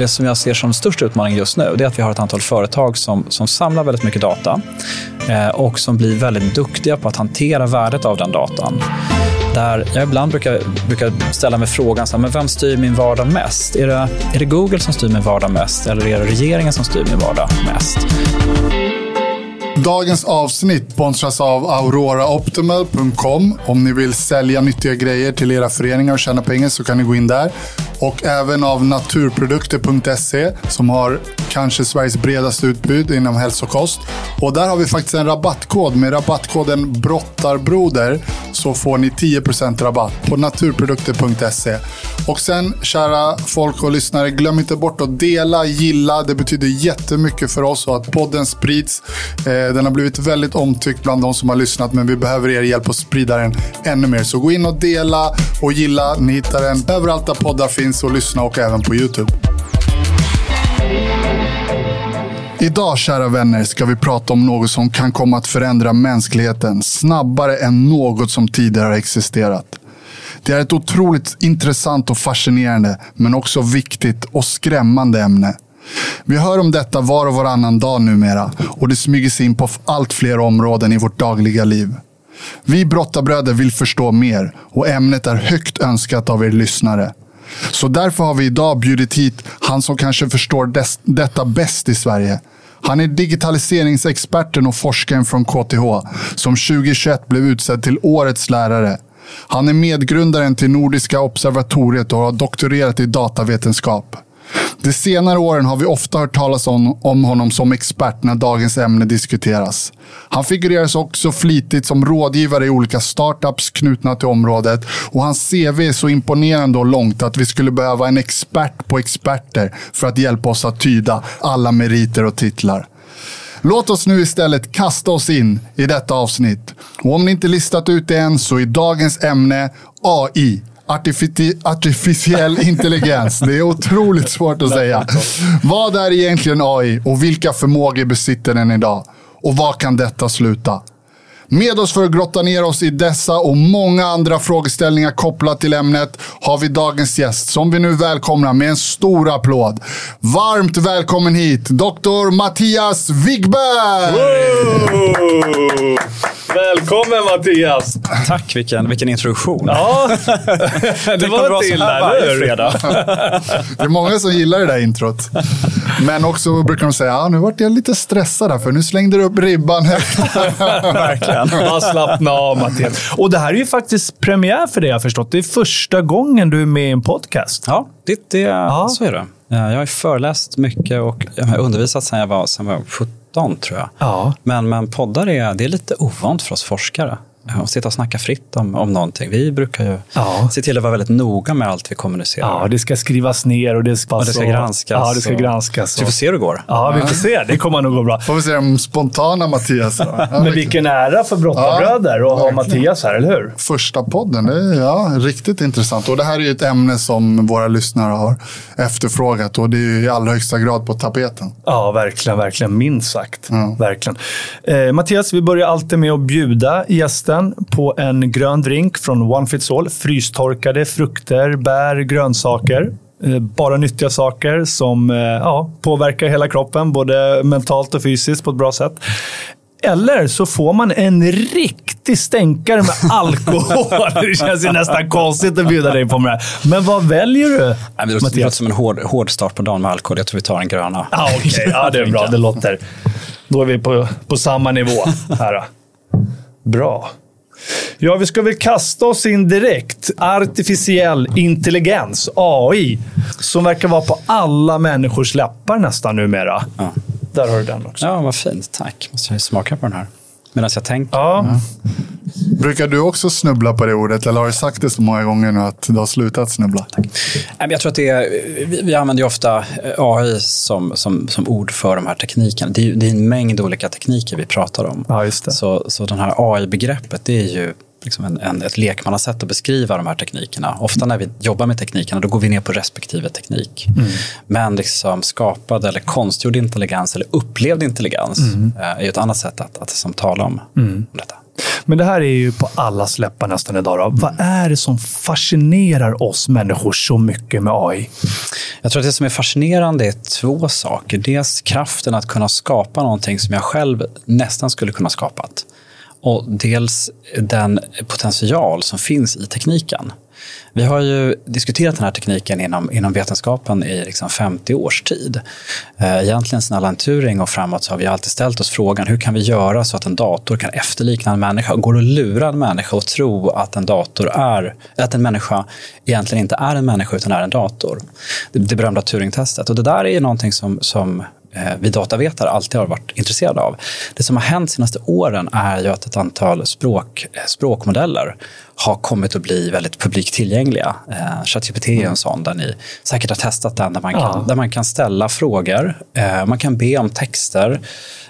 det som jag ser som största utmaning just nu det är att vi har ett antal företag som, som samlar väldigt mycket data eh, och som blir väldigt duktiga på att hantera värdet av den datan. Där jag ibland brukar, brukar ställa mig frågan, så här, men vem styr min vardag mest? Är det, är det Google som styr min vardag mest eller är det regeringen som styr min vardag mest? Dagens avsnitt sponsras av auroraoptimal.com. Om ni vill sälja nyttiga grejer till era föreningar och tjäna pengar så kan ni gå in där. Och även av naturprodukter.se som har kanske Sveriges bredaste utbud inom hälsokost. Och där har vi faktiskt en rabattkod. Med rabattkoden brottarbroder så får ni 10% rabatt på naturprodukter.se. Och sen, kära folk och lyssnare, glöm inte bort att dela, gilla. Det betyder jättemycket för oss och att podden sprids. Eh, Eh, den har blivit väldigt omtyckt bland de som har lyssnat, men vi behöver er hjälp att sprida den ännu mer. Så gå in och dela och gilla. Ni hittar den överallt där poddar finns och lyssna och även på YouTube. Idag, kära vänner, ska vi prata om något som kan komma att förändra mänskligheten snabbare än något som tidigare har existerat. Det är ett otroligt intressant och fascinerande, men också viktigt och skrämmande ämne. Vi hör om detta var och varannan dag numera och det smyger sig in på allt fler områden i vårt dagliga liv. Vi brottarbröder vill förstå mer och ämnet är högt önskat av er lyssnare. Så därför har vi idag bjudit hit han som kanske förstår des- detta bäst i Sverige. Han är digitaliseringsexperten och forskaren från KTH som 2021 blev utsedd till Årets lärare. Han är medgrundaren till Nordiska observatoriet och har doktorerat i datavetenskap. De senare åren har vi ofta hört talas om, om honom som expert när dagens ämne diskuteras. Han figurerar också flitigt som rådgivare i olika startups knutna till området och hans CV är så imponerande och långt att vi skulle behöva en expert på experter för att hjälpa oss att tyda alla meriter och titlar. Låt oss nu istället kasta oss in i detta avsnitt. Och om ni inte listat ut det än så är dagens ämne AI. Artifici artificiell intelligens. Det är otroligt svårt att säga. Vad är egentligen AI och vilka förmågor besitter den idag? Och var kan detta sluta? Med oss för att grotta ner oss i dessa och många andra frågeställningar kopplat till ämnet har vi dagens gäst som vi nu välkomnar med en stor applåd. Varmt välkommen hit, Dr. Mattias Wigberg! Wow! Välkommen Mattias! Tack, vilken, vilken introduktion. Ja, det var inte illa, eller hur? fredag. Det är många som gillar det där introt. Men också brukar de säga, ah, nu vart jag lite stressad här för nu slängde du upp ribban högt. Verkligen. Bara slappna av Mattias. Och det här är ju faktiskt premiär för dig, jag har förstått. Det är första gången du är med i en podcast. Ja, det, det, så är det. Jag har föreläst mycket och undervisat sedan jag var, sedan jag var 17, tror jag. Ja. Men, men poddar är, det är lite ovant för oss forskare. Att sitta och snacka fritt om, om någonting. Vi brukar ju Ja. se till att vara väldigt noga med allt vi kommunicerar. Ja, det ska skrivas ner och det ska, och det ska så- granskas. Ja, det ska och- granskas. Så vi får se hur det går. Ja, vi får se. Det kommer nog gå bra. Får vi se de spontana Mattias. Ja, Men vilken ära för brottarbröder att ha. Mattias här, eller hur? Första podden, det är ja, riktigt intressant. Och det här är ju ett ämne som våra lyssnare har efterfrågat och det är ju i allra högsta grad på tapeten. Ja, verkligen, verkligen. Minst sagt. Verkligen. Eh, Mattias, vi börjar alltid med att bjuda gästen på en grön drink från One Fits All. Frystorkade frukter, bär, grönsaker. Eh, Bara nyttiga saker som eh, ja, påverkar hela kroppen, både mentalt och fysiskt på ett bra sätt. Eller så får man en riktig stänkare med alkohol. Det känns ju nästan konstigt att bjuda dig på med det här. Men vad väljer du, Nej, men det låter- som en hård, hård start på dagen med alkohol. Jag tror vi tar den gröna. Ja, okej. Ja, det är bra. Det låter... Då är vi på, på samma nivå här. Bra. Ja, vi ska väl kasta oss in direkt. Artificiell intelligens, AI, som verkar vara på alla människors läppar nästan numera. Ja. Där har du den också. Ja, vad fint. Tack. Måste jag smaka på den här. Medan jag tänker. Ja. Brukar du också snubbla på det ordet eller har du sagt det så många gånger nu att du har slutat snubbla? Jag tror att det är, vi, använder ju ofta AI som, som, som ord för de här teknikerna. Det är, det är en mängd olika tekniker vi pratar om. Ja, just det. Så, så den här AI-begreppet, det är ju liksom en, en, ett lekmannasätt att beskriva de här teknikerna. Ofta när vi jobbar med teknikerna, då går vi ner på respektive teknik. Men liksom skapad eller konstgjord intelligens eller upplevd intelligens eh, är ju ett annat sätt att, att som tala om, om detta. Men det här är ju på alla läppar nästan idag. Då. Vad är det som fascinerar oss människor så mycket med AI? Jag tror att det som är fascinerande är två saker. Dels kraften att kunna skapa någonting som jag själv nästan skulle kunna skapat. Och dels den potential som finns i tekniken. Vi har ju diskuterat den här tekniken inom, inom vetenskapen i liksom 50 års tid. Eh, egentligen sedan Alan Turing och framåt så har vi alltid ställt oss frågan hur kan vi göra så att en dator kan efterlikna en människa? Går det att lura en människa och tro att en dator är, att en människa egentligen inte är en människa utan är en dator? Det, det berömda Turing-testet. Och det där är ju någonting som, som vi datavetare alltid har varit intresserade av. Det som har hänt de senaste åren är ju att ett antal språk, eh, språkmodeller har kommit att bli väldigt publikt tillgängliga. Eh, ChatGPT är en mm. sån där ni säkert har testat den, där man kan, ja. där man kan ställa frågor, eh, man kan be om texter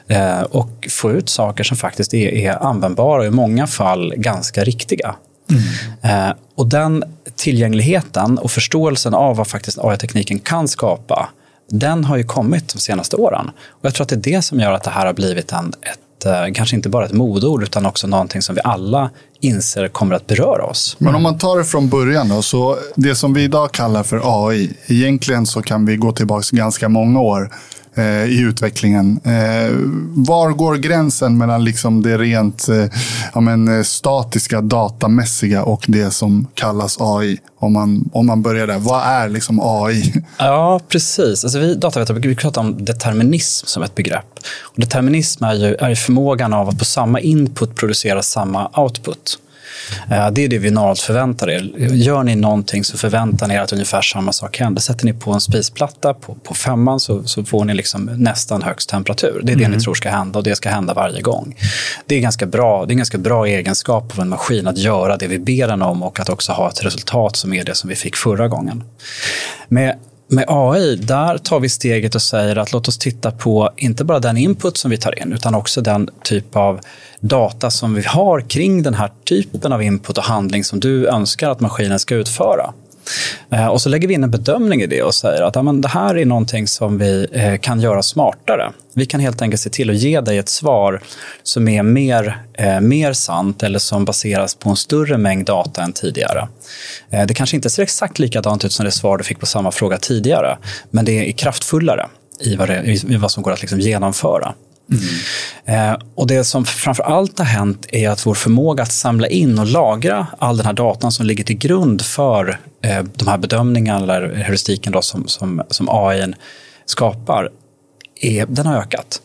eh, och få ut saker som faktiskt är, är användbara och i många fall ganska riktiga. Mm. Eh, och den tillgängligheten och förståelsen av vad faktiskt AI-tekniken kan skapa den har ju kommit de senaste åren. Och jag tror att det är det som gör att det här har blivit en, ett, eh, kanske inte bara ett modord, utan också någonting som vi alla inser kommer att beröra oss. Men om man tar det från början då, så det som vi idag kallar för AI, egentligen så kan vi gå tillbaka ganska många år Eh, i utvecklingen. Eh, var går gränsen mellan liksom det rent eh, ja, men, statiska, datamässiga och det som kallas AI? Om man, om man börjar där. Vad är liksom AI? Ja, precis. Alltså vi datavetare vi pratar om determinism som ett begrepp. Och determinism är ju, är förmågan av att på samma input producera samma output. Eh, det är det vi normalt förväntar er. Gör ni någonting så förväntar ni er att ungefär samma sak händer. Sätter ni på en spisplatta på, på femman så, så får ni liksom nästan högst temperatur. Det är det mm. ni tror ska hända och det ska hända varje gång. Det är, ganska bra, det är en ganska bra egenskap av en maskin att göra det vi ber den om och att också ha ett resultat som är det som vi fick förra gången. Med med AI, där tar vi steget och säger att låt oss titta på inte bara den input som vi tar in, utan också den typ av data som vi har kring den här typen av input och handling som du önskar att maskinen ska utföra. Eh, och så lägger vi in en bedömning i det och säger att ja, men det här är någonting som vi eh, kan göra smartare. Vi kan helt enkelt se till att ge dig ett svar som är mer, eh, mer sant eller som baseras på en större mängd data än tidigare. Eh, det kanske inte ser exakt likadant ut som det svar du fick på samma fråga tidigare, men det är kraftfullare i vad, det, i vad som går att liksom genomföra. Mm. Eh, och Det som framför allt har hänt är att vår förmåga att samla in och lagra all den här datan som ligger till grund för eh, de här bedömningarna eller heuristiken då som, som, som AI skapar, är, den har ökat.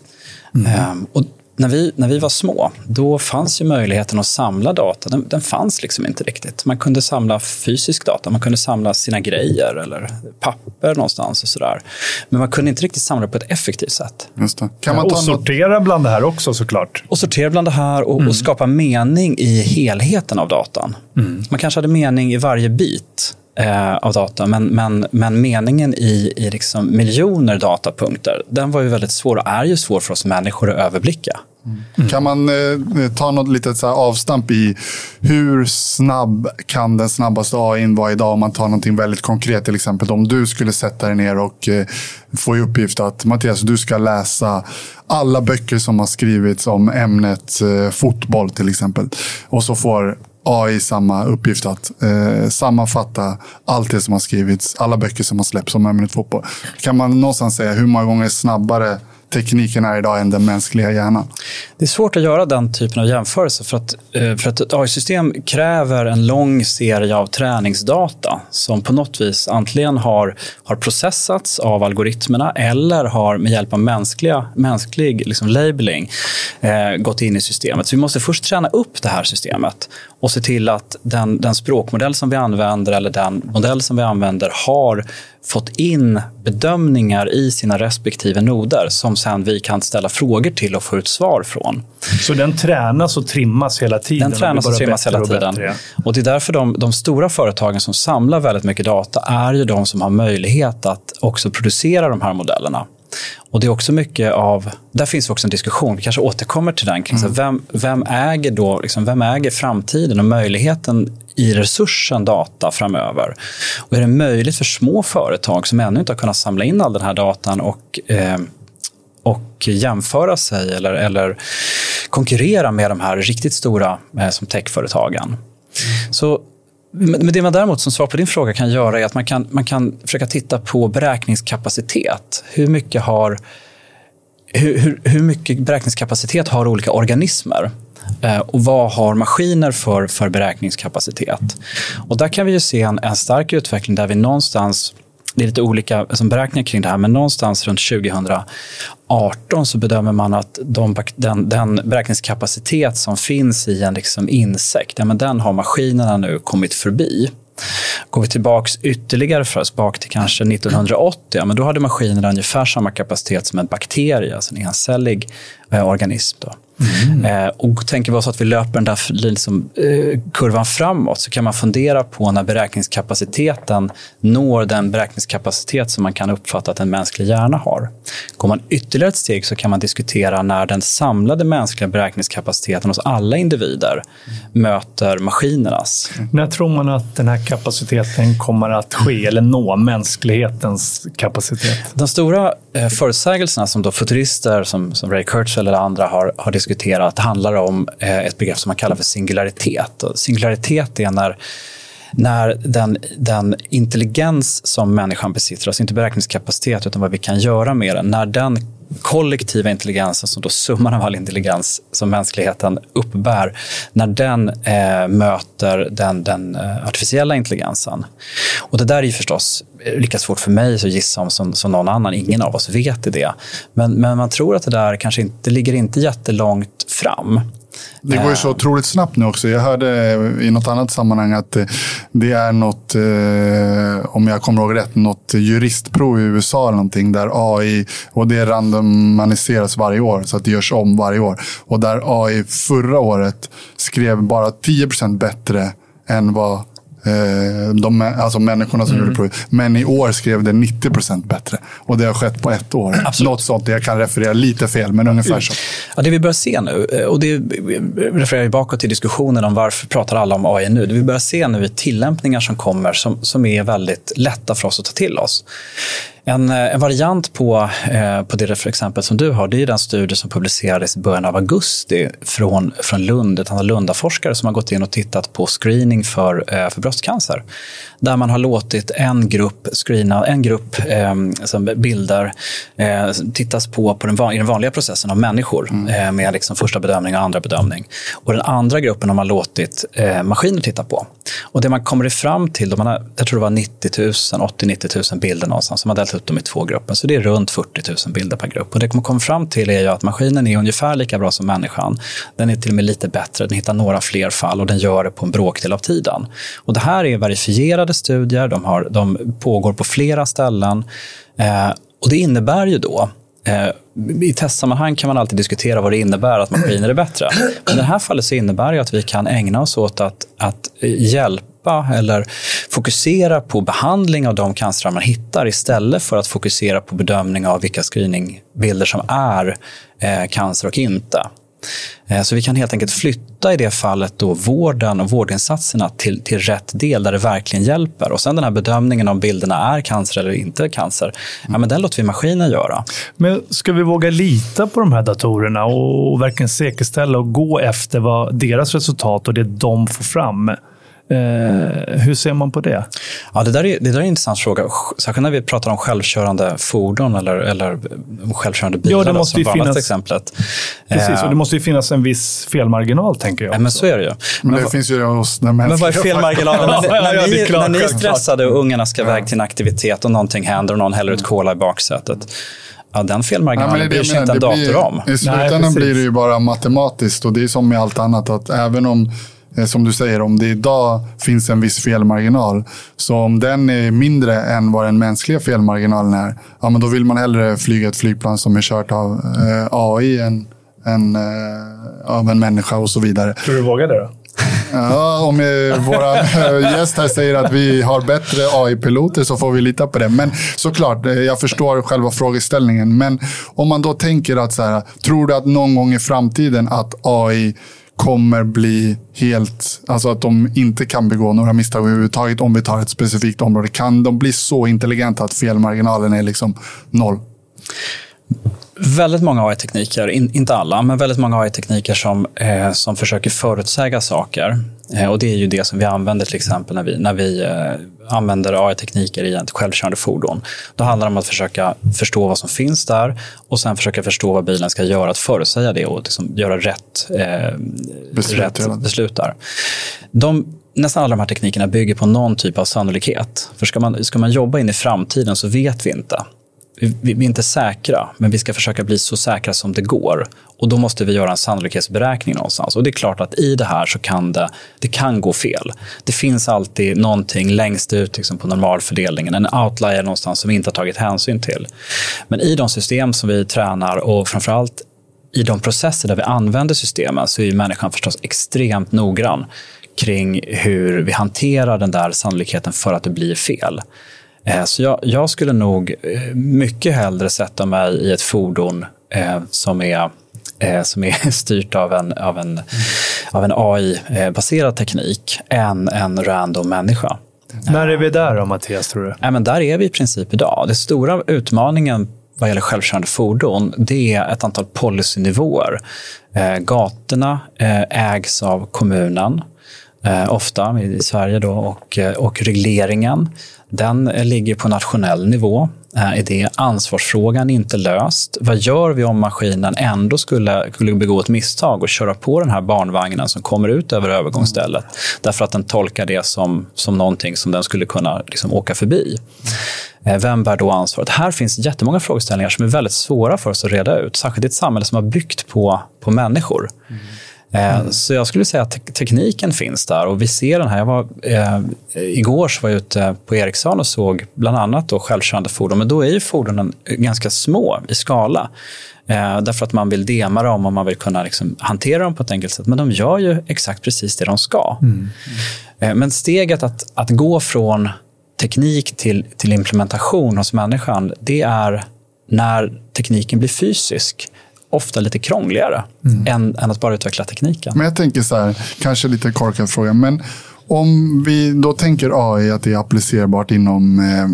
Mm. Eh, och när vi, när vi var små, då fanns ju möjligheten att samla data. Den, den, fanns liksom inte riktigt. Man kunde samla fysisk data, man kunde samla sina grejer eller papper någonstans och sådär. Men man kunde inte riktigt samla det på ett effektivt sätt. Just det. Kan man ta och sortera bland det här också såklart. Och sortera bland det här och, mm. och skapa mening i helheten av datan. Mm. Man kanske hade mening i varje bit eh, av data. Men, men, men meningen i, i liksom miljoner datapunkter, den var ju väldigt svår och är ju svår för oss människor att överblicka. Mm. Kan man eh, eh ta något litet så avstamp i hur snabb kan den snabbaste AI vara idag? Om man tar någonting väldigt konkret, till exempel om du skulle sätta dig ner och eh, få i uppgift att Mattias, du ska läsa alla böcker som har skrivits om ämnet eh, fotboll till exempel. Och så får AI samma uppgift att eh, sammanfatta allt det som har skrivits, alla böcker som har släppts om ämnet fotboll. Kan man någonstans säga hur många gånger snabbare tekniken är idag än den mänskliga hjärnan. Det är svårt att göra den typen av jämförelse för att, eh, för att ett AI-system kräver en lång serie av träningsdata som på något vis antingen har, har processats av algoritmerna eller har med hjälp av mänskliga, mänsklig liksom labeling eh, gått in i systemet. Så vi måste först träna upp det här systemet och se till att den, den språkmodell som vi använder eller den modell som vi använder har fått in bedömningar i sina respektive noder som sen vi kan ställa frågor till och få ut svar från. Så den tränas och trimmas hela tiden? Den tränas och, och trimmas hela tiden. Och, bättre, och Det är därför de, de, stora företagen som samlar väldigt mycket data är ju de som har möjlighet att också producera de här modellerna. Och det är också mycket av, där finns också en diskussion, vi kanske återkommer till den, kring mm. vem, vem, äger då, liksom, vem äger framtiden och möjligheten i resursen data framöver? Och är det möjligt för små företag som ännu inte har kunnat samla in all den här datan och, eh, och jämföra sig eller, eller konkurrera med de här riktigt stora eh, som techföretagen. Så men det man däremot som svar på din fråga kan göra är att man kan, man kan försöka titta på beräkningskapacitet. Hur mycket, har, hur, hur, hur mycket beräkningskapacitet har olika organismer? Eh, och vad har maskiner för, för beräkningskapacitet? Och där kan vi ju se en, en stark utveckling där vi någonstans det är lite olika alltså, beräkningar kring det här, men någonstans runt 2018 så bedömer man att de, den, den beräkningskapacitet som finns i en liksom insekt, ja, men den har maskinerna nu kommit förbi. Går vi tillbaka ytterligare för oss, bak till kanske 1980, ja, men då hade maskinerna ungefär samma kapacitet som en bakterie, alltså en encellig eh, organism. Då. Mm. Eh, och tänker vi oss att vi löper den där liksom, kurvan framåt så kan man fundera på när beräkningskapaciteten når den beräkningskapacitet som man kan uppfatta att en mänsklig hjärna har. Går man ytterligare ett steg så kan man diskutera när den samlade mänskliga beräkningskapaciteten hos alla individer möter maskinernas. När tror man att den här kapaciteten kommer att ske eller nå mänsklighetens kapacitet? De stora eh, förutsägelserna som då futurister som, som Ray Kurzweil eller andra har, har diskuterat handlar om eh, ett begrepp som man kallar för singularitet. Singularitet är när när den, den intelligens som människan besitter, alltså inte beräkningskapacitet utan vad vi kan göra med den, när den kollektiva intelligensen, som då summan av all intelligens som mänskligheten uppbär, när den eh, möter den, den eh, artificiella intelligensen. Och det där är ju förstås lika svårt för mig att gissa om som, som någon annan. Ingen av oss vet det. Men, men man tror att det där kanske inte ligger inte jättelångt fram. Det går ju så otroligt snabbt nu också. Jag hörde i något annat sammanhang att det är något, eh, om jag kommer ihåg rätt, något juristprov i USA eller någonting där AI, och det randomiseras varje år så att det görs om varje år. Och där AI förra året skrev bara 10% bättre än vad Eh, de, alltså människorna som mm. gjorde provet. Men i år skrev det 90 procent bättre. Och det har skett på ett år. Absolut. Något sånt. Jag kan referera lite fel, men ungefär så. Ja, det vi börjar se nu, eh, och det refererar ju bakåt till diskussionen om varför pratar alla om AI nu. Det vi börjar se nu är tillämpningar som kommer som, som är väldigt lätta för oss att ta till oss. En, eh, en variant på, eh, på det exempel som du har, det är den studie som publicerades i början av augusti från, från Lund, ett antal Lundaforskare som har gått in och tittat på screening för, eh, för bröstcancer. Där man har låtit en grupp screena, en grupp eh, bilder eh, tittas på, på den, van, i den vanliga processen av människor mm. eh, med liksom första bedömning och andra bedömning. Och den andra gruppen har man låtit eh, maskiner titta på. Och det man kommer fram till, man har, jag tror det var 90 000, 80-90 000 bilder någonstans, som har delat upp dem i två grupper. Så det är runt 40 000 bilder per grupp. Och det man kommer fram till är ju att maskinen är ungefär lika bra som människan. Den är till och med lite bättre, den hittar några fler fall och den gör det på en bråkdel av tiden. Och det här är verifierade studier, de, har, de pågår på flera ställen. Eh, och det innebär ju då eh, i testsammanhang kan man alltid diskutera vad det innebär att maskiner är bättre. Men i det här fallet så innebär det att vi kan ägna oss åt att, att hjälpa eller fokusera på behandling av de cancerfall man hittar istället för att fokusera på bedömning av vilka screeningbilder som är eh, cancer och inte. Eh, så vi kan helt enkelt flytta i det fallet då vården och vårdinsatserna till, till rätt del där det verkligen hjälper. Och sen den här bedömningen om bilderna är cancer eller inte cancer, ja, men den låter vi maskinen göra. Men ska vi våga lita på de här datorerna och verkligen säkerställa och gå efter vad deras resultat och det de får fram? Eh, hur ser man på det? Ja, det, där är, det där är en intressant fråga. Särskilt när vi pratar om självkörande fordon eller, eller självkörande bilar. Ja, det måste ju finnas, exemplet. Precis, och det måste ju finnas en viss felmarginal, tänker jag. Ja, men så är det ju. Men, men det finns ju hos den Men vad är felmarginalen? när, när, ni, när ni är stressade och ungarna ska iväg till en aktivitet och någonting händer och någon häller ut cola i baksätet. Ja, den felmarginalen ja, bryr sig inte en dator blir, om. I slutändan Nej, blir det ju bara matematiskt och det är som med allt annat att även om Eh, som du säger, om det idag finns en viss felmarginal. Så om den är mindre än vad den mänskliga felmarginalen är, ja, men då vill man hellre flyga ett flygplan som är kört av eh, AI än, än eh, av en människa och så vidare. Tror du vågar det då? Ja, om eh, vår gäst här säger att vi har bättre AI-piloter så får vi lita på det. Men såklart, jag förstår själva frågeställningen. Men om man då tänker att så här, tror du att någon gång i framtiden att AI kommer bli helt, alltså att de inte kan begå några misstag överhuvudtaget om vi tar ett specifikt område. Kan de bli så intelligenta att felmarginalen är liksom noll? Väldigt många AI-tekniker, in, inte alla, men väldigt många AI-tekniker som, eh, som försöker förutsäga saker. Eh, och Det är ju det som vi använder till exempel när vi, när vi eh, använder AI-tekniker i ett självkörande fordon. Då handlar det om att försöka förstå vad som finns där och sen försöka förstå vad bilen ska göra, att förutsäga det och liksom göra rätt, eh, beslut, rätt beslut där. De, nästan alla de här teknikerna bygger på någon typ av sannolikhet. För ska man, ska man jobba in i framtiden så vet vi inte vi, vi, är inte säkra, men vi ska försöka bli så säkra som det går. Och Då måste vi göra en sannolikhetsberäkning någonstans. Och Det är klart att i det här så kan det, det kan gå fel. Det finns alltid någonting längst ut liksom på normalfördelningen, en outlier någonstans som vi inte har tagit hänsyn till. Men i de system som vi tränar och framförallt i de processer där vi använder systemen så är människan förstås extremt noggrann kring hur vi hanterar den där sannolikheten för att det blir fel. Eh, så jag, jag, skulle nog eh, mycket hellre sätta mig i ett fordon eh, som är som är styrt av en, av en, av en AI-baserad teknik än en random människa. När är vi där då, Mattias, tror du? Ja, men där är vi i princip idag. Den stora utmaningen vad gäller självkörande fordon, det är ett antal policynivåer. Eh, gatorna ägs av kommunen, ofta i Sverige, då, och, och regleringen den ligger på nationell nivå. Är det ansvarsfrågan inte löst? Vad gör vi om maskinen ändå skulle, skulle begå ett misstag och köra på den här barnvagnen som kommer ut över övergångsstället mm. därför att den tolkar det som, som någonting som den skulle kunna liksom åka förbi? Mm. Vem bär då ansvaret? Här finns jättemånga frågeställningar som är väldigt svåra för oss att reda ut, särskilt i ett samhälle som har byggt på, på människor. Mm. Eh, mm. Så jag skulle säga att tekniken finns där och vi ser den här. Jag var, eh, igår så var jag ute på Ericsson och såg bland annat då självkörande fordon. Men då är ju fordonen ganska små i skala. Eh, därför att man vill dema dem och man vill kunna liksom hantera dem på ett enkelt sätt. Men de gör ju exakt precis det de ska. Mm. Eh, men steget att, att gå från teknik till, till implementation hos människan, det är när tekniken blir fysisk ofta lite krångligare mm. än, än att bara utveckla tekniken. Men jag tänker så här, kanske lite korkad fråga, men om vi då tänker AI att det är applicerbart inom, eh,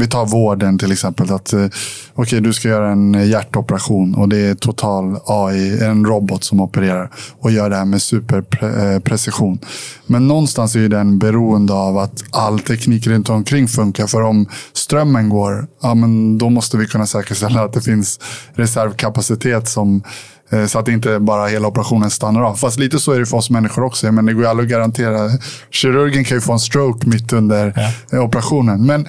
vi tar vården till exempel. att eh, okej okay, du ska göra en eh, hjärtoperation och det är total AI, en robot som opererar och gör det här med superprecision. Eh, Men någonstans är den beroende av att all teknik runt omkring funkar. För om strömmen går, ja, men då måste vi kunna säkerställa att det finns reservkapacitet som så att inte bara hela operationen stannar av. Fast lite så är det för oss människor också. Men det går ju aldrig att garantera. Kirurgen kan ju få en stroke mitt under ja. Eh, operationen. Men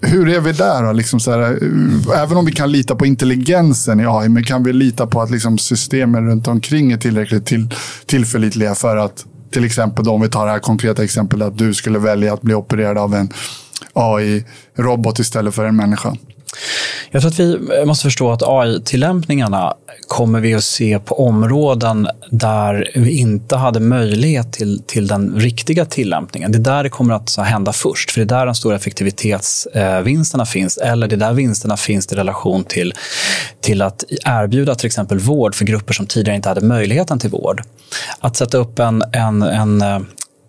hur är vi där då? Liksom så här, eh, även om vi kan lita på intelligensen i AI, men kan vi lita på att liksom systemen runt omkring är tillräckligt till, tillförlitliga för att till exempel då, om vi tar det här konkreta exemplet att du skulle välja att bli opererad av en AI-robot istället för en människa? Jag tror att vi eh, måste förstå att AI-tillämpningarna kommer vi att se på områden där vi inte hade möjlighet till, till den riktiga tillämpningen. Det är där det kommer att hända först, för det är där de stora effektivitetsvinsterna finns. Eller det är där vinsterna finns i relation till, till att erbjuda till exempel vård för grupper som tidigare inte hade möjligheten till vård. Att sätta upp en, en, en eh,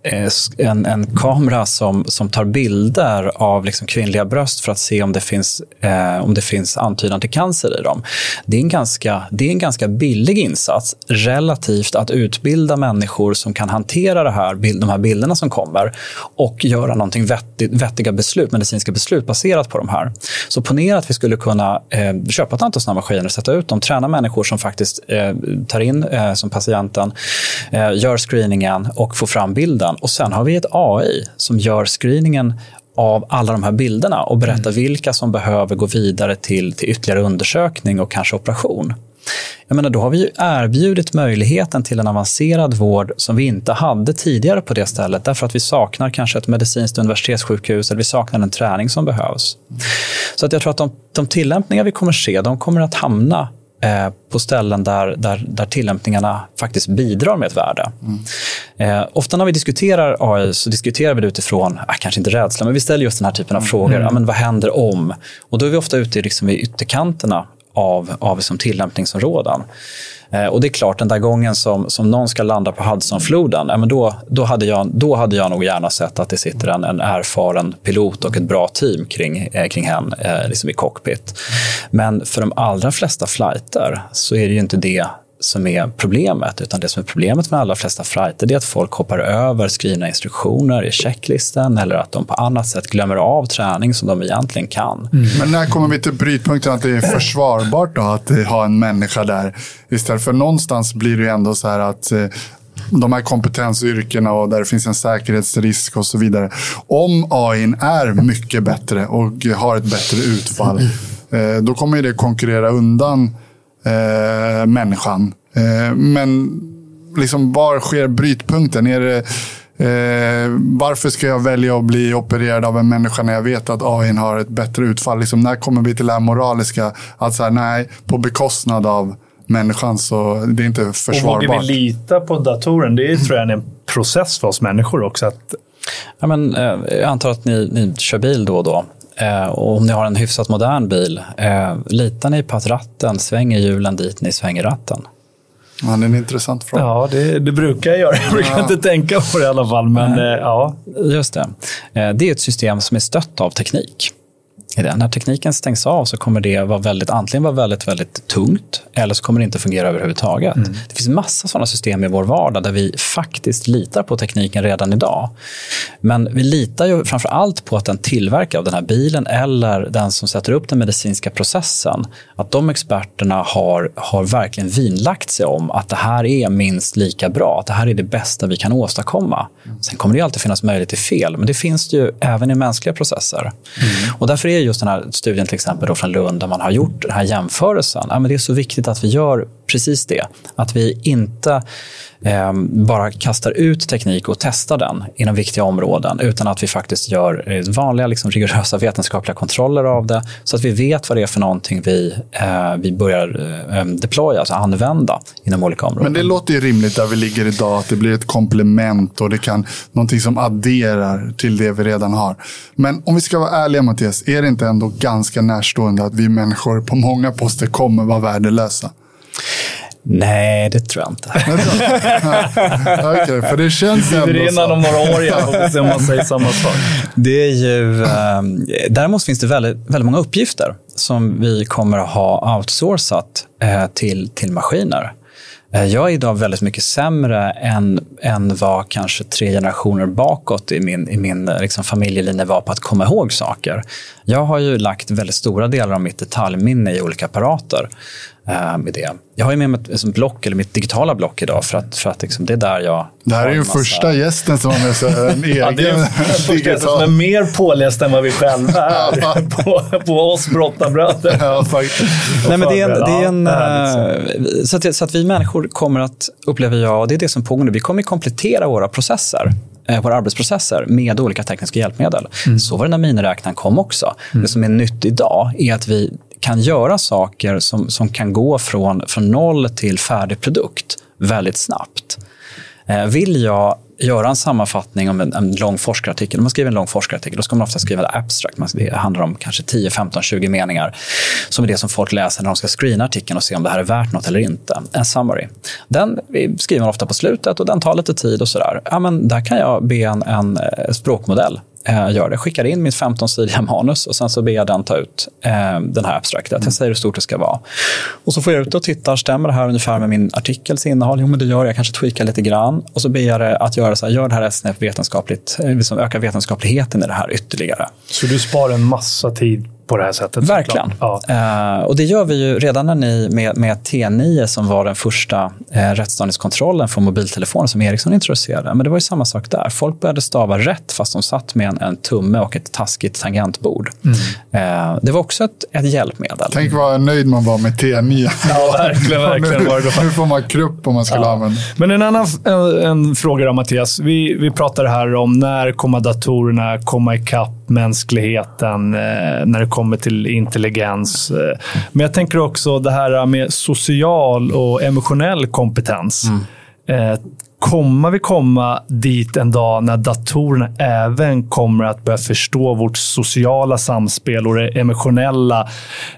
Eh, en, en kamera som, som tar bilder av liksom kvinnliga bröst för att se om det finns, eh, om det finns antydan till cancer i dem. Det är, en ganska, det är en ganska billig insats relativt att utbilda människor som kan hantera det här, de här bilderna som kommer och göra någonting vettigt, vettiga beslut, medicinska beslut baserat på de här. Så ponera att vi skulle kunna eh, köpa ett antal sådana maskiner, sätta ut dem, träna människor som faktiskt eh, tar in eh, som patienten, eh, gör screeningen och får fram bilden. Och sen har vi ett AI som gör screeningen av alla de här bilderna och berättar mm. vilka som behöver gå vidare till, till ytterligare undersökning och kanske operation. Jag menar, då har vi erbjudit möjligheten till en avancerad vård som vi inte hade tidigare på det stället därför att vi saknar kanske ett medicinskt universitetssjukhus eller vi saknar den träning som behövs. Så att jag tror att de, de tillämpningar vi kommer se, de kommer att hamna Eh, på ställen där, där, där tillämpningarna faktiskt bidrar med ett värde. Mm. Eh, ofta när vi diskuterar AI så diskuterar vi det utifrån, eh, kanske inte rädsla, men vi ställer just den här typen av mm. frågor. Ja, men vad händer om? Och då är vi ofta ute liksom i ytterkanterna av, av som tillämpningsområden. Eh, och det är klart, den där gången som, som någon ska landa på Hudsonfloden, ja, men då, då, hade jag, då hade jag nog gärna sett att det sitter en, en erfaren pilot och ett bra team kring, eh, kring hen eh, liksom i cockpit. Men för de allra flesta flighter så är det ju inte det som är problemet. Utan det som är problemet med de allra flesta flighter är att folk hoppar över skrivna instruktioner i checklisten eller att de på annat sätt glömmer av träning som de egentligen kan. Mm. Men när kommer vi till brytpunkten att det är försvarbart då, att ha en människa där? Istället för någonstans blir det ju ändå så här att eh, de här kompetensyrkena och där det finns en säkerhetsrisk och så vidare. Om AI är mycket bättre och har ett bättre utfall, eh, då kommer det konkurrera undan eh, människan. Eh, men liksom, var sker brytpunkten? Är det, eh, varför ska jag välja att bli opererad av en människa när jag vet att AI har ett bättre utfall? Liksom, när kommer vi till det här moraliska? Att så här, nej, på bekostnad av människan så det är inte försvarbart. Och vågar vi lita på datoren? Det är, tror jag, en process för oss människor också. Att... Ja, men, eh, jag antar att ni, ni kör bil då och då. Eh, och om ni har en hyfsat modern bil, eh, litar ni på att ratten svänger hjulen dit ni svänger ratten? Ja, det är en intressant fråga. Ja, det, det brukar jag göra. Jag brukar ja. inte tänka på det i alla fall. Men, eh, ja. Just det. Eh, det är ett system som är stött av teknik. När tekniken stängs av så kommer det vara väldigt, antingen vara väldigt, väldigt tungt eller så kommer det inte fungera överhuvudtaget. Mm. Det finns massa sådana system i vår vardag där vi faktiskt litar på tekniken redan idag. Men vi litar ju framför allt på att den tillverkare av den här bilen eller den som sätter upp den medicinska processen, att de experterna har, har verkligen vinlagt sig om att det här är minst lika bra, att det här är det bästa vi kan åstadkomma. Sen kommer det alltid finnas möjlighet till fel, men det finns det ju även i mänskliga processer. Mm. Och därför är just den här studien till exempel då från Lund där man har gjort den här jämförelsen. Ja, men det är så viktigt att vi gör precis det. Att vi inte eh, bara kastar ut teknik och testar den inom viktiga områden utan att vi faktiskt gör eh, vanliga liksom, rigorösa vetenskapliga kontroller av det så att vi vet vad det är för någonting vi, eh, vi börjar eh, deploya, alltså använda inom olika områden. Men det låter ju rimligt där vi ligger idag, att det blir ett komplement och det kan någonting som adderar till det vi redan har. Men om vi ska vara ärliga Mattias, är det inte ändå ganska närstående att vi människor på många poster kommer vara värdelösa? Nej, det tror jag inte. okay, för det känns ändå Det innan om några år igen, får se om man säger samma sak. Det är ju, eh, däremot finns det väldigt, väldigt många uppgifter som vi kommer att ha outsourcat eh, till, till maskiner. Eh, jag är idag väldigt mycket sämre än, än vad kanske tre generationer bakåt i min, i min liksom familjelinje var på att komma ihåg saker. Jag har ju lagt väldigt stora delar av mitt detaljminne i olika apparater eh, med det. Jag har ju med mig ett som block, eller mitt digitala block idag, för att, för att liksom, det är där jag... Det här är ju massa... första gästen som har med sig en egen ja, det är första gästen som är mer påläst än vad vi själva är på, på oss brottarbröder. Ja, Nej, men det är en, det är en, ja, eh, så, att, så att vi människor kommer att, upplever jag, och det är det som pågår nu, vi kommer att komplettera våra processer eh, våra arbetsprocesser med olika tekniska hjälpmedel. Mm. Så var det när miniräknaren kom också. Mm. Det som är nytt idag är att vi kan göra saker som, som kan gå från, från noll till färdig produkt väldigt snabbt. Eh, vill jag göra en sammanfattning om en, en lång forskarartikel, om man skriver en lång forskarartikel, då ska man ofta skriva det abstract. Det handlar om kanske 10, 15, 20 meningar som är det som folk läser när de ska screena artikeln och se om det här är värt något eller inte. En summary. Den skriver man ofta på slutet och den tar lite tid och sådär. Ja, men där kan jag be en, en eh, språkmodell eh, gör det. Skickar in mitt 15-sidiga manus och sen så ber jag den ta ut eh, den här abstrakta. Jag säger hur stort det ska vara. Och så får jag ut och tittar, stämmer det här ungefär med min artikels innehåll? Jo, men det gör det. Jag kanske tweakar lite grann. Och så ber jag det att göra så här, gör det här SNF vetenskapligt, eh, liksom öka vetenskapligheten i det här ytterligare. Så du sparar en massa tid på det här sättet. Verkligen. Ja. Uh, och det gör vi ju redan när ni med, med T9 som var den första uh, rättsstavningskontrollen för mobiltelefoner som Ericsson introducerade. Men det var ju samma sak där. Folk började stava rätt fast de satt med en, en tumme och ett taskigt tangentbord. Mm. Uh, det var också ett, ett hjälpmedel. Tänk vad nöjd man var med T9. Ja, verkligen. verkligen nu, nu får man krupp om man skulle ja. använda. Men en annan en, en fråga då, Mattias. Vi, vi pratade här om när kommer datorerna komma ikapp mänskligheten när det kommer till intelligens. Men jag tänker också det här med social och emotionell kompetens. Mm. Kommer vi komma dit en dag när datorerna även kommer att börja förstå vårt sociala samspel och det emotionella,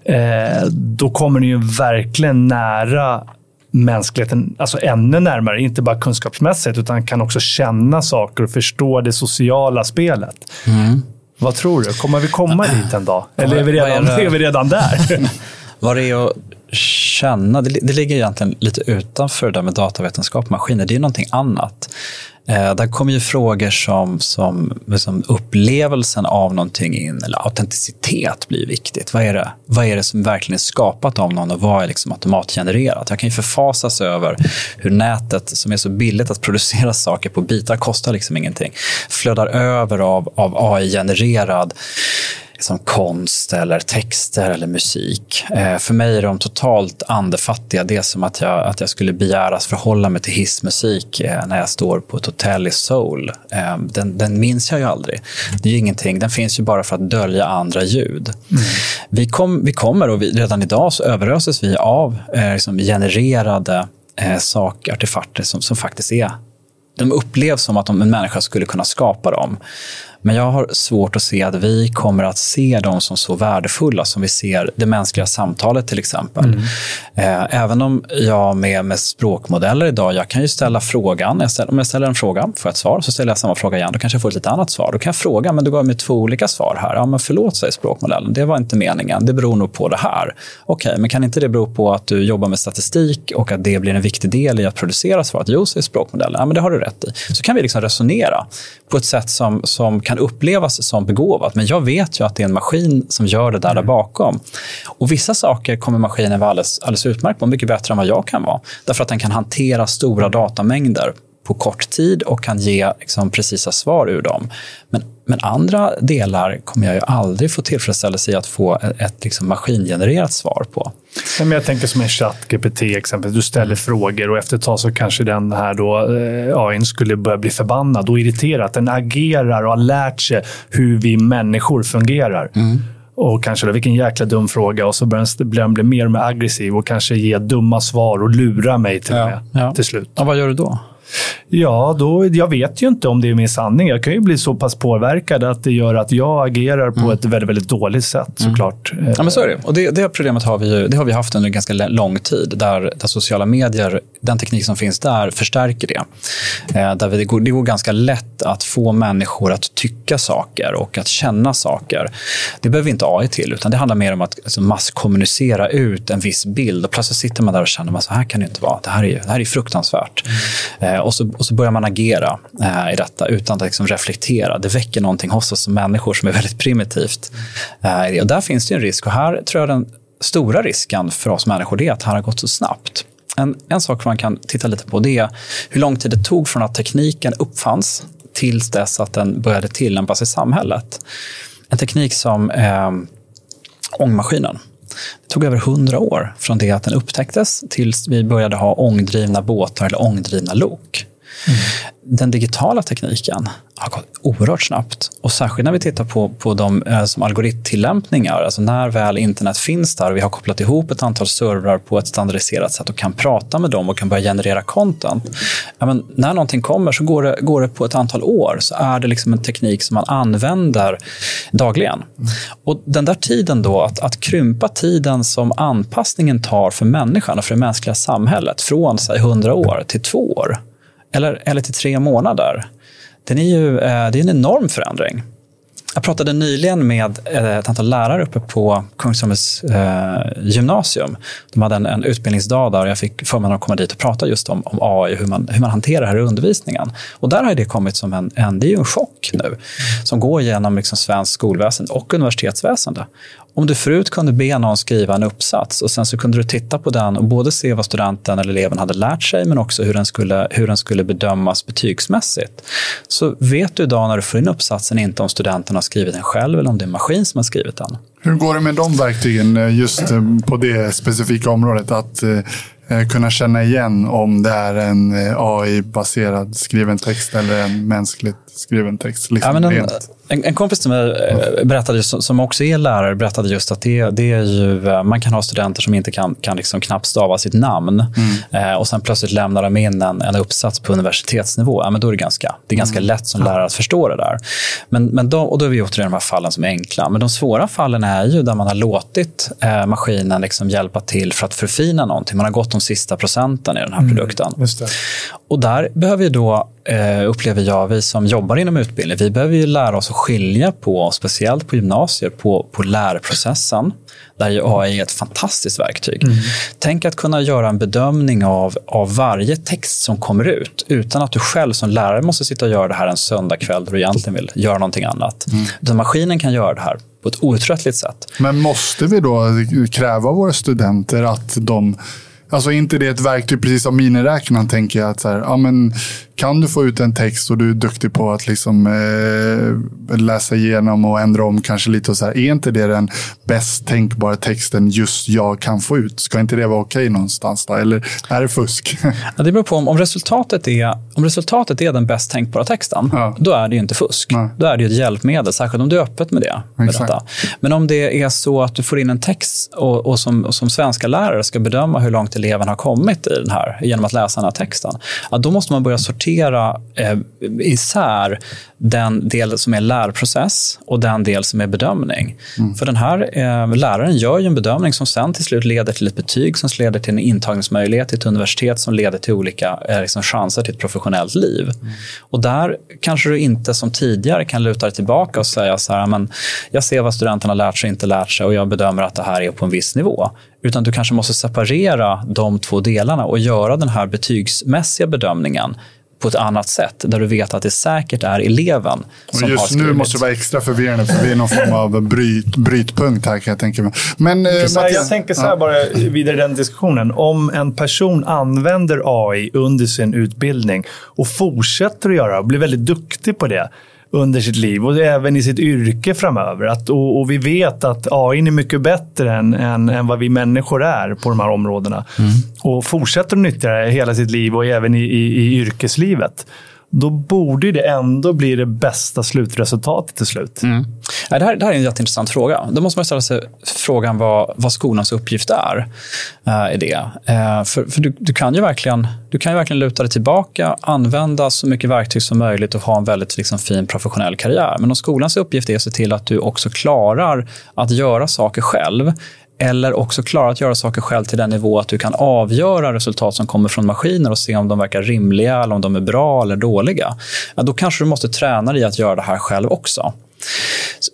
eh, då kommer ni ju verkligen nära mänskligheten alltså ännu närmare. Inte bara kunskapsmässigt, utan kan också känna saker och förstå det sociala spelet. Mm. Vad tror du? Kommer vi komma dit en dag? Eller är vi redan, är, är vi redan där? Vad det är att känna, det, det ligger egentligen lite utanför det där med datavetenskap och maskiner. Det är någonting annat. Eh, där kommer ju frågor som, som som upplevelsen av någonting in, eller autenticitet blir viktigt. Vad är, det? vad är det som verkligen är skapat av någon och vad är liksom automatgenererat? Jag kan ju förfasas över hur nätet, som är så billigt att producera saker på bitar, kostar liksom ingenting, flödar över av, av AI-genererad som konst eller texter eller musik. Eh, för mig är de totalt andefattiga. Det är som att jag, att jag skulle begäras förhålla mig till hissmusik eh, när jag står på ett hotell i Seoul. Eh, den, den minns jag ju aldrig. Det är ju ingenting. Den finns ju bara för att dölja andra ljud. Mm. Vi, kom, vi kommer, och vi, redan idag så överöses vi av eh, liksom genererade eh, saker, artefakter som, som faktiskt är de upplevs som att en människa skulle kunna skapa dem. Men jag har svårt att se att vi kommer att se dem som så värdefulla som vi ser det mänskliga samtalet till exempel. Mm. Eh, även om jag med, med språkmodeller idag, jag kan ju ställa frågan, jag ställer, om jag ställer en fråga, får jag ett svar, så ställer jag samma fråga igen, då kanske jag får ett lite annat svar. Då kan jag fråga, men du gav mig två olika svar här. Ja, men förlåt, säger språkmodellen, det var inte meningen, det beror nog på det här. Okej, okay, men kan inte det bero på att du jobbar med statistik och att det blir en viktig del i att producera svaret? Jo, säger språkmodellen, ja, men det har du rätt i. Så kan vi liksom resonera på ett sätt som, som kan upplevas som begåvat. Men jag vet ju att det är en maskin som gör det där, mm. där bakom. Och vissa saker kommer maskinen vara alldeles, alldeles utmärkt på, mycket bättre än vad jag kan vara. Därför att den kan hantera stora datamängder på kort tid och kan ge liksom, precisa svar ur dem. Men, men andra delar kommer jag ju aldrig få tillfredsställelse i att få ett, ett liksom, maskingenererat svar på. Men jag tänker som en chatt GPT exempel. Du ställer frågor och efter ett tag så kanske den här då, eh, AI skulle börja bli förbannad och irriterad. Den agerar och har lärt sig hur vi människor fungerar. Mm. Och kanske då, vilken jäkla dum fråga. Och så börjar den bli mer och mer aggressiv och kanske ge dumma svar och lura mig till, ja, med, ja. till slut. Och vad gör du då? Ja, då, jag vet ju inte om det är min sanning. Jag kan ju bli så pass påverkad att det gör att jag agerar på mm. ett väldigt, väldigt dåligt sätt mm. såklart. Ja, men så är det. Och det, det problemet har vi, ju, det har vi haft under ganska lång tid, där, där sociala medier, den teknik som finns där, förstärker det. Eh, där det, går, det går ganska lätt att få människor att tycka saker och att känna saker. Det behöver inte AI till, utan det handlar mer om att alltså, masskommunicera ut en viss bild. Och plötsligt sitter man där och känner att så här kan det inte vara. Det här är, det här är fruktansvärt. Mm. Eh, och, så, och så börjar man agera eh, i detta utan att liksom reflektera. Det väcker någonting hos oss som människor som är väldigt primitivt. Eh, och där finns det en risk. Och här tror jag den stora risken för oss människor är att det här har gått så snabbt. En, en sak man kan titta lite på det är hur lång tid det tog från att tekniken uppfanns tills dess att den började tillämpas i samhället. En teknik som eh, ångmaskinen det tog över hundra år från det att den upptäcktes tills vi började ha ångdrivna båtar eller ångdrivna lok. Mm. Den digitala tekniken har gått oerhört snabbt. Och särskilt när vi tittar på, på de eh, som algoritmtillämpningar, alltså när väl internet finns där och vi har kopplat ihop ett antal servrar på ett standardiserat sätt och kan prata med dem och kan börja generera content. Ja, men när någonting kommer så går det, går det på ett antal år så är det liksom en teknik som man använder dagligen. Mm. Och den där tiden då, att, att krympa tiden som anpassningen tar för människan och för det mänskliga samhället från säg 100 år till två år eller, eller till tre månader den är ju eh, det är en enorm förändring. Jag pratade nyligen med eh, ett antal lärare uppe på Kungsholmens eh, gymnasium. De hade en, en utbildningsdag där jag fick förmånen att komma dit och prata just om, om AI, hur man, hur man hanterar det här i undervisningen. Och där har det kommit som en, en, det är en chock nu, som går genom liksom svensk skolväsende och universitetsväsende. Om du förut kunde be någon skriva en uppsats och sen så kunde du titta på den och både se vad studenten eller eleven hade lärt sig men också hur den skulle, hur den skulle bedömas betygsmässigt. Så vet du idag när du får in uppsatsen inte om studenten har skrivit den själv eller om det är en maskin som har skrivit den. Hur går det med de verktygen eh, just eh, på det specifika området? Att eh, kunna känna igen om det är en AI-baserad skriven text eller en mänskligt skriven text? Liksom ja, men en? En, en kompis till mig eh, berättade, som också är lärare berättade just att det, det är ju, eh, man kan ha studenter som inte kan, kan liksom knappt stava sitt namn mm. eh, och sen plötsligt lämnar de in en, en uppsats på universitetsnivå. Ja, men då är det ganska, det är ganska mm. lätt som lärare att förstå det där. Men, men de, och då är vi återigen de här fallen som är enkla. Men de svåra fallen är ju där man har låtit eh, maskinen liksom hjälpa till för att förfina någonting. Man har gått de sista procenten i den här mm. produkten. Och där behöver vi då eh, upplever jag, vi som jobbar inom utbildning, vi behöver ju lära oss att skilja på, speciellt på gymnasier, på, på lärprocessen, där ju AI är ett fantastiskt verktyg. Mm. Tänk att kunna göra en bedömning av, av varje text som kommer ut, utan att du själv som lärare måste sitta och göra det här en söndagkväll där du egentligen vill göra någonting annat. Mm. Utan maskinen kan göra det här på ett outtröttligt sätt. Men måste vi då kräva våra studenter att de Alltså inte det ett verktyg precis som miniräknaren tänker jag att så här, ja, men kan du få ut en text och du är duktig på att liksom, eh, läsa igenom och ändra om kanske lite och så här, är inte det den bäst tänkbara texten just jag kan få ut? Ska inte det vara okej någonstans då? Eller är det fusk? Ja, det beror på om, om, resultatet är, om resultatet är den bäst tänkbara texten, ja. då är det ju inte fusk. Nej. Då är det ett hjälpmedel, särskilt om du är öppet med det. Med. Men om det är så att du får in en text och, och, som, och som svenska lärare ska bedöma hur långt eleven har kommit i den här genom att läsa den här texten, ja, då måste man börja sortera eh, isär den del som är lärprocess och den del som är bedömning. Mm. För den här eh, läraren gör ju en bedömning som sen till slut leder till ett betyg som leder till en intagningsmöjlighet till ett universitet som leder till olika eh, liksom chanser till ett professionellt liv. Mm. Och där kanske du inte som tidigare kan luta dig tillbaka och säga så här, men jag ser vad studenterna lärt sig och inte lärt sig och jag bedömer att det här är på en viss nivå. Utan du kanske måste separera de två delarna och göra den här betygsmässiga bedömningen på ett annat sätt, där du vet att det säkert är eleven som Just har skrivit. nu måste det vara extra förvirrande, för vi är någon form av bryt, brytpunkt här kan jag tänka mig. Men, eh, Mattias, jag tänker så här ja. bara vidare i den diskussionen. Om en person använder AI under sin utbildning och fortsätter att göra och blir väldigt duktig på det, under sitt liv och även i sitt yrke framöver. Att, och, och vi vet att AI är mycket bättre än, än, än, vad vi människor är på de här områdena. Mm. Och fortsätter att nyttja det hela sitt liv och även i, i, i yrkeslivet då borde det ändå bli det bästa slutresultatet till slut. Mm. Det, här, det här är en jätteintressant fråga. Då måste man ställa sig frågan vad, vad skolans uppgift är uh, i det. Uh, för för du, du, kan ju verkligen, du kan ju verkligen luta dig tillbaka, använda så mycket verktyg som möjligt och ha en väldigt liksom, fin professionell karriär. Men om skolans uppgift är att se till att du också klarar att göra saker själv eller också klara att göra saker själv till den nivå att du kan avgöra resultat som kommer från maskiner och se om de verkar rimliga, eller om de är bra eller dåliga. Ja, då kanske du måste träna dig att göra det här själv också.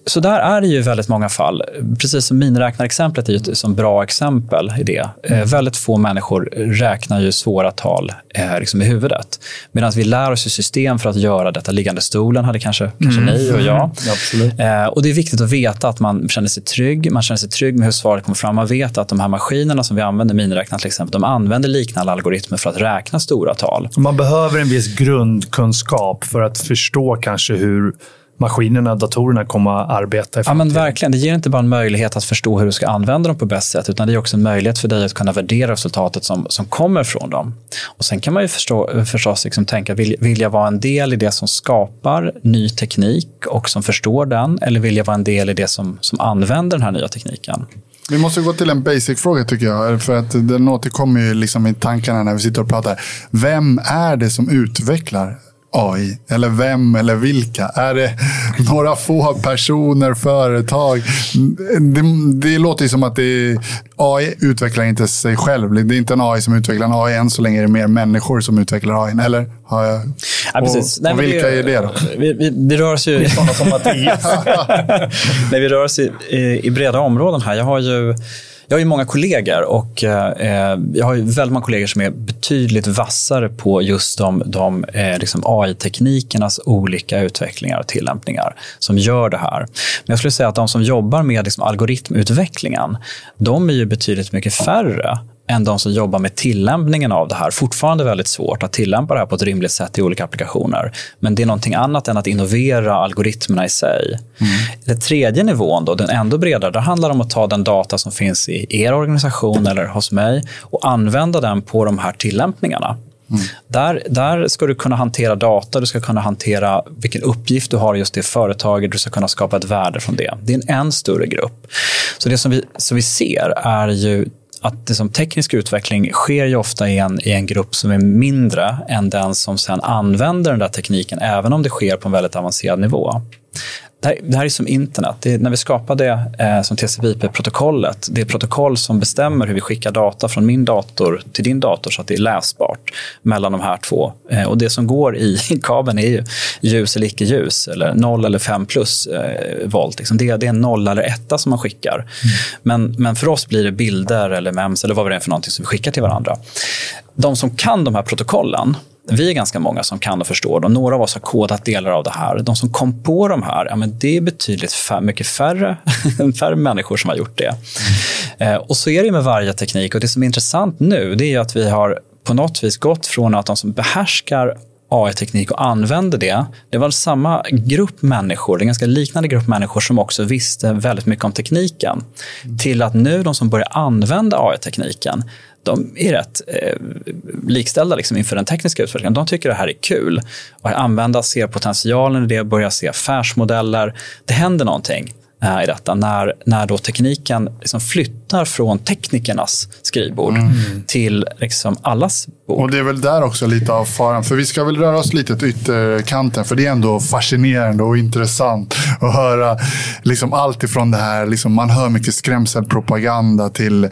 Så där är det ju väldigt många fall. Precis som miniräknarexemplet är ju ett bra exempel i det. Eh, väldigt få människor räknar ju svåra tal eh, liksom i huvudet. Medan vi lär oss system för att göra detta. Liggande stolen hade kanske, kanske mm. ni och jag. Mm, eh, och Det är viktigt att veta att man känner sig trygg. Man känner sig trygg med hur svaret kommer fram. Man vet att de här maskinerna som vi använder, miniräknare till exempel, de använder liknande algoritmer för att räkna stora tal. Man behöver en viss grundkunskap för att förstå kanske hur maskinerna, datorerna kommer att arbeta i Ja, men verkligen. Det ger inte bara en möjlighet att förstå hur du ska använda dem på bäst sätt, utan det är också en möjlighet för dig att kunna värdera resultatet som, som kommer från dem. Och Sen kan man ju förstå, förstås liksom tänka, vill, vill jag vara en del i det som skapar ny teknik och som förstår den, eller vill jag vara en del i det som, som använder den här nya tekniken? Vi måste gå till en basic-fråga tycker jag. För att den återkommer ju liksom i tankarna när vi sitter och pratar. Vem är det som utvecklar AI? Eller vem eller vilka? Är det några få personer, företag? Det, det låter ju som att det AI utvecklar inte sig själv. Det är inte en AI som utvecklar en AI. Än så länge är det mer människor som utvecklar AI. Eller? Har jag... Ja, precis. Och, Nej, och vilka det, är det då? Vi, vi, vi rör oss ju... i sådana som Mattias. Nej, vi rör oss i, i, i breda områden här. Jag har ju jag har ju många kollegor och eh, jag har ju väldigt många kollegor som är betydligt vassare på just de, de eh, liksom AI-teknikernas olika utvecklingar och tillämpningar som gör det här. Men jag skulle säga att de som jobbar med liksom algoritmutvecklingen, de är ju betydligt mycket färre än de som jobbar med tillämpningen av det här. Fortfarande väldigt svårt att tillämpa det här på ett rimligt sätt i olika applikationer. Men det är någonting annat än att innovera algoritmerna i sig. Mm. Den tredje nivån, då, den ändå bredare, det handlar om att ta den data som finns i er organisation eller hos mig och använda den på de här tillämpningarna. Mm. Där, där ska du kunna hantera data, du ska kunna hantera vilken uppgift du har just det företaget, du ska kunna skapa ett värde från det. Det är en än större grupp. Så det som vi, som vi ser är ju att det som teknisk utveckling sker ju ofta i en, i en grupp som är mindre än den som sen använder den där tekniken, även om det sker på en väldigt avancerad nivå. Det här, det här är som internet. Är, när vi skapade eh, som TCP/IP-protokollet, det är protokoll som bestämmer hur vi skickar data från min dator till din dator så att det är läsbart mellan de här två. Eh, och Det som går i kabeln är ju ljus eller icke-ljus, eller 0 eller 5 plus eh, volt. Liksom det, det är en nolla eller etta som man skickar. Mm. Men, men för oss blir det bilder eller mems eller vad det är för någonting som vi skickar till varandra. De som kan de här protokollen vi är ganska många som kan och förstår dem. Några av oss har kodat delar av det här. De som kom på de här, ja, men det är betydligt fär, mycket färre, färre människor som har gjort det. Mm. Eh, och så är det med varje teknik. Och Det som är intressant nu det är att vi har på något vis gått från att de som behärskar AI-teknik och använde det. Det var samma grupp människor, en ganska liknande grupp människor som också visste väldigt mycket om tekniken. Till att nu de som börjar använda AI-tekniken, de är rätt eh, likställda liksom inför den tekniska utvecklingen. De tycker det här är kul. Och använda, ser potentialen i det, börjar se affärsmodeller. Det händer någonting i detta när, när då tekniken liksom flyttar från teknikernas skrivbord mm. till liksom allas bord. Och Det är väl där också lite av faran. För Vi ska väl röra oss lite till ytterkanten. För det är ändå fascinerande och intressant att höra liksom allt ifrån det här. Liksom man hör mycket skrämselpropaganda till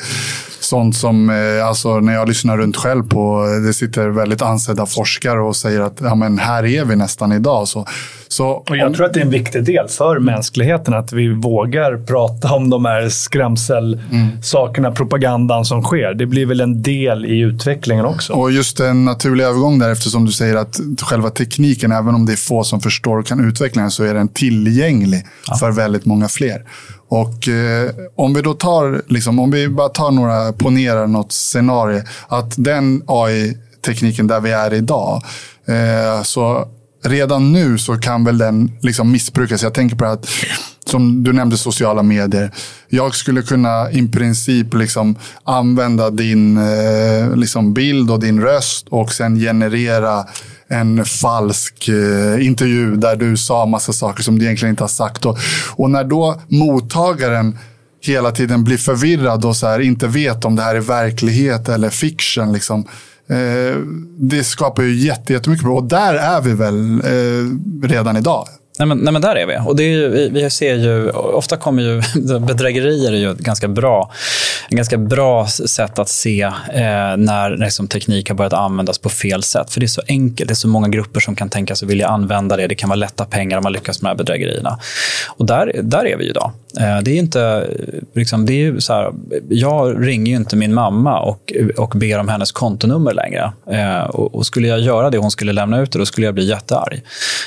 sånt som, eh, alltså när jag lyssnar runt själv på, det sitter väldigt ansedda forskare och säger att ja, men här är vi nästan idag. Så, så och jag om... tror att det är en viktig del för mänskligheten att vi vågar prata om de här skrämselsakerna, mm. propagandan som sker. Det blir väl en del i utvecklingen också. Och just en naturlig övergång där, eftersom du säger att själva tekniken, även om det är få som förstår och kan utveckla den, så är den tillgänglig ja. för väldigt många fler. Och eh, om vi då tar, liksom, om vi bara tar några, ponerar något scenario, att den AI-tekniken där vi är idag, eh, så redan nu så kan väl den liksom missbrukas. Jag tänker på att, som du nämnde, sociala medier. Jag skulle kunna i princip liksom använda din eh, liksom bild och din röst och sen generera en falsk eh, intervju där du sa massa saker som du egentligen inte har sagt. Och, och när då mottagaren hela tiden blir förvirrad och så här, inte vet om det här är verklighet eller fiction. Liksom, eh, Eh, det skapar ju jättemycket problem. Och där är vi väl eh, redan idag. Nej men, nej, men där är vi. Och det är ju, vi, vi, ser ju, ofta kommer ju bedrägerier är ju ett ganska bra, ett ganska bra sätt att se eh, när liksom, teknik har börjat användas på fel sätt. För det är så enkelt. Det är så många grupper som kan tänka sig vilja använda det. Det kan vara lätta pengar om man lyckas med de här bedrägerierna. Och där, där är vi idag. Eh, det är inte, liksom, det är så här, jag ringer ju inte min mamma och, och ber om hennes kontonummer längre. Eh, och, och, skulle jag göra det och hon skulle lämna ut det, då skulle jag bli jättearg.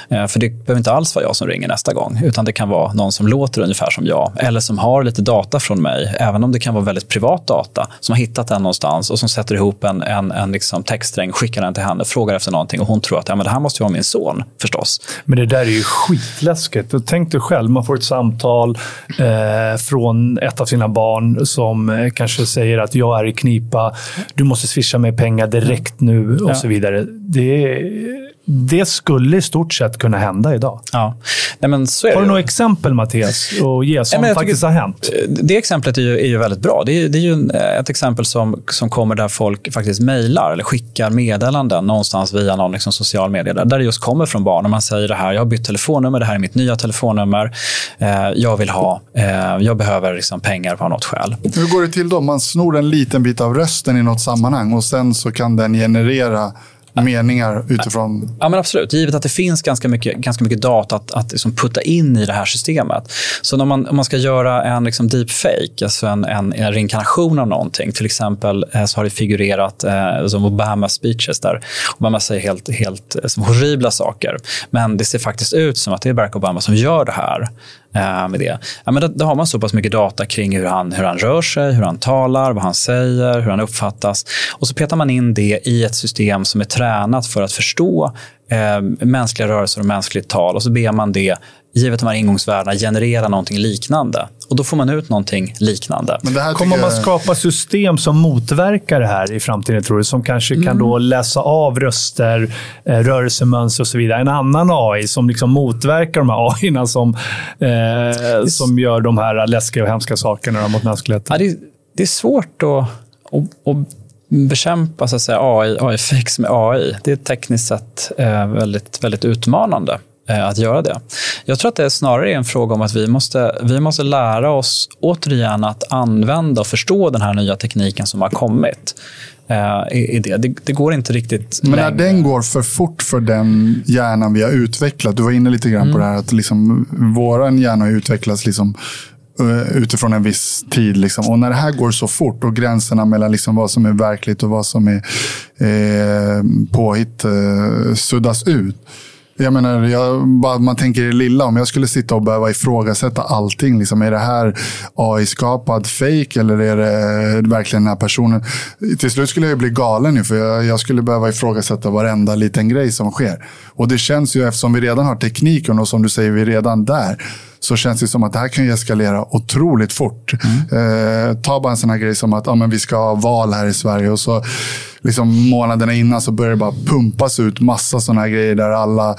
Eh, för det behöver inte alls vara jag som ringer nästa gång, utan det kan vara någon som låter ungefär som jag, eller som har lite data från mig, även om det kan vara väldigt privat data, som har hittat den någonstans och som sätter ihop en, en, en liksom textsträng, skickar den till henne, frågar efter någonting och hon tror att ja, men det här måste vara min son, förstås. Men det där är ju skitläskigt. Tänk dig själv, man får ett samtal eh, från ett av sina barn som eh, kanske säger att jag är i knipa, du måste swisha mig pengar direkt nu och ja. så vidare. Det är det skulle i stort sett kunna hända idag. Ja. Nej, men så är har du några exempel, Mattias, att ge som Nej, faktiskt har hänt? Det exemplet är ju, är ju väldigt bra. Det är, det är ju ett exempel som, som kommer där folk faktiskt mejlar eller skickar meddelanden någonstans via någon liksom social media. Där, där det just kommer från barn. Och man säger det här, jag har bytt telefonnummer, det här är mitt nya telefonnummer. Eh, jag vill ha, eh, jag behöver liksom pengar på något skäl. Hur går det till då? Man snor en liten bit av rösten i något sammanhang och sen så kan den generera meningar utifrån... Ja, men absolut. Givet att det finns ganska mycket, ganska mycket data att, att liksom putta in i det här systemet. Så om man, om man ska göra en liksom deepfake, alltså en, en, en reinkarnation av någonting. Till exempel eh, så har det figurerat eh, som Obamas speeches där Obama säger helt, helt eh, som horribla saker. Men det ser faktiskt ut som att det är Barack Obama som gör det här. Eh, med det. Ja, men då, då, har man så pass mycket data kring hur han, hur han rör sig, hur han talar, vad han säger, hur han uppfattas. Och så petar man in det i ett system som är tränat för att förstå eh, mänskliga rörelser och mänskligt tal och så ber man det givet de här ingångsvärdena, generera någonting liknande. Och då får man ut någonting liknande. Men det här Kommer man skapa system som motverkar det här i framtiden, tror du? Som kanske mm. kan då läsa av röster, eh, rörelsemönster och så vidare. En annan AI som liksom motverkar de här AI som, eh, som gör de här läskiga och hemska sakerna mot mänskligheten. Ja, det, det är svårt att, att, att bekämpa så att säga, AI, AI-fix med AI. Det är tekniskt sett eh, väldigt, väldigt utmanande. Eh, att göra det. Jag tror att det snarare är en fråga om att vi måste, vi måste lära oss återigen att använda och förstå den här nya tekniken som har kommit. Uh, i, det. det. Det, går inte riktigt Men när den går för fort för den hjärnan vi har utvecklat. Du var inne lite grann mm. på det här att liksom, vår hjärna har utvecklats liksom, uh, utifrån en viss tid. Liksom. Och när det här går så fort och gränserna mellan liksom vad som är verkligt och vad som är eh, påhitt eh, suddas ut jag menar, jag, man tänker det lilla. Om jag skulle sitta och behöva ifrågasätta allting. Liksom, är det här AI-skapad fake eller är det eh, verkligen den här personen? Till slut skulle jag bli galen nu, för jag, jag, skulle behöva ifrågasätta varenda liten grej som sker. Och det känns ju, eftersom vi redan har tekniken och som du säger, vi är redan där så känns det som att det här kan ju eskalera otroligt fort. Mm. Eh, ta bara en sån här grej som att ja, men vi ska ha val här i Sverige och så liksom månaderna innan så börjar det bara pumpas ut massa sådana här grejer där alla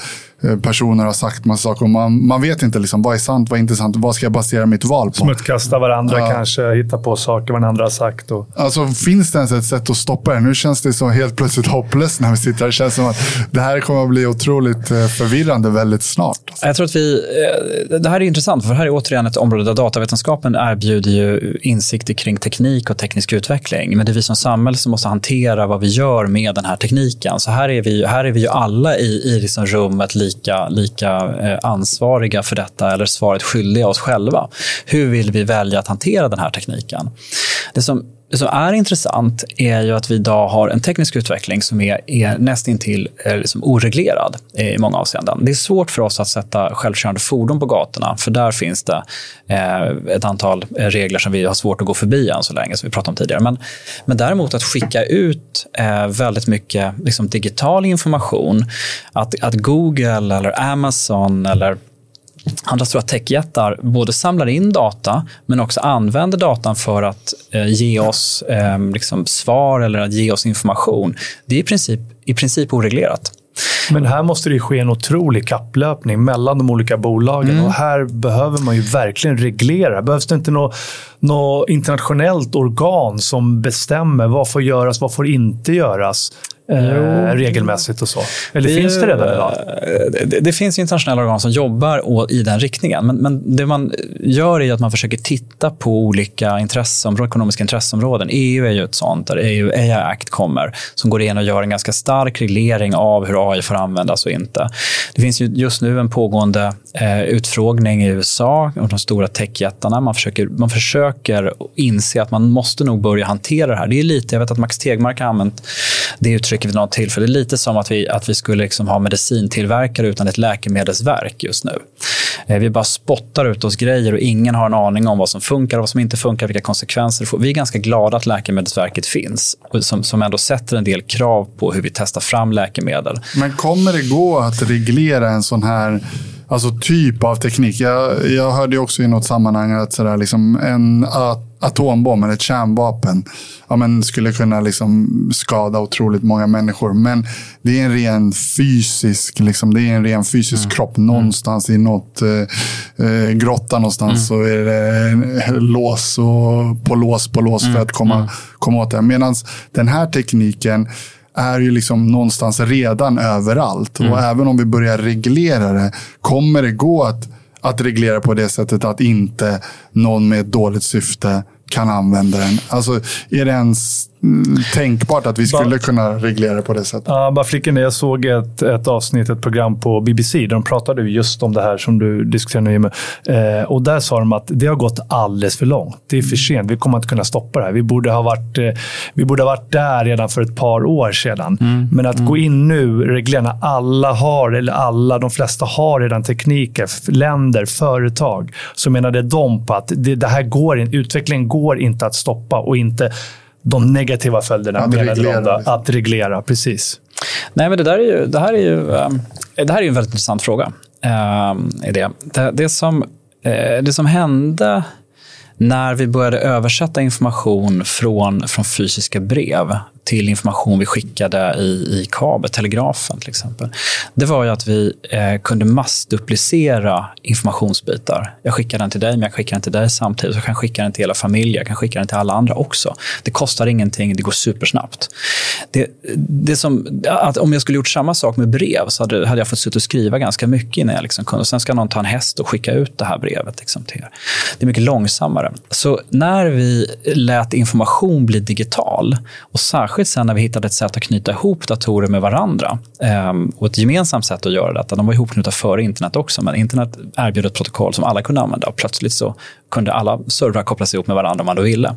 personer har sagt massa saker. Och man, man vet inte liksom, vad är sant, vad är inte sant, vad ska jag basera mitt val på? Smutskasta varandra ja. kanske, hitta på saker vad andra har sagt. Och... Alltså, finns det ens ett sätt att stoppa det? Nu känns det så helt plötsligt hopplöst när vi sitter här. Det känns som att det här kommer att bli otroligt eh, förvirrande väldigt snart. Alltså. Jag tror att vi, eh, det här är intressant, för det här är återigen ett område där datavetenskapen erbjuder ju insikter kring teknik och teknisk utveckling. Men det är vi som samhälle som måste hantera vad vi gör med den här tekniken. Så här är vi, här är vi ju alla i, i liksom rummet lika, lika eh, ansvariga för detta eller svaret skyldiga oss själva. Hur vill vi välja att hantera den här tekniken? Det som det som är intressant är ju att vi idag har en teknisk utveckling som är, är nästintill eh, liksom oreglerad i många avseenden. Det är svårt för oss att sätta självkörande fordon på gatorna, för där finns det eh, ett antal eh, regler som vi har svårt att gå förbi än så länge, som vi pratade om tidigare. Men, men däremot att skicka ut eh, väldigt mycket liksom, digital information, att, att Google eller Amazon eller andra stora techjättar både samlar in data men också använder datan för att eh, ge oss eh, liksom svar eller att ge oss information. Det är i princip, i princip oreglerat. Men här måste det ske en otrolig kapplöpning mellan de olika bolagen. Mm. Och här behöver man ju verkligen reglera. Behövs det inte något, något internationellt organ som bestämmer vad får göras, vad får inte göras? Eh, regelmässigt och så? Eller det, finns det redan idag? Eh, det, det, finns internationella organ som jobbar i den riktningen. Men, men, det man gör är att man försöker titta på olika intresseområden, ekonomiska intresseområden. EU är ju ett sånt, där EU AI Act kommer, som går in och gör en ganska stark reglering av hur AI får användas och inte. Det finns ju just nu en pågående eh, utfrågning i USA av de stora techjättarna. Man försöker, man försöker inse att man måste nog börja hantera det här. Det är lite, jag vet att Max Tegmark har använt det uttrycket vid något tillfälle. Det är lite som att vi, att vi skulle liksom ha medicintillverkare utan ett läkemedelsverk just nu. Eh, vi bara spottar ut oss grejer och ingen har en aning om vad som funkar och vad som inte funkar, vilka konsekvenser det får. Vi är ganska glada att Läkemedelsverket finns, som, som ändå sätter en del krav på hur vi testar fram läkemedel. Men kommer det gå att reglera en sån här alltså typ av teknik. Jag, jag hörde också i något sammanhang att sådär, liksom en atombomb eller ett kärnvapen ja, men skulle kunna liksom skada otroligt många människor. Men det är en ren fysisk, liksom, det är en ren fysisk mm. kropp. Någonstans mm. i något eh, eh, grotta någonstans mm. så är det lås och på lås på lås för mm. att komma, mm. komma åt det. Medan den här tekniken är ju liksom någonstans redan överallt. Mm. Och även om vi börjar reglera det, kommer det gå att, att reglera på det sättet att inte någon med ett dåligt syfte kan använda den? Alltså, är det ens tänkbart att vi skulle bara, kunna reglera på det sättet. Ja, bara flickan, jag såg ett, ett avsnitt, ett program på BBC, där de pratade just om det här som du diskuterar nu. Med. Eh, och där sa de att det har gått alldeles för långt. Det är för sent. Vi kommer inte kunna stoppa det här. Vi borde ha varit, eh, vi borde ha varit där redan för ett par år sedan. Mm. Men att mm. gå in nu, reglera, alla har, eller alla, de flesta har redan tekniker, länder, företag, så menade de på att det, det här går, utvecklingen går inte att stoppa och inte de negativa följderna att reglera, de att reglera. Precis. Nej, men det, där är ju, det, här är ju, ehm, det här är en väldigt intressant fråga. är det. Det, det, som, det som hände när vi började översätta information från, från fysiska brev till information vi skickade i, i kabel, telegrafen till exempel. Det var ju att vi eh, kunde massduplicera informationsbitar. Jag skickar den till dig, men jag skickar den till dig samtidigt. Jag kan skicka den till hela familjen, jag kan skicka den till alla andra också. Det kostar ingenting, det går supersnabbt. Det, det som, att om jag skulle gjort samma sak med brev så hade, hade jag fått sitta och skriva ganska mycket innan jag liksom kunde. Och sen ska någon ta en häst och skicka ut det här brevet liksom till er. Det är mycket långsammare. Så när vi lät information bli digital och särskilt särskilt sen när vi hittade ett sätt att knyta ihop datorer med varandra ehm, och ett gemensamt sätt att göra detta. De var ihopknutna före internet också, men internet erbjöd ett protokoll som alla kunde använda och plötsligt så kunde alla servrar kopplas ihop med varandra om man då ville.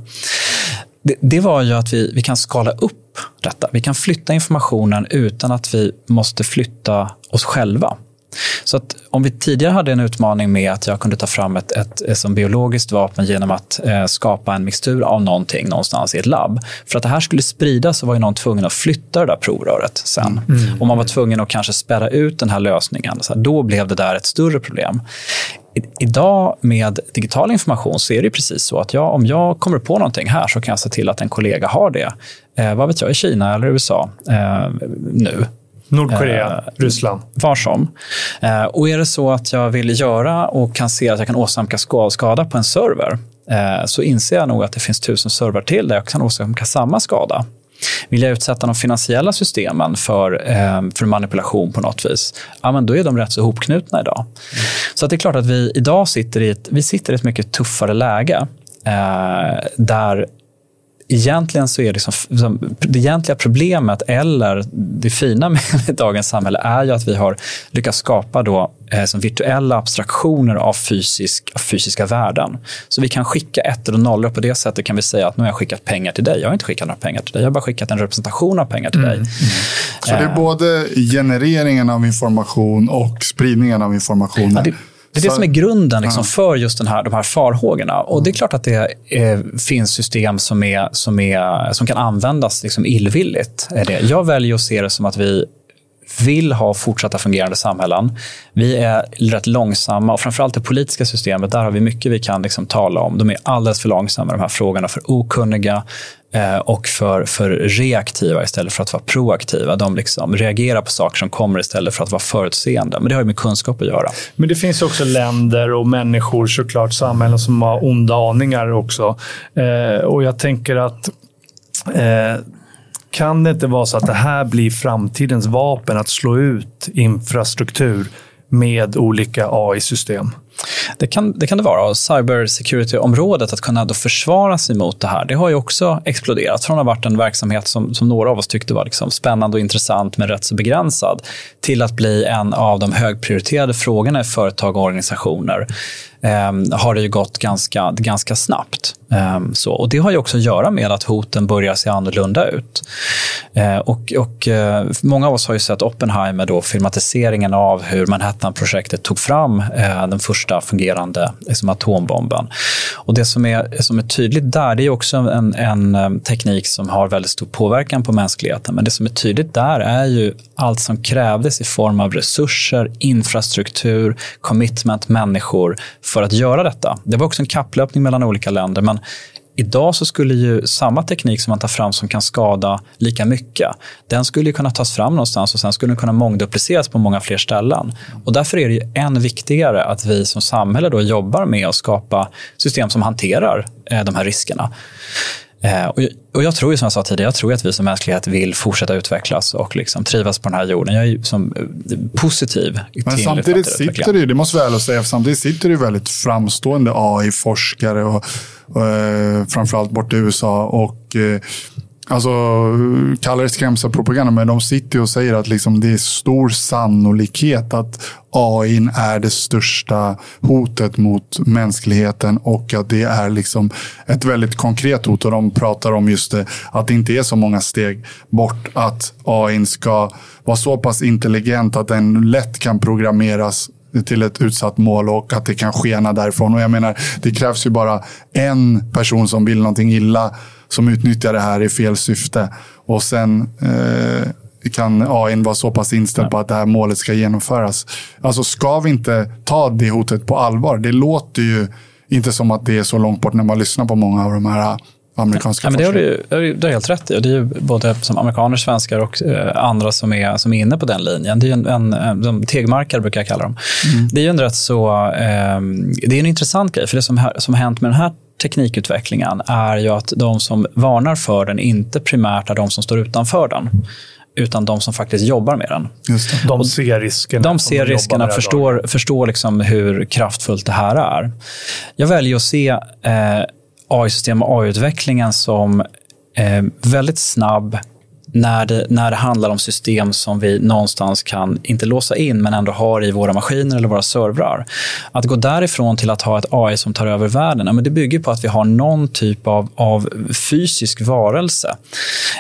Det, det var ju att vi, vi kan skala upp detta. Vi kan flytta informationen utan att vi måste flytta oss själva. Så att om vi tidigare hade en utmaning med att jag kunde ta fram ett, ett, ett som biologiskt vapen genom att eh, skapa en mixtur av någonting någonstans i ett labb. För att det här skulle spridas så var ju någon tvungen att flytta det där provröret sen. Mm. Och man var tvungen att kanske spärra ut den här lösningen. Så här, då blev det där ett större problem. I, idag med digital information så är det precis så att jag, om jag kommer på någonting här så kan jag se till att en kollega har det. Eh, vad vet jag, i Kina eller USA eh, nu. Nordkorea, eh, Ryssland. Var som. Eh, och är det så att jag vill göra och kan se att jag kan åsamka skada på en server eh, så inser jag nog att det finns tusen servrar till där jag kan åsamka samma skada. Vill jag utsätta de finansiella systemen för, eh, för manipulation på något vis, ja, men då är de rätt så ihopknutna idag. Mm. Så att det är klart att vi idag sitter i ett, vi sitter i ett mycket tuffare läge eh, där egentligen så är liksom, det egentliga problemet eller det fina med, dagens samhälle är ju att vi har lyckats skapa då, eh, som virtuella abstraktioner av, fysisk, av fysiska värden. Så vi kan skicka ettor och nollor. På det sättet kan vi säga att nu har jag skickat pengar till dig. Jag har inte skickat några pengar till dig. Jag har bara skickat en representation av pengar till mm. dig. Mm. Så det är eh. både genereringen av information och spridningen av information. Ja, det är det som är grunden liksom, för just den här, de här farhågorna. Och Det är klart att det är, finns system som, är, som, är, som kan användas liksom illvilligt. Är det. Jag väljer att se det som att vi vill ha fortsatta fungerande samhällen. Vi är rätt långsamma och framförallt det politiska systemet, där har vi mycket vi kan liksom tala om. De är alldeles för långsamma, de här frågorna, för okunniga eh, Eh, och för, för reaktiva istället för att vara proaktiva. De liksom reagerar på saker som kommer istället för att vara förutseende. Men det har ju med kunskap att göra. Men det finns också länder och människor, såklart samhällen som har onda aningar också. Eh, och jag tänker att eh, kan det inte vara så att det här blir framtidens vapen att slå ut infrastruktur med olika AI-system? Det kan, det kan det vara. Cybersecurity-området, att kunna då försvara sig mot det här, det har ju också exploderat. Från att ha varit en verksamhet som, som några av oss tyckte var liksom spännande och intressant, men rätt så begränsad, till att bli en av de högprioriterade frågorna i företag och organisationer eh, har det ju gått ganska, ganska snabbt. Eh, så. Och Det har ju också att göra med att hoten börjar se annorlunda ut. Eh, och, och eh, Många av oss har ju sett Oppenheimer, då, filmatiseringen av hur Manhattan-projektet tog fram eh, den första fungerande liksom, atombomben. Och Det som är, som är tydligt där det är också en, en ehm, teknik som har väldigt stor påverkan på mänskligheten. Men det som är tydligt där är ju allt som krävdes i form av resurser, infrastruktur, commitment, människor för att göra detta. Det var också en kapplöpning mellan olika länder, men Idag så skulle ju samma teknik som man tar fram som kan skada lika mycket, den skulle kunna tas fram någonstans och sen skulle den kunna mångdupliceras på många fler ställen. Och därför är det ju än viktigare att vi som samhälle då jobbar med att skapa system som hanterar eh, de här riskerna. Eh, och, och jag tror ju som jag sa tidigare, jag tror att vi som mänsklighet vill fortsätta utvecklas och liksom trivas på den här jorden. Jag är som eh, positiv Men samtidigt sitter det, det måste väl säga, samtidigt sitter det väldigt framstående AI-forskare och, och eh, framförallt bort i USA och Alltså, kallar det skrämselpropaganda, men de sitter och säger att liksom det är stor sannolikhet att AI är det största hotet mot mänskligheten och att det är liksom ett väldigt konkret hot. Och de pratar om just det, att det inte är så många steg bort. Att AI ska vara så pass intelligent att den lätt kan programmeras till ett utsatt mål och att det kan skena därifrån. Och jag menar, det krävs ju bara en person som vill någonting illa som utnyttjar det här i fel syfte. Och sen eh, kan AI vara så pass inställd på att det här målet ska genomföras. Alltså ska vi inte ta det hotet på allvar? Det låter ju inte som att det är så långt bort när man lyssnar på många av de här amerikanska ja, men det har du, det har helt rätt i. Det är ju både som amerikaner, svenskar och eh, andra som är, som är inne på den linjen. Det är en, en, tegmarkare, brukar jag kalla dem. Mm. Det är en rätt så... Eh, det är en intressant grej, för det som, som har hänt med den här teknikutvecklingen är ju att de som varnar för den inte primärt är de som står utanför den utan de som faktiskt jobbar med den. De ser riskerna. De ser riskerna, förstår, förstår liksom hur kraftfullt det här är. Jag väljer att se eh, AI-system och AI-utvecklingen som eh, väldigt snabb när det, när det handlar om system som vi någonstans kan, inte låsa in, men ändå har i våra maskiner eller våra servrar. Att gå därifrån till att ha ett AI som tar över världen, ja, men det bygger på att vi har någon typ av, av fysisk varelse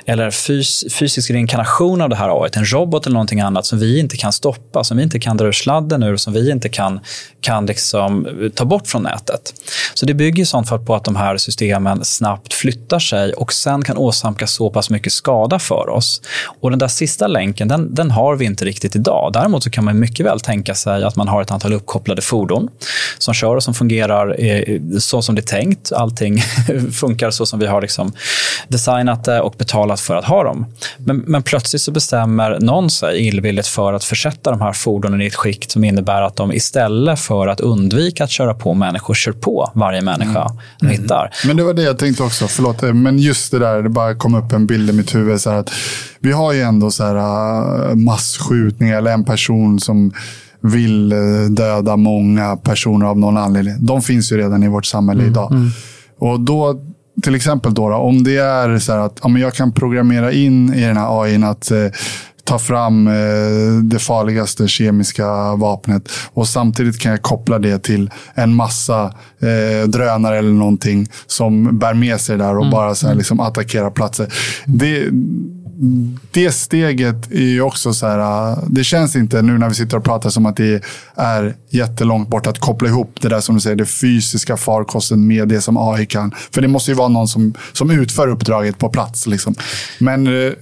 eller fys, fysisk reinkarnation av det här AI, en robot eller någonting annat som vi inte kan stoppa, som vi inte kan dra ur sladden ur, som vi inte kan, kan liksom eh, ta bort från nätet. Så det bygger i sånt fall på att de här systemen snabbt flyttar sig och sen kan åsamka så pass mycket skada för för oss. Och Den där sista länken den, den har vi inte riktigt idag. Däremot så kan man mycket väl tänka sig att man har ett antal uppkopplade fordon som kör och som fungerar eh, så som det är tänkt. Allting funkar så som vi har liksom designat det och betalat för att ha dem. Men, men plötsligt så bestämmer någon sig illvilligt för att försätta de här fordonen i ett skikt som innebär att de istället för att undvika att köra på människor kör på varje människa mm. de hittar. Men det var det jag tänkte också. Förlåt, men just det där, det bara kom upp en bild i mitt huvud. Så att vi har ju ändå så här uh, masskjutningar eller en person som vill uh, döda många personer av någon anledning. De finns ju redan i vårt samhälle mm, idag. Mm. Och då, till exempel då, då, om det är så att ja, men jag kan programmera in i den här AI att eh, ta fram eh, det farligaste kemiska vapnet och samtidigt kan jag koppla det till en massa eh, drönare eller någonting som bär med sig där och mm. bara så här, mm. liksom attackerar platser. Det, det steget är ju också så här, äh, det känns inte nu när vi sitter och pratar som att det är jättelångt bort att koppla ihop det där som du säger, det fysiska farkosten med det som AI kan. För det måste ju vara någon som, som utför uppdraget på plats. Liksom. Men äh,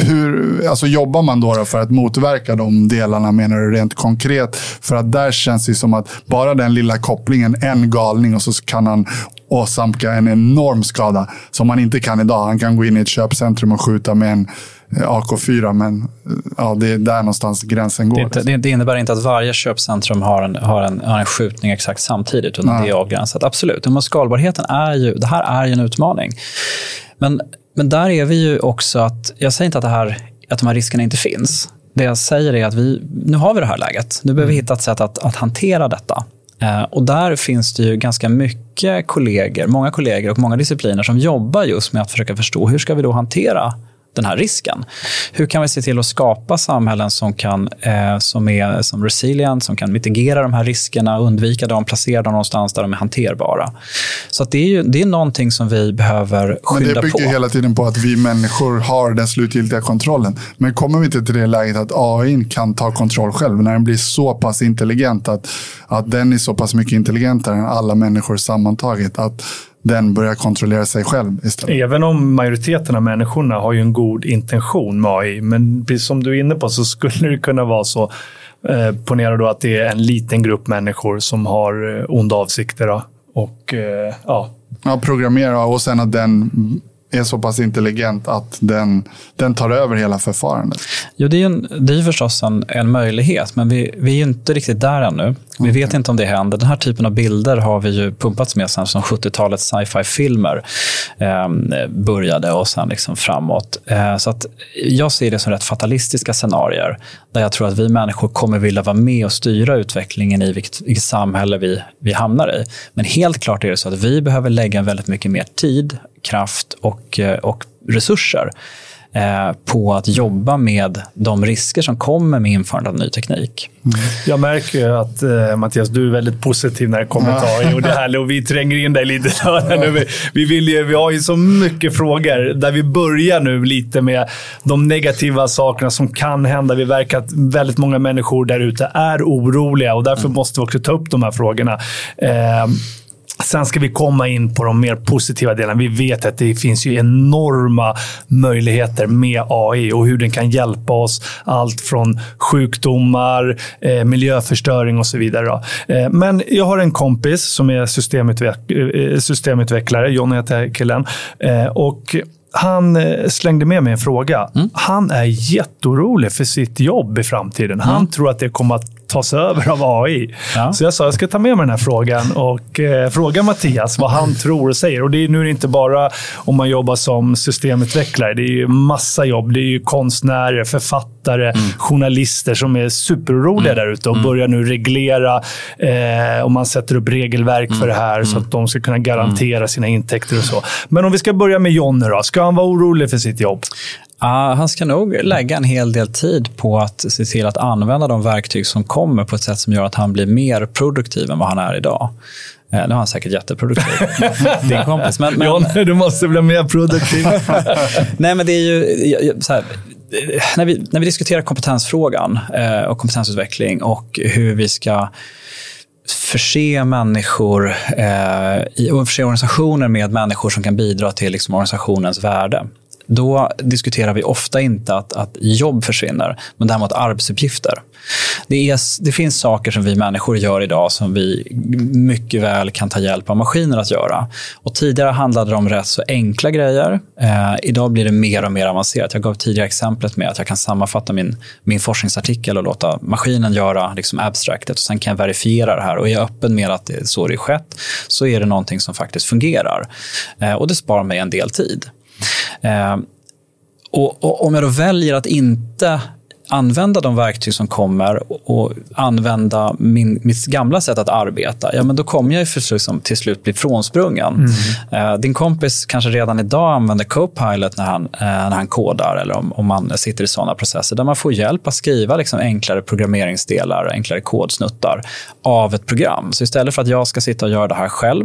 hur alltså jobbar man då, då, för att motverka de delarna menar du rent konkret? För att där känns det som att bara den lilla kopplingen, en galning och så kan han åsamka en enorm skada som man inte kan idag. Han kan gå in i ett köpcentrum och skjuta med en eh, AK4, men ja, det är där någonstans gränsen går. Det, inte, det, det innebär inte att varje köpcentrum har en, har en, har en skjutning exakt samtidigt, utan Nej. det är avgränsat. Absolut, men skalbarheten är ju, det här är ju en utmaning. Men, men där är vi ju också att, jag säger inte att, det här, att de här riskerna inte finns. Det jag säger är att vi, nu har vi det här läget. Nu behöver vi mm. hitta ett sätt att, att hantera detta. Eh, och där finns det ju ganska mycket kollegor, många kollegor och många discipliner som jobbar just med att försöka förstå hur ska vi då hantera den här risken. Hur kan vi se till att skapa samhällen som, kan, eh, som är som resilient, som kan mitigera de här riskerna, undvika dem, placera dem någonstans där de är hanterbara. Så det är ju det är någonting som vi behöver skynda på. Men det bygger på. hela tiden på att vi människor har den slutgiltiga kontrollen. Men kommer vi inte till det läget att AI kan ta kontroll själv, när den blir så pass intelligent att, att den är så pass mycket intelligentare än alla människor sammantaget, att den börjar kontrollera sig själv istället. Även om majoriteten av människorna har ju en god intention med AI, men som du är inne på så skulle det kunna vara så, eh, ponera då att det är en liten grupp människor som har eh, onda avsikter. Då, och eh, ja, Ja, programmera och sen att den är så pass intelligent att den, den tar över hela förfarandet. Jo, det är, en, det är förstås en, en möjlighet, men vi, vi är inte riktigt där ännu. Vi okay. vet inte om det händer. Den här typen av bilder har vi ju pumpats med sen som 70-talets sci-fi-filmer eh, började och sen liksom framåt. Eh, så att jag ser det som rätt fatalistiska scenarier där jag tror att vi människor kommer vilja vara med och styra utvecklingen i vilket, vilket samhälle vi, vi hamnar i. Men helt klart är det så att vi behöver lägga väldigt mycket mer tid, kraft och, eh, och resurser eh, på att jobba med de risker som kommer med införandet av ny teknik. Mm. Jag märker att eh, Mattias, du är väldigt positiv när det kommer till AI och det här, och vi tränger in dig lite. nu. Vi, vill ju, vi har ju så mycket frågor där vi börjar nu lite med de negativa sakerna som kan hända. Vi verkar att väldigt många människor där ute är oroliga och därför mm. måste vi också ta upp de här frågorna. Eh, Sen ska vi komma in på de mer positiva delarna. Vi vet att det finns ju enorma möjligheter med AI och hur den kan hjälpa oss. Allt från sjukdomar, eh, miljöförstöring och så vidare. Eh, men jag har en kompis som är eh, systemutvecklare. John heter killen. Och han slängde med mig en fråga. Mm. Han är jätteorolig för sitt jobb i framtiden. Han mm. tror att det kommer att tas över av AI. Ja. Så jag sa att jag ska ta med mig den här frågan och eh, fråga Mattias vad han tror och säger. Och det är, nu är det inte bara om man jobbar som systemutvecklare. Det är ju massa jobb. Det är ju konstnärer, författare, mm. journalister som är superoroliga mm. där ute och mm. börjar nu reglera. Eh, och man sätter upp regelverk för det här så mm. att de ska kunna garantera mm. sina intäkter och så. Men om vi ska börja med John nu då. Ska han vara orolig för sitt jobb? Ja, han ska nog lägga en hel del tid på att se till att använda de verktyg som kommer på ett sätt som gör att han blir mer produktiv än vad han är idag. Eh, nu är han säkert jätteproduktiv, din kompis. Men, men... John, du måste bli mer produktiv. Nej, men det är ju så här, när, vi, när vi diskuterar kompetensfrågan eh, och kompetensutveckling och hur vi ska förse människor eh, och förse organisationer med människor som kan bidra till liksom, organisationens värde då diskuterar vi ofta inte att, att jobb försvinner, men däremot arbetsuppgifter. Det, är, det finns saker som vi människor gör idag som vi mycket väl kan ta hjälp av maskiner att göra. Och tidigare handlade det om rätt så enkla grejer. Eh, idag blir det mer och mer avancerat. Jag gav tidigare exemplet med att jag kan sammanfatta min, min forskningsartikel och låta maskinen göra liksom abstractet. Och sen kan jag verifiera det här. Och är jag öppen med att det är så det är skett så är det någonting som faktiskt fungerar. Eh, och det sparar mig en del tid. Eh, och, och, om jag då väljer att inte använda de verktyg som kommer och använda min, mitt gamla sätt att arbeta, ja, men då kommer jag för, liksom, till slut bli frånsprungen. Mm. Uh, din kompis kanske redan idag använder Copilot när han, uh, när han kodar eller om, om man sitter i sådana processer där man får hjälp att skriva liksom, enklare programmeringsdelar, enklare kodsnuttar av ett program. Så istället för att jag ska sitta och göra det här själv,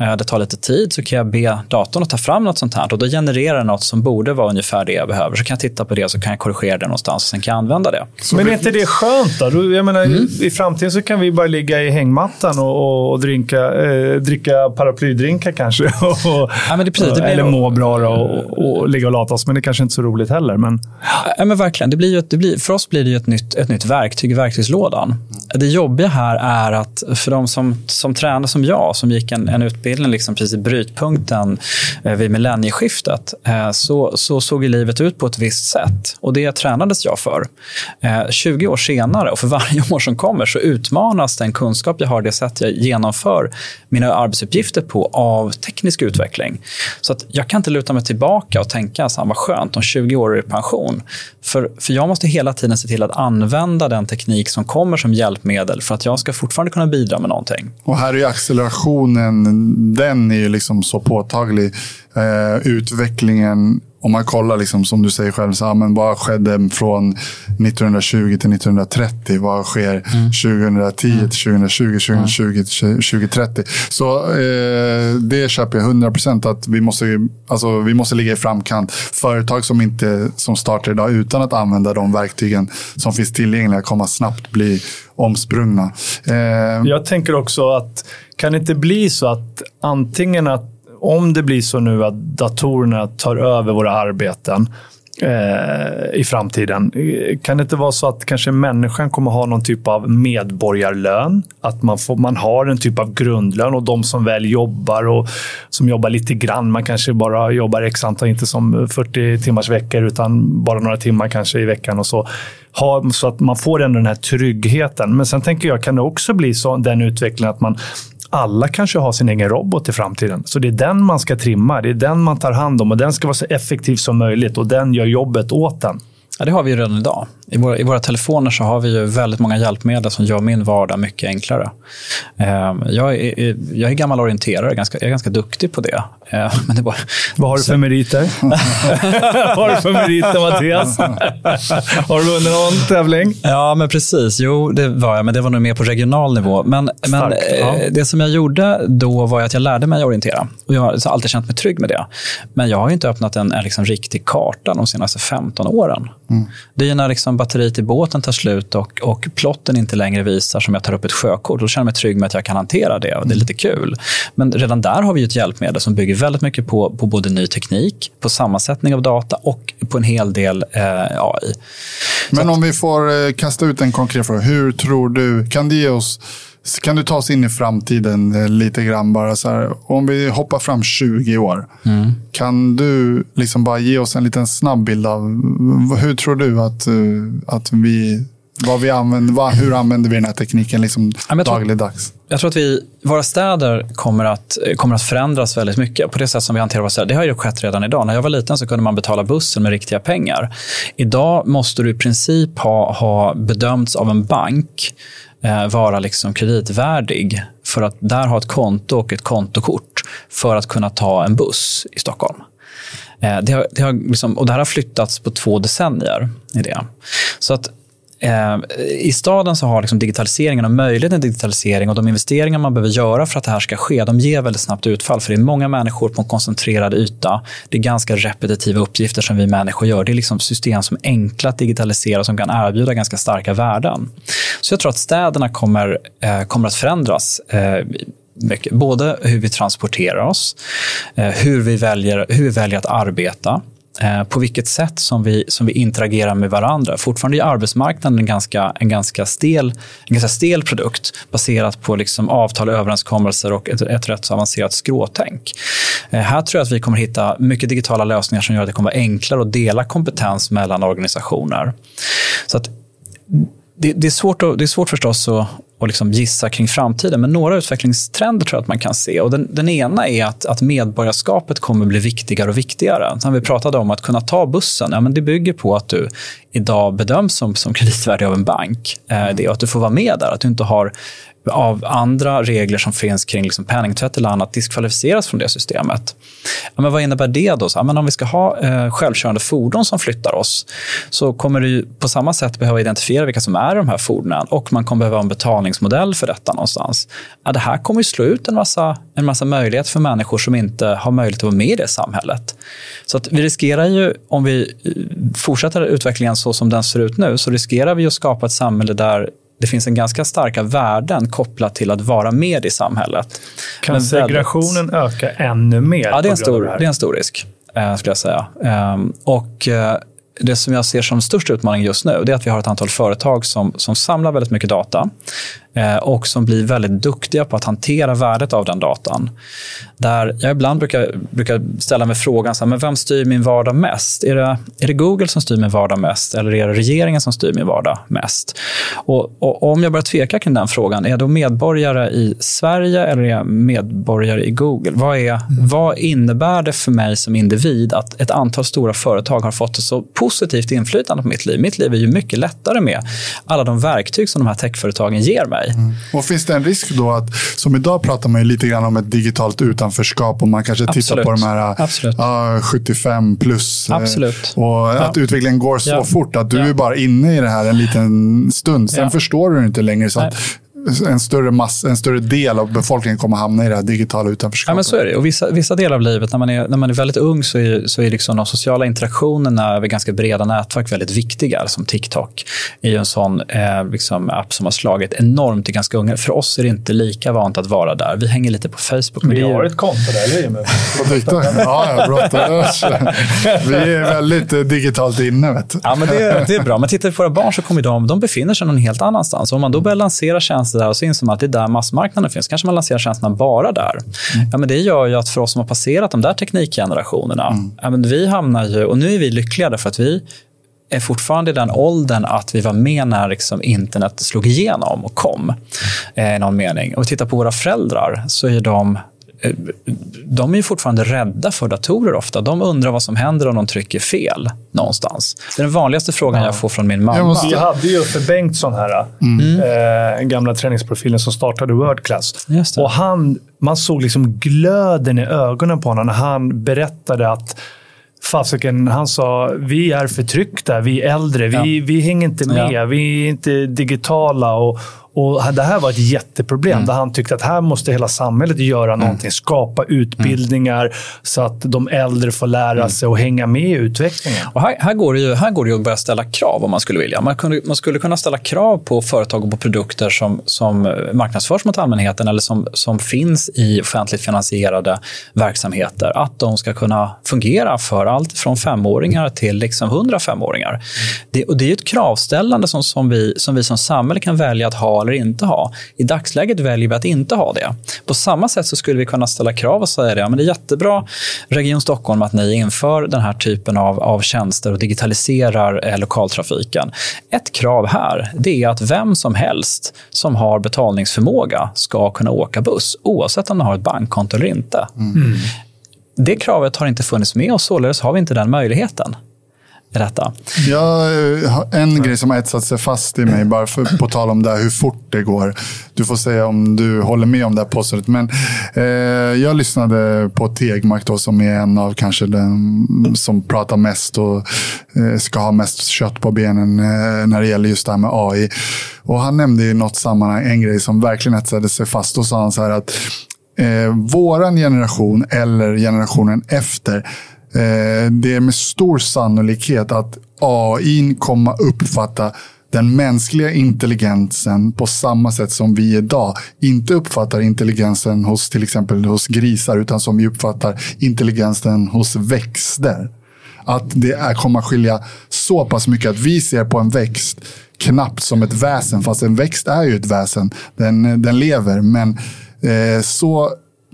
uh, det tar lite tid, så kan jag be datorn att ta fram något sånt här och då genererar den något som borde vara ungefär det jag behöver. Så kan jag titta på det och så kan jag korrigera det någonstans och sen kan använda det. Så men är inte det skönt då? Jag menar, mm. I framtiden så kan vi bara ligga i hängmattan och, och drinka, eh, dricka paraplydrinkar kanske. Och, ja, men det, precis, det blir, eller må bra och, och, ligga och lata oss. Men det är kanske inte är så roligt heller. Men... Ja, men verkligen. Det blir ju, det blir, för oss blir det ett nytt, ett nytt verktyg i verktygslådan. Det jobbiga här är att för de som, som tränar som jag, som gick en, en utbildning liksom precis i brytpunkten eh, vid millennieskiftet, eh, så, så såg livet ut på ett visst sätt. Och det tränades jag för. Eh, 20 år senare och för varje år som kommer så utmanas den kunskap jag har, det sätt jag genomför mina arbetsuppgifter på av teknisk utveckling. Så att jag kan inte luta mig tillbaka och tänka så här, vad skönt, om 20 år är det pension. För, för jag måste hela tiden se till att använda den teknik som kommer som hjälpmedel för att jag ska fortfarande kunna bidra med någonting. Och här är accelerationen, den är ju liksom så påtaglig. Eh, utvecklingen om man kollar, liksom, som du säger själv, så, ja, men vad skedde från 1920 till 1930? Vad sker mm. 2010 mm. till 2020, 2020 mm. till 2030? Så eh, det köper jag 100 procent. Att vi måste, alltså, vi måste ligga i framkant. Företag som, inte, som startar idag utan att använda de verktygen som finns tillgängliga kommer snabbt bli omsprungna. Eh, jag tänker också att kan det inte bli så att antingen att om det blir så nu att datorerna tar över våra arbeten eh, i framtiden. Eh, kan det inte vara så att kanske människan kommer ha någon typ av medborgarlön? Att man, får, man har en typ av grundlön och de som väl jobbar och som jobbar lite grann, man kanske bara jobbar x antal, inte som 40 timmars veckor utan bara några timmar kanske i veckan och så. Ha, så att man får ändå den här tryggheten. Men sen tänker jag, kan det också bli så den utvecklingen att man alla kanske har sin egen robot i framtiden. Så det är den man ska trimma, det är den man tar hand om och den ska vara så effektiv som möjligt och den gör jobbet åt den. Ja, det har vi redan idag. I våra, I våra telefoner så har vi ju väldigt många hjälpmedel som gör min vardag mycket enklare. Eh, jag, är, jag är gammal orienterare, ganska, jag är ganska duktig på det. Eh, men det bara, Vad har du för meriter? Vad har du för meriter, Mattias? har du vunnit någon tävling? Ja, men precis. Jo, det var jag, men det var nog mer på regional nivå. Men, men ja. Eh, det som jag gjorde då var att jag lärde mig orientera. Och jag har alltid känt mig trygg med det. Men jag har inte öppnat en, en liksom riktig karta de senaste 15 åren. Mm. Det är när liksom batteriet i båten tar slut och, och plotten inte längre visar som jag tar upp ett sjökort. Då känner jag mig trygg med att jag kan hantera det och det är lite kul. Men redan där har vi ett hjälpmedel som bygger väldigt mycket på, på både ny teknik, på sammansättning av data och på en hel del eh, AI. Men om vi får eh, kasta ut en konkret fråga. Hur tror du, kan det ge oss kan du ta oss in i framtiden eh, lite grann bara så här, Om vi hoppar fram 20 år. Mm. Kan du liksom bara ge oss en liten snabb bild av hur tror du att, eh, att vi vad vi använder, vad, hur använder vi den här tekniken liksom jag dagligdags? Tror, jag tror att vi, våra städer kommer att, kommer att förändras väldigt mycket på det sätt som vi hanterar våra städer. Det har ju skett redan idag. När jag var liten så kunde man betala bussen med riktiga pengar. Idag måste du i princip ha, ha bedömts av en bank eh, Eh, vara liksom kreditvärdig för att där ha ett konto och ett kontokort för att kunna ta en buss i Stockholm. Eh, det, har, det har liksom, och det här har flyttats på två decennier. I det. Så att Eh, I staden så har liksom digitaliseringen och möjligheten till digitalisering och de investeringar man behöver göra för att det här ska ske, de ger väldigt snabbt utfall. För det är många människor på en koncentrerad yta. Det är ganska repetitiva uppgifter som vi människor gör. Det är liksom system som är enkla att digitalisera och som kan erbjuda ganska starka värden. Så jag tror att städerna kommer, eh, kommer att förändras eh, mycket. Både hur vi transporterar oss, eh, hur vi väljer, hur vi väljer att arbeta Eh, på vilket sätt som vi, som vi interagerar med varandra. Fortfarande är arbetsmarknaden en ganska, en ganska, stel, en ganska stel produkt baserat på liksom avtal, överenskommelser och ett, ett rätt så avancerat skråtänk. Eh, här tror jag att vi kommer hitta mycket digitala lösningar som gör att det kommer vara enklare att dela kompetens mellan organisationer. Så att det, det, är svårt att, det är svårt förstås att, att liksom gissa kring framtiden, men några utvecklingstrender tror jag att man kan se. Och den, den ena är att, att medborgarskapet kommer bli viktigare och viktigare. Sen vi pratade om, att kunna ta bussen, ja, men det bygger på att du idag bedöms som, som kreditvärdig av en bank. Eh, det och att du får vara med där, att du inte har av andra regler som finns kring liksom penningtvätt eller annat diskvalificeras från det systemet. Ja, men vad innebär det då? Så, ja, men om vi ska ha eh, självkörande fordon som flyttar oss så kommer du på samma sätt behöva identifiera vilka som är de här fordonen och man kommer behöva en betalningsmodell för detta någonstans. Ja, det här kommer ju slå ut en massa, en massa möjligheter för människor som inte har möjlighet att vara med i det samhället. Så att vi riskerar ju, om vi eh, fortsätter utvecklingen så som den ser ut nu, så riskerar vi att skapa ett samhälle där det finns en ganska starka värden kopplat till att vara med i samhället. Kan Men segregationen väldigt... öka ännu mer? Ja, det är en stor, det, det är en stor risk, eh, skulle jag säga. Um, och eh, det som jag ser som störst utmaning just nu det är att vi har ett antal företag som, som samlar väldigt mycket data och som blir väldigt duktiga på att hantera värdet av den datan. Där jag ibland brukar, brukar ställa mig frågan, så här, men vem styr min vardag mest? Är det, är det Google som styr min vardag mest eller är det regeringen som styr min vardag mest? Och, och om jag börjar tveka kring den frågan, är jag då medborgare i Sverige eller är jag medborgare i Google? Vad, är, vad innebär det för mig som individ att ett antal stora företag har fått ett så positivt inflytande på mitt liv? Mitt liv är ju mycket lättare med alla de verktyg som de här techföretagen ger mig. Mm. Och Finns det en risk då att, som idag pratar man ju lite grann om ett digitalt utanförskap och man kanske Absolut. tittar på de här uh, 75 plus. Eh, Absolut. Och ja. att utvecklingen går så ja. fort att du ja. är bara inne i det här en liten stund. Sen förstår du det inte längre. Så att, en större, mass, en större del av befolkningen kommer hamna i det här digitala utanförskapet. Ja, men så är det. Och vissa, vissa delar av livet, när man är, när man är väldigt ung, så är, så är liksom de sociala interaktionerna över ganska breda nätverk väldigt viktiga. Som TikTok är ju en sån eh, liksom app som har slagit enormt i ganska unga. För oss är det inte lika vant att vara där. Vi hänger lite på Facebook. Men vi har ett konto där, eller På TikTok? Ja, ja Vi är väldigt eh, digitalt inne. Vet Ja, men det, det är bra. Men tittar vi på våra barn så kommer de, de befinner sig någon helt annanstans. Om man då börjar lansera tjänster där och så inser man att det är där massmarknaden finns. Kanske man lanserar tjänsterna bara där. Mm. Ja, men det gör ju att för oss som har passerat de där teknikgenerationerna, mm. ja, men vi hamnar ju, och nu är vi lyckliga därför att vi är fortfarande i den åldern att vi var med när liksom internet slog igenom och kom. Eh, I någon mening. Och tittar på våra föräldrar så är de de är fortfarande rädda för datorer ofta. De undrar vad som händer om de trycker fel någonstans. Det är den vanligaste frågan ja. jag får från min mamma. Jag, måste... jag hade ju för Bengtsson här, mm. eh, gamla träningsprofilen som startade World Class. Och han, man såg liksom glöden i ögonen på honom när han berättade att fasiken, han sa vi är förtryckta, vi är äldre, vi, ja. vi hänger inte med, ja. vi är inte digitala. Och, Och Det här var ett jätteproblem, mm. där han tyckte att här måste hela samhället göra mm. någonting. Skapa utbildningar mm. så att de äldre får lära mm. sig och hänga med i utvecklingen. Och här, här, går det ju, här går det att börja ställa krav om man skulle vilja. Man, kunde, man skulle kunna ställa krav på företag och på produkter som, som marknadsförs mot allmänheten eller som, som finns i offentligt finansierade verksamheter. Att de ska kunna fungera för allt från femåringar till liksom 105-åringar. Det, och det är ett kravställande som, som, vi, som vi som samhälle kan välja att ha eller inte ha. I dagsläget väljer vi att inte ha det. På samma sätt så skulle vi kunna ställa krav och säga det, ja, men det är jättebra Region Stockholm att ni inför den här typen av, av tjänster och digitaliserar eh, lokaltrafiken. Ett krav här det är att vem som helst som har betalningsförmåga ska kunna åka buss oavsett om de har ett bankkonto eller inte. Mm. Det kravet har inte funnits med och således har vi inte den möjligheten rätta. Ja, eh, en grej som har etsat sig fast i mig, bara för, på tal om det här, hur fort det går. Du får säga om du håller med om det här påståendet. Men eh, jag lyssnade på Tegmark då, som är en av kanske den som pratar mest och eh, ska ha mest kött på benen eh, när det gäller just det här med AI. Och han nämnde i något sammanhang en grej som verkligen etsade sig fast. Då sa han så här att eh, våran generation eller generationen efter Eh, det är med stor sannolikhet att AI kommer uppfatta den mänskliga intelligensen på samma sätt som vi idag inte uppfattar intelligensen hos till exempel hos grisar utan som vi uppfattar intelligensen hos växter. Att det är, kommer skilja så pass mycket att vi ser på en växt knappt som ett väsen, fast en växt är ju ett väsen. Den, den lever, men eh, så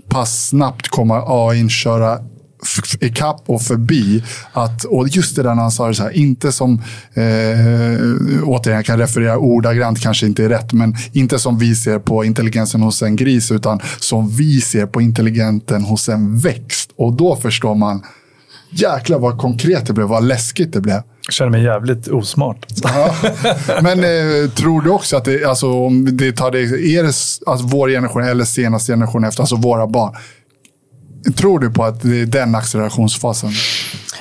pass snabbt kommer AI köra ikapp och förbi. Att, och just det där när han sa det så här, inte som, eh, återigen jag kan referera ordagrant, kanske inte är rätt, men inte som vi ser på intelligensen hos en gris, utan som vi ser på intelligensen hos en växt. Och då förstår man, jäklar vad konkret det blev, vad läskigt det blev. Jag känner mig jävligt osmart. Ja. Men eh, tror du också att det, alltså, om det tar det, är det alltså, vår generation eller senaste generation efter, alltså våra barn, Tror du på att det är den accelerationsfasen?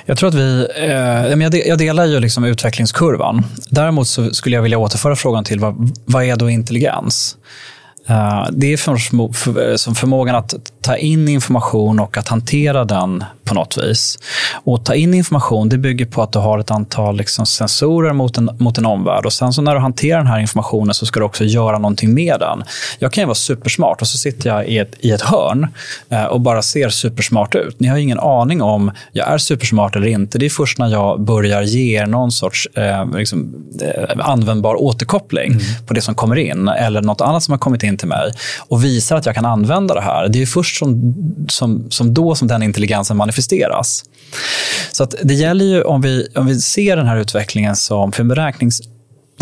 Jag tror att vi... Eh, jag delar ju liksom utvecklingskurvan. Däremot så skulle jag vilja återföra frågan till vad, vad är då intelligens? Uh, det är för, för, som förmågan att ta in information och att hantera den på något vis. Och ta in information det bygger på att du har ett antal liksom, sensorer mot en, mot en omvärld. Och sen så när du hanterar den här informationen så ska du också göra någonting med den. Jag kan ju vara supersmart och så sitter jag i ett, i ett hörn uh, och bara ser supersmart ut. Ni har ingen aning om jag är supersmart eller inte. Det är först när jag börjar ge er någon sorts uh, liksom, användbar återkoppling mm. på det som kommer in eller något annat som har kommit in in till mig och visar att jag kan använda det här. Det är först som, som, som då som den intelligensen manifesteras. Så att det gäller ju om vi, om vi ser den här utvecklingen som för beräknings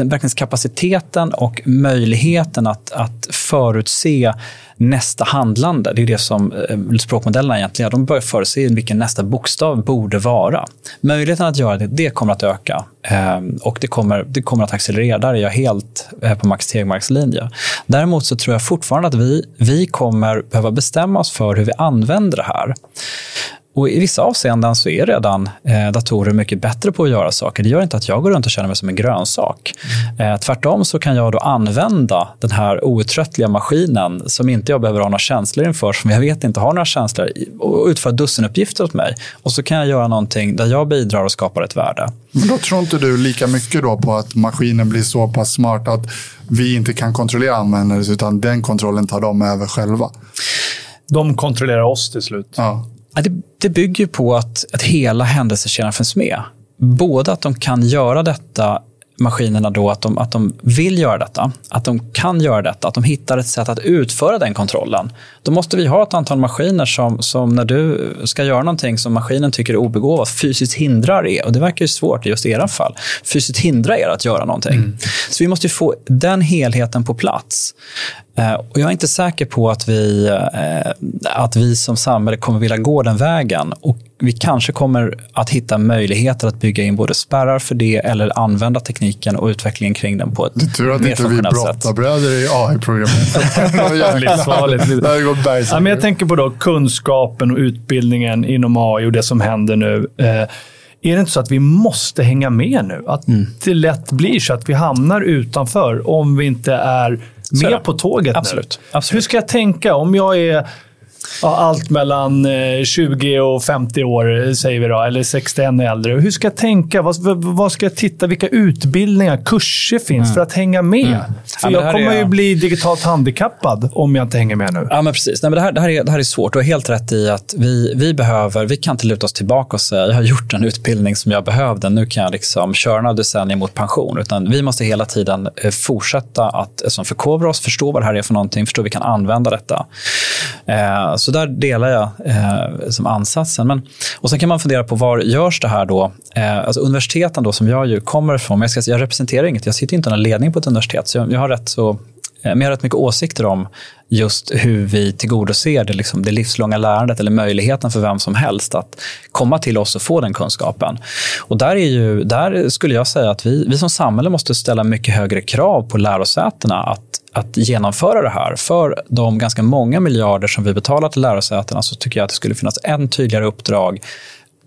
Verkningskapaciteten och möjligheten att, att förutse nästa handlande. Det är det som eh, språkmodellerna egentligen De börjar förutse vilken nästa bokstav borde vara. Möjligheten att göra det, det kommer att öka eh, och det kommer, det kommer att accelerera. Där är jag helt eh, på Max Tegmarks linje. Däremot så tror jag fortfarande att vi, vi kommer behöva bestämma oss för hur vi använder det här. Och I vissa avseenden så är redan eh, datorer mycket bättre på att göra saker. Det gör inte att jag går runt och känner mig som en grönsak. Mm. Eh, tvärtom så kan jag då använda den här outtröttliga maskinen som inte jag behöver ha några känslor inför, som jag vet inte har några känslor, och utföra dussinuppgifter åt mig. Och så kan jag göra någonting där jag bidrar och skapar ett värde. Men då tror inte du lika mycket då på att maskinen blir så pass smart att vi inte kan kontrollera användaren, utan den kontrollen tar de över själva? De kontrollerar oss till slut. Ja. Det, det bygger på att, att hela händelsekedjan finns med. Både att de kan göra detta maskinerna då att de, att de vill göra detta, att de kan göra detta, att de hittar ett sätt att utföra den kontrollen. Då måste vi ha ett antal maskiner som, som när du ska göra någonting som maskinen tycker är obegåvat, fysiskt hindrar er. Och det verkar ju svårt i just era fall. Fysiskt hindra er att göra någonting. Mm. Så vi måste få den helheten på plats. Eh, och jag är inte säker på att vi, eh, att vi som samhälle kommer vilja gå den vägen. Och vi kanske kommer att hitta möjligheter att bygga in både spärrar för det eller använda tekniken och utvecklingen kring den på ett mer funktionellt sätt. Tur att inte vi brottarbröder i AI-programmet. ja, jag tänker på då kunskapen och utbildningen inom AI och det som händer nu. Eh, är det inte så att vi måste hänga med nu? Att mm. det lätt blir så att vi hamnar utanför om vi inte är med på tåget Absolut. nu. Absolut. Hur ska jag tänka om jag är ja, allt mellan eh, 20 och 50 år, säger vi då, eller 61 är äldre. Hur ska jag tänka? Vad, vad, ska jag titta? Vilka utbildningar, kurser finns Mm. för att hänga med? För Ja, jag kommer är- ju bli digitalt handikappad om jag inte hänger med nu. Ja, men precis. Nej, men det, här, det, här är, det här är svårt. Du har helt rätt i att vi, vi behöver, vi kan inte luta oss tillbaka och säga jag har gjort en utbildning som jag behövde. Nu kan jag liksom köra några decennier mot pension. Utan vi måste hela tiden eh, fortsätta att eh, som förkovra oss, förstå vad det här är för någonting, förstå hur vi kan använda detta. Eh, så där delar jag eh, som ansatsen. Men, och Sen kan man fundera på var görs det här då? Eh, alltså universiteten då, som jag ju kommer ifrån, men jag, ska, jag representerar inget, jag sitter inte i någon ledning på ett universitet, så jag, jag har rätt så Eh, men jag har rätt mycket åsikter om just hur vi tillgodoser det, liksom, det livslånga lärandet eller möjligheten för vem som helst att komma till oss och få den kunskapen. Och där, är ju, där skulle jag säga att vi, vi som samhälle måste ställa mycket högre krav på lärosätena att, att genomföra det här. För de ganska många miljarder som vi betalar till lärosätena så tycker jag att det skulle finnas en tydligare uppdrag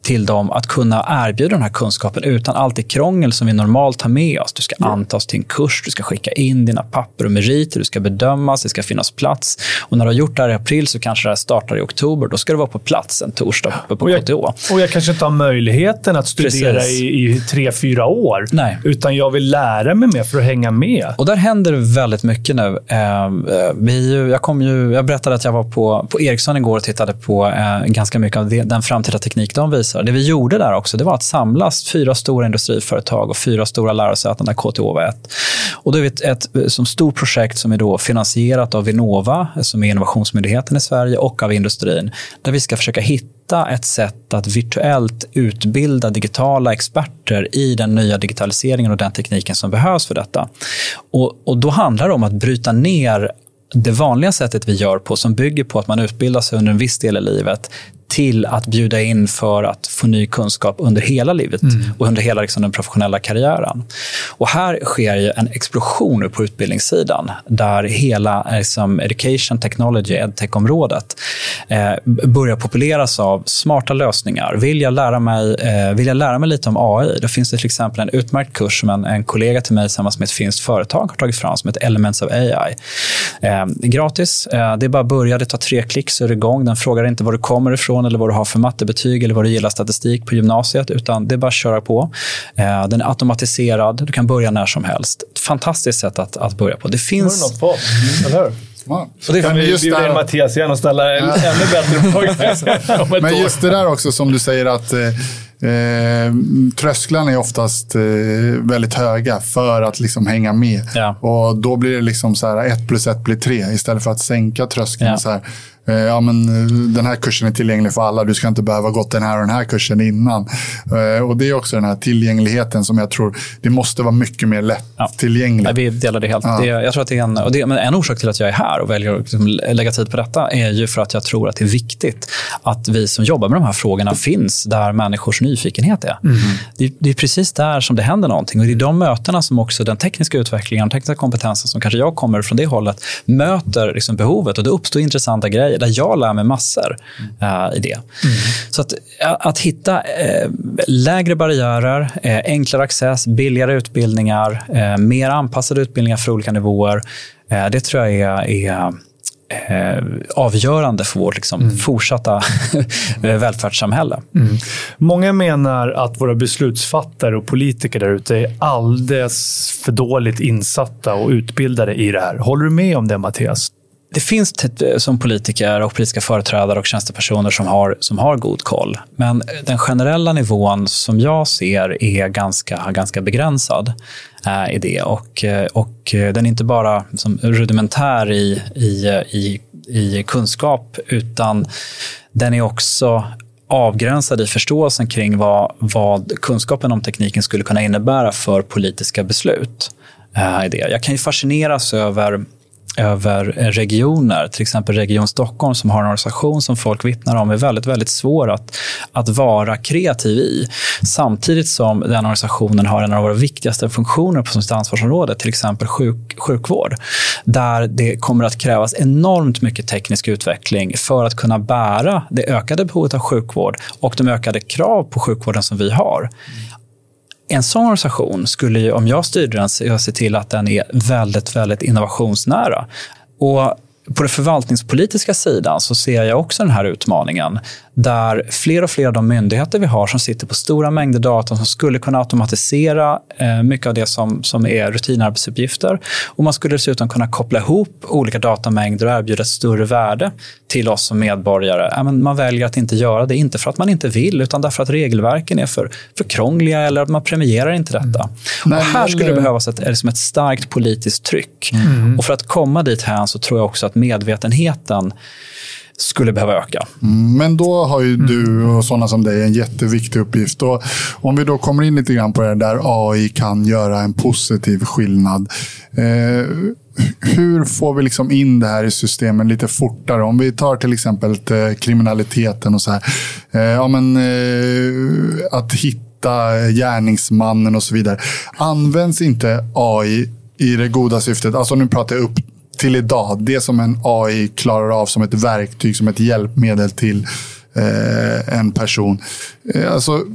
till dem att kunna erbjuda den här kunskapen utan allt det krångel som vi normalt har med oss. Du ska antas till en kurs, du ska skicka in dina papper och meriter, du ska bedömas, det ska finnas plats. Och när du har gjort det här i april så kanske det här startar i oktober. Då ska du vara på plats en torsdag uppe på Och jag, KTH. och jag kanske inte har möjlieten att studera Precis. i, i tre, fyra år. Nej. Utan jag vill lära mig mer för att hänga med. Och där händer det väldigt mycket nu. Eh, vi, jag, kom ju, jag berättade att jag var på, på Ericsson igår och tittade på eh, ganska mycket av den framtida teknik de visar. Det vi gjorde där också det var att samlas fyra stora industriföretag och fyra stora lärosäten där KTH var ett. Och det är ett, ett som stort projekt som är då finansierat av Vinnova, som är innovationsmyndigheten i Sverige, och av industrin, där vi ska försöka hitta ett sätt att virtuellt utbilda digitala experter i den nya digitaliseringen och den tekniken som behövs för detta. Och, och då handlar det om att bryta ner det vanliga sättet vi gör på, som bygger på att man utbildar sig under en viss del i livet, till att bjuda in för att få ny kunskap under hela livet och under hela liksom, den professionella karriären. Och här sker ju en explosion nu på utbildningssidan där hela liksom, education technology, edtech-området eh, börjar populeras av smarta lösningar. Vill jag, lära mig, eh, vill jag lära mig lite om AI, då finns det till exempel en utmärkt kurs som en, en kollega till mig tillsammans med ett finskt företag har tagit fram som heter Elements of AI. Eh, gratis. Eh, det är bara att börja. Det tar tre klick så är det igång. Den frågar inte var du kommer ifrån eller vad du har för mattebetyg eller vad du gillar statistik på gymnasiet, utan det är bara att köra på. Eh, den är automatiserad. Du kan börja när som helst. Ett fantastiskt sätt att, att börja på. Det finns... något på? Eller hur? Ja. Och det är Kan vi just bjuda in där- Mattias igen och ställa en ännu bättre fråga Men just det där också som du säger att eh, eh, trösklarna är oftast eh, väldigt höga för att liksom hänga med. Ja. Och då blir det liksom så här ett plus ett blir tre istället för att sänka tröskeln. Ja. Så här, ja, men, eh, den här kursen är tillgänglig för alla. Du ska inte behöva gått den här och den här kursen innan. Eh, och Det är också den här tillgängligheten som jag tror det måste vara mycket mer lättillgängligt. Nej, vi delar det helt. Ja. Det, jag tror att det är en, och det, men en orsak till att jag är här och väljer att liksom lägga tid på detta är ju för att jag tror att det är viktigt att vi som jobbar med de här frågorna finns där människors nyfikenhet är. Det, det är precis där som det händer någonting. Och det är de mötena som också den tekniska utvecklingen och tekniska kompetensen som kanske jag kommer från det hållet möter liksom behovet och det uppstår intressanta grejer där jag lär mig massor eh, i det. Så att, att hitta eh, lägre barriärer, eh, enklare access, billigare utbildningar, eh, mer anpassade utbildningar för olika nivåer. Eh, det tror jag är, är eh, avgörande för vårt liksom, fortsatta eh, välfärdssamhälle. Många menar att våra beslutsfattare och politiker där ute är alldeles för dåligt insatta och utbildade i det här. Håller du med om det, Mattias? Det finns eh, som politiker och politiska företrädare och tjänstepersoner som har, som har god koll. Men eh, den generella nivån som jag ser är ganska, ganska begränsad eh, i det. Och, eh, och den är inte bara som rudimentär i, i, i, i kunskap, utan den är också avgränsad i förståelsen kring vad, vad kunskapen om tekniken skulle kunna innebära för politiska beslut. eh, i det. Jag kan ju fascineras över över regioner, till exempel Region Stockholm som har en organisation som folk vittnar om är väldigt, väldigt svår att, att vara kreativ i. Samtidigt som den organisationen har en av våra viktigaste funktioner på sitt ansvarsområde, till exempel sjuk, sjukvård, där det kommer att krävas enormt mycket teknisk utveckling för att kunna bära det ökade behovet av sjukvård och de ökade krav på sjukvården som vi har en sån organisation skulle ju, om jag styrde den, se till att den är väldigt, väldigt innovationsnära. Och på den förvaltningspolitiska sidan så ser jag också den här utmaningen där fler och fler av de myndigheter vi har som sitter på stora mängder data som skulle kunna automatisera eh, mycket av det som, som är rutinarbetsuppgifter. Och man skulle dessutom kunna koppla ihop olika datamängder och erbjuda ett större värde till oss som medborgare. Man väljer att inte göra det, inte för att man inte vill, utan därför att regelverken är för, för krångliga eller att man premierar inte detta. Mm. Och här skulle det behövas ett, liksom ett starkt politiskt tryck. Mm. Och för att komma dit här så tror jag också att medvetenheten skulle behöva öka. Mm, men då har ju du och sådana som dig en jätteviktig uppgift. Och om vi då kommer in lite grann på det där AI kan göra en positiv skillnad. Eh, hur får vi liksom in det här i systemen lite fortare? Om vi tar till exempel eh, kriminaliteten och så här. Eh, ja, men, eh, att hitta gärningsmannen och så vidare. Används inte AI i det goda syftet? Alltså nu pratar jag upp till idag. Det som en AI klarar av som ett verktyg, som ett hjälpmedel till eh, en person. Eh, alltså,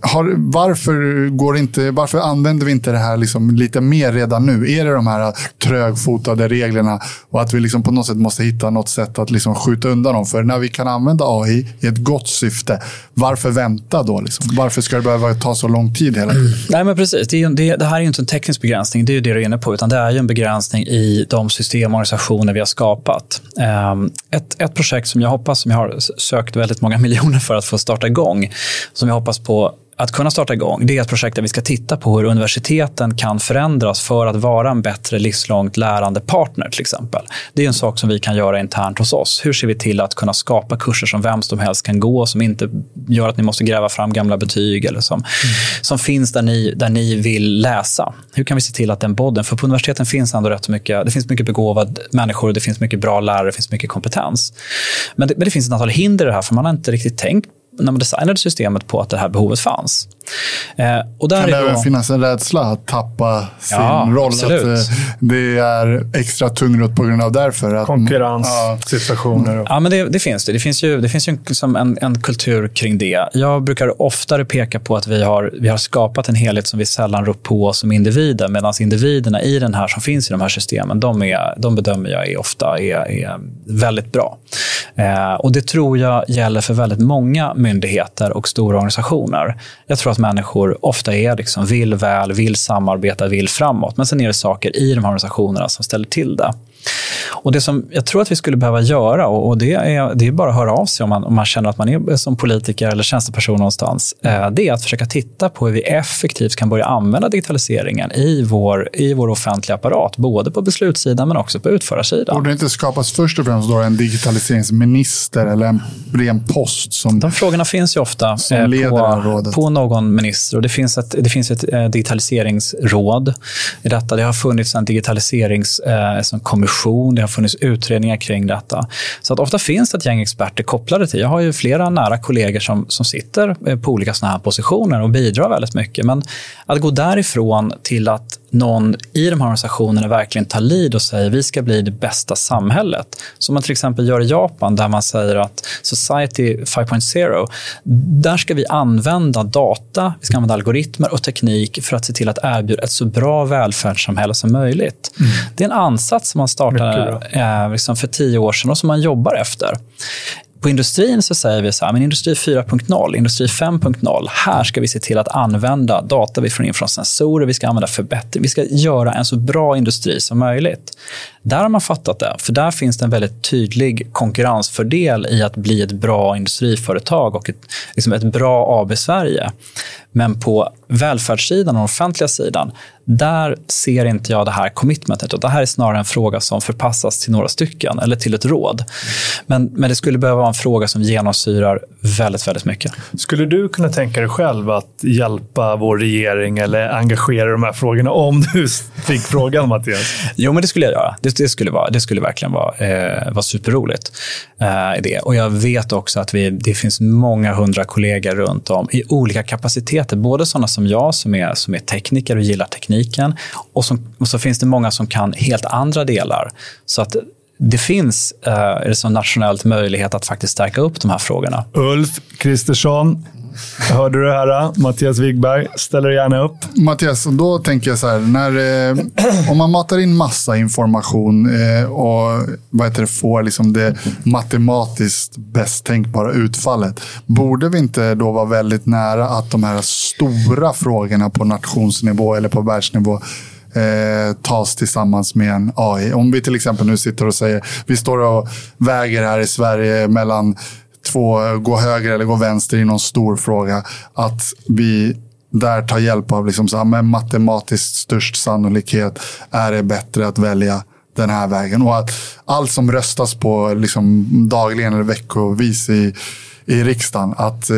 har, varför, går inte, varför använder vi inte det här liksom lite mer redan nu? Är det de här trögfotade reglerna och att vi liksom på något sätt måste hitta något sätt att liksom skjuta undan dem? För när vi kan använda AI i ett gott syfte, varför vänta då? Liksom? Varför ska det behöva ta så lång tid hela tiden? Mm. Nej, men precis. Det, är, det, det, här är ju inte en teknisk begränsning, det är ju det du är inne på, utan det är ju en begränsning i de system och organisationer vi har skapat. Um, ett, ett projekt som jag hoppas, som jag har sökt väldigt många miljoner för att få starta igång, som jag hoppas på att kunna starta igång, det är ett projekt där vi ska titta på hur universiteten kan förändras för att vara en bättre livslångt lärande partner till exempel. Det är en sak som vi kan göra internt hos oss. Hur ser vi till att kunna skapa kurser som vem som helst kan gå, som inte gör att ni måste gräva fram gamla betyg eller som, mm. som finns där ni, där ni vill läsa. Hur kan vi se till att den bodden, för på universiteten finns ändå rätt mycket, det finns mycket begåvade människor, det finns mycket bra lärare, det finns mycket kompetens. Men det, men det finns ett antal hinder i det här, för man har inte riktigt tänkt när man designade systemet på att det här behovet fanns. Eh, och där kan det då... finnas en rädsla att tappa sin ja, roll? Absolut. Att eh, det är extra tungrot på grund av därför? Att, Konkurrenssituationer? Ja, men det, det, finns det. Det finns ju, det finns ju liksom en, en kultur kring det. Jag brukar oftare peka på att vi har, vi har skapat en helhet som vi sällan rår på som individer, medan individerna i den här som finns i de här systemen, de, är, de bedömer jag är ofta är, är väldigt bra. Eh, och Det tror jag gäller för väldigt många myndigheter och stora organisationer. Jag tror att människor ofta är liksom, vill väl, vill samarbeta, vill framåt. Men sen är det saker i de här organisationerna som ställer till det. Och Det som jag tror att vi skulle behöva göra, och det är, det är bara att höra av sig om man, om man känner att man är som politiker eller tjänsteperson någonstans, eh, det är att försöka titta på hur vi effektivt kan börja använda digitaliseringen i vår, i vår offentliga apparat, både på beslutssidan men också på utförarsidan. Borde det inte skapas först och främst då en digitaliseringsminister eller en ren post? Som, De frågorna finns ju ofta eh, på, på någon minister. Och det finns ett, det finns ett eh, digitaliseringsråd i detta. Det har funnits en digitaliseringskommission, det har funnits utredningar kring detta. Så att ofta finns det ett gäng experter kopplade till. Jag har ju flera nära kollegor som, som sitter eh, på olika såna här positioner och bidrar väldigt mycket. Men att gå därifrån till att någon i de här organisationerna verkligen tar lid och säger vi ska bli det bästa samhället. Som man till exempel gör i Japan där man säger att Society 5.0, där ska vi använda data, vi ska använda algoritmer och teknik för att se till att erbjuda ett så bra välfärdssamhälle som möjligt. Mm. Det är en ansats som man startade eh, liksom för tio år sedan och som man jobbar efter. På industrin så säger vi så här, men industri 4.0, industri 5.0, här ska vi se till att använda data vi får in från sensorer, vi ska använda förbättring, vi ska göra en så bra industri som möjligt. Där har man fattat det, för där finns det en väldigt tydlig konkurrensfördel i att bli ett bra industriföretag och ett, liksom ett bra AB Sverige. Men på välfärdssidan och offentliga sidan, där ser inte jag det här commitmentet. Och det här är snarare en fråga som förpassas till några stycken eller till ett råd. Men, men det skulle behöva vara en fråga som genomsyrar väldigt, väldigt mycket. Skulle du kunna tänka dig själv att hjälpa vår regering eller engagera de här frågorna om du fick frågan, Mattias? Jo, men det skulle jag göra. Det, det skulle, vara, det skulle verkligen vara, eh, vara superroligt. Eh, det. Och jag vet också att vi, det finns många hundra kollegor runt om i olika kapaciteter. Både sådana som jag som är, som är tekniker och gillar tekniken och, som, och så finns det många som kan helt andra delar. Så att det finns eh, som nationellt möjlighet att faktiskt stärka upp de här frågorna. Ulf Kristersson, Hörde du det här? Äh, Mattias Wigberg ställer gärna upp. Mattias, då tänker jag så här. När, eh, om man matar in massa information eh, och vad heter det, får liksom det matematiskt bäst tänkbara utfallet. Borde vi inte då vara väldigt nära att de här stora frågorna på nationsnivå eller på världsnivå eh, tas tillsammans med en AI. Om vi till exempel nu sitter och säger, vi står och väger här i Sverige mellan två, gå höger eller gå vänster i någon stor fråga. Att vi där tar hjälp av liksom så här, med matematiskt störst sannolikhet är det bättre att välja den här vägen. Och att allt som röstas på liksom dagligen eller veckovis i, i riksdagen, att eh,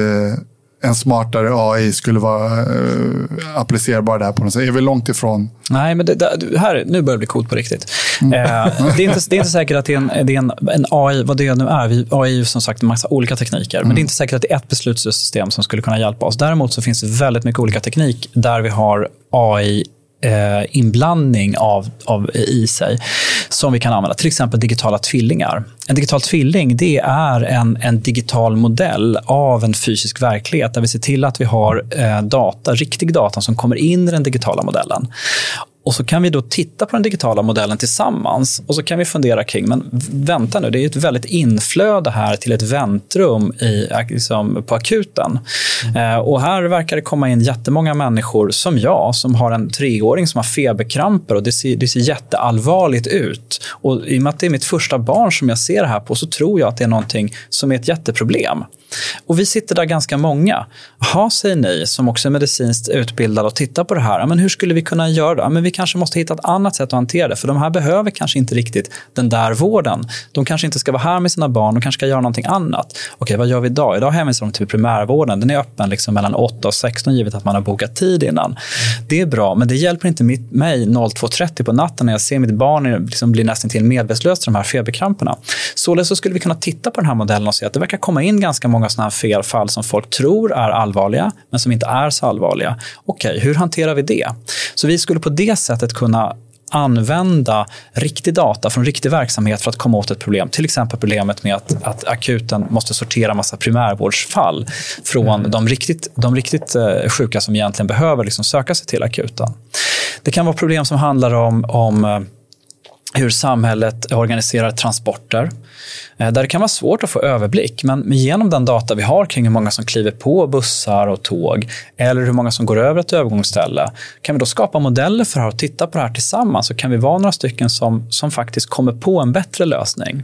en smartare AI skulle vara uh, applicerbar där på något sätt. Är vi långt ifrån? Nej, men det, det, här, nu börjar det bli coolt på riktigt. Mm. Eh, det, är inte, det är inte säkert att det är en, det är en, en AI, vad det nu är. Vi, AI är ju som sagt en massa olika tekniker, mm. men det är inte säkert att det är ett beslutssystem som skulle kunna hjälpa oss. Däremot så finns det väldigt mycket olika teknik där vi har AI eh, Eh, inblandning av, av eh, i sig som vi kan använda. Till exempel digitala tvillingar. En digital tvilling det är en, en digital modell av en fysisk verklighet där vi ser till att vi har eh, data, riktig data som kommer in i den digitala modellen. Och så kan vi då titta på den digitala modellen tillsammans och så kan vi fundera kring, men vänta nu, det är ett väldigt inflöde här till ett väntrum i, liksom, på akuten. Mm. Eh, och här verkar det komma in jättemånga människor som jag, som har en treåring som har feberkramper och det ser, det ser jätteallvarligt ut. Och i och med att det är mitt första barn som jag ser det här på så tror jag att det är någonting som är ett jätteproblem. Och vi sitter där ganska många. Jaha, säger ni som också är medicinskt utbildade och tittar på det här. Men hur skulle vi kunna göra det? Men vi kanske måste hitta ett annat sätt att hantera det. För de här behöver kanske inte riktigt den där vården. De kanske inte ska vara här med sina barn. De kanske ska göra någonting annat. Okej, vad gör vi idag? Idag hänvisar de till primärvården. Den är öppen liksom mellan 8 och 16 givet att man har bokat tid innan. Det är bra, men det hjälper inte mitt, mig 02.30 på natten när jag ser mitt barn liksom bli nästan till medvetslöst de här feberkramperna. Således så skulle vi kunna titta på den här modellen och se att det verkar komma in ganska många sådana här felfall som folk tror är allvarliga, men som inte är så allvarliga. Okej, okay, hur hanterar vi det? Så vi skulle på det sättet kunna använda riktig data från riktig verksamhet för att komma åt ett problem. Till exempel problemet med att, att akuten måste sortera massa primärvårdsfall från mm. de riktigt, de riktigt eh, sjuka som egentligen behöver liksom söka sig till akuten. Det kan vara problem som handlar om, om eh, hur samhället organiserar transporter. Eh, där det kan vara svårt att få överblick, men genom den data vi har kring hur många som kliver på bussar och tåg eller hur många som går över ett övergångsställe, kan vi då skapa modeller för det här och titta på det här tillsammans så kan vi vara några stycken som, som faktiskt kommer på en bättre lösning.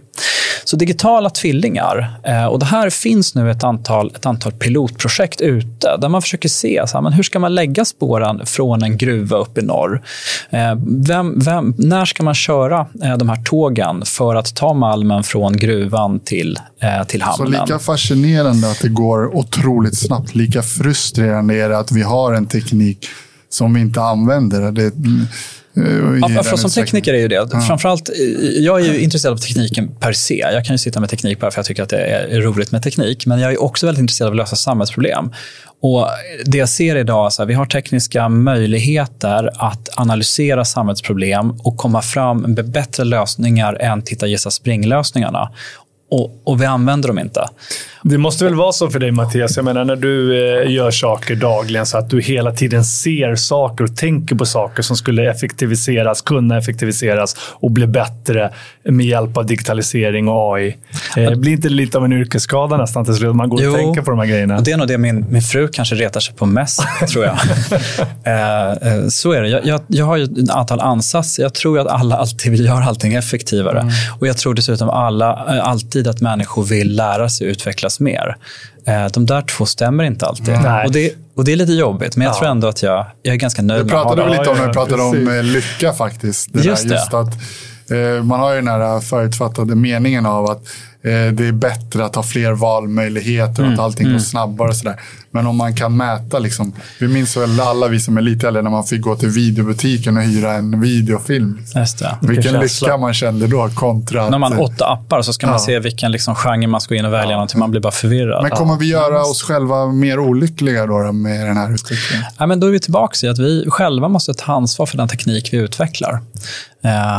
Så digitala tvillingar, eh, och det här finns nu ett antal, ett antal pilotprojekt ute där man försöker se så här, men hur ska man lägga spåren från en gruva upp i norr. Eh, vem, vem, när ska man köra de här tågen för att ta malmen från gruvan till, eh, till hamnen. Så lika fascinerande att det går otroligt snabbt, lika frustrerande är det att vi har en teknik som vi inte använder. Det, eh, Ja, för som tekniker är ju det. Ja. Framförallt, jag är ju intresserad av tekniken per se. Jag kan ju sitta med teknik bara för att jag tycker att det är roligt med teknik. Men jag är också väldigt intresserad av att lösa samhällsproblem. Och det jag ser idag, så här, vi har tekniska möjligheter att analysera samhällsproblem och komma fram med bättre lösningar än titta, gissa, spring-lösningarna. Och, och, vi använder dem inte. Det måste väl vara så för dig Mattias? Jag menar när du eh, gör saker dagligen så att du hela tiden ser saker och tänker på saker som skulle effektiviseras, kunna effektiviseras och bli bättre med hjälp av digitalisering och AI. Eh, det blir inte lite av en yrkesskada nästan till slut? Man går jo, och tänker på de här grejerna. Det är nog det min, min fru kanske retar sig på mest, tror jag. Eh, eh, så är det. Jag, jag, jag, har ju ett antal ansatser. Jag tror att alla alltid vill göra allting effektivare. Mm. Och Jag tror dessutom alla, eh, alltid att människor vill lära sig och utvecklas mer. Eh, de där två stämmer inte alltid. Och det, och det är lite jobbigt, men jag ja. tror ändå att jag, jag är ganska nöjd. Det pratade lite om när vi pratade om eh, lycka faktiskt. Det just där, just att, eh, man har ju den här förutfattade meningen av att det är bättre att ha fler valmöjligheter och mm. att allting mm. går snabbare. Och sådär. Men om man kan mäta, liksom, vi minns väl alla vi som är lite äldre när man fick gå till videobutiken och hyra en videofilm. Just det. Vilken lycka man kände då kontra När man har åtta appar så ska man se vilken liksom genre man ska gå in och välja ja. någonting. Man blir bara förvirrad. Men kommer vi göra oss själva mer olyckliga då, med den här utvecklingen? Ja, men då är vi tillbaka i att vi själva måste ta ansvar för den teknik vi utvecklar.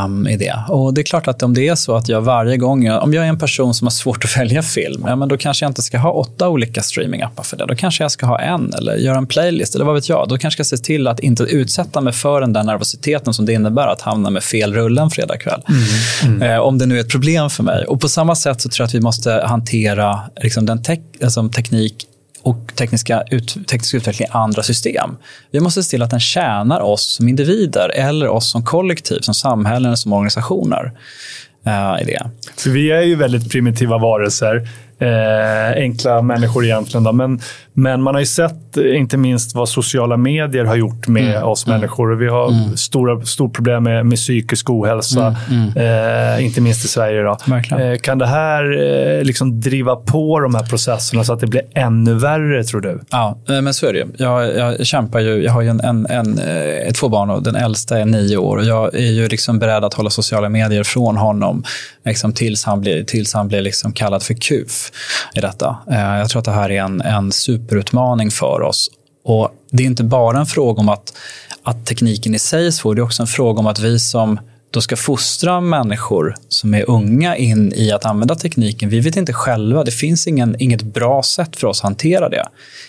Um, i det. Och det är klart att om det är så att jag varje gång, om jag är en person som har svårt att välja film, ja, men då kanske jag inte ska ha åtta olika streamingappar för det. Då kanske jag ska ha en eller göra en playlist eller vad vet jag. Då kanske jag ska se till att inte utsätta mig för den där nervositeten som det innebär att hamna med fel rulle en fredagkväll. Mm. Mm. Eh, om det nu är ett problem för mig. Och På samma sätt så tror jag att vi måste hantera liksom, den te alltså, teknik och tekniska ut, teknisk utveckling i andra system. Vi måste se till att den tjänar oss som individer eller oss som kollektiv, som samhällen som organisationer. Uh, i det. För vi är ju väldigt primitiva varelser eh, enkla människor egentligen. Då. Men, men man har ju sett, inte minst vad sociala medier har gjort med mm. oss mm. människor. Vi har mm. stora stort problem med, med psykisk ohälsa, mm. mm. eh, inte minst i Sverige. Då. Eh, kan det här eh, liksom driva på de här processerna så att det blir ännu värre, tror du? Ja, eh, men så är det jag, jag kämpar ju. Jag har ju en, en, en, eh, två barn och den äldsta är nio år. Och jag är ju liksom beredd att hålla sociala medier från honom liksom, tills han blir, tills han blir liksom kallad för KUF i detta. Eh, jag tror att det här är en, en superutmaning för oss. Och Det är inte bara en fråga om att, att tekniken i sig är svår, det är också en fråga om att vi som då ska fostra människor som är unga in i att använda tekniken. Vi vet inte själva, det finns ingen, inget bra sätt för oss att hantera det.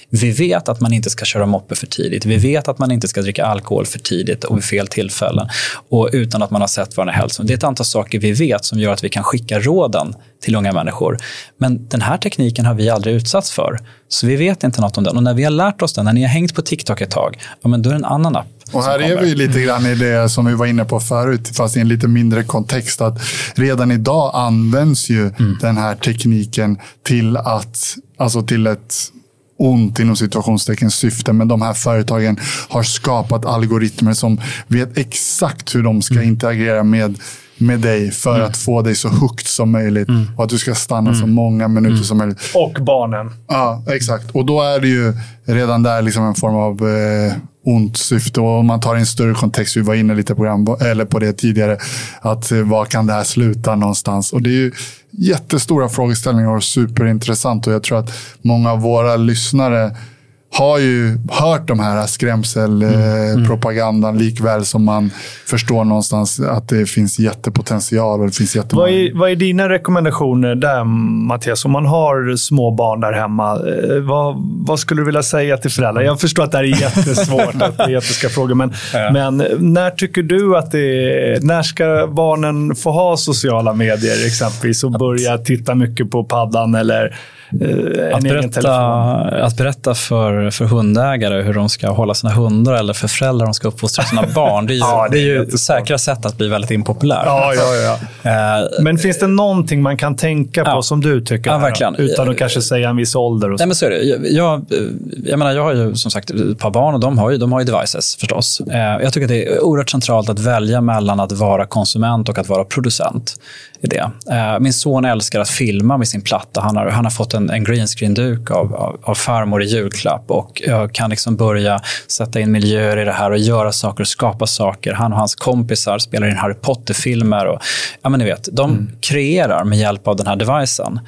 Vi vet att man inte ska köra moppe för tidigt. Vi vet att man inte ska dricka alkohol för tidigt och vid fel tillfällen och utan att man har sett vad den är. Det är ett antal saker vi vet som gör att vi kan skicka råden till unga människor. Men den här tekniken har vi aldrig utsatts för. Så vi vet inte något om den. Och när vi har lärt oss den, när ni har hängt på TikTok ett tag, ja, men då är det en annan app. Och här är vi lite grann i det som vi var inne på förut, fast i en lite mindre kontext. Att redan idag används ju mm. den här tekniken till att, alltså till ett ont inom situationstecken syfte. Men de här företagen har skapat algoritmer som vet exakt hur de ska mm. interagera med med dig för mm. att få dig så högt som möjligt mm. och att du ska stanna mm. så många minuter mm. som möjligt. Och barnen. Ja, exakt. Och då är det ju redan där liksom en form av eh, ont syfte. Och om man tar en större kontext, vi var inne lite på, eller på det tidigare, att eh, var kan det här sluta någonstans? Och det är ju jättestora frågeställningar och superintressant. Och jag tror att många av våra lyssnare har ju hört de här skrämselpropagandan mm. mm. likväl som man förstår någonstans att det finns jättepotential och det finns jättemånga... Vad är, vad är dina rekommendationer där, Mattias? Om man har små barn där hemma, eh, vad, vad skulle du vilja säga till föräldrar? Jag förstår att det här är jättesvårt, att det är jätteska frågor, men, ja. men när tycker du att det är, När ska barnen få ha sociala medier exempelvis och börja titta mycket på paddan eller Eh, att, berätta, att berätta för, för hundägare hur de ska hålla sina hundar eller för föräldrar hur de ska uppfostra sina barn. Det är ju, ja, det är ju säkra sätt att bli väldigt impopulär. Ja, ja, ja. Eh, Men finns det någonting man kan tänka på ja. som du tycker? Ja, verkligen. Då? Utan att kanske säga en viss ålder? Och så. Nej, men så är det. Jag, jag, jag, menar, jag har ju som sagt ett par barn och de har ju, de har ju devices förstås. Eh, jag tycker att det är oerhört centralt att välja mellan att vara konsument och att vara producent i det. Eh, min son älskar att filma med sin platta. Han har, han har fått en, en greenscreen-duk av, av, av farmor i julklapp och jag kan liksom börja sätta in miljöer i det här och göra saker och skapa saker. Han och hans kompisar spelar in Harry Potter-filmer. Och, ja, men ni vet, de mm. kreerar med hjälp av den här devicen.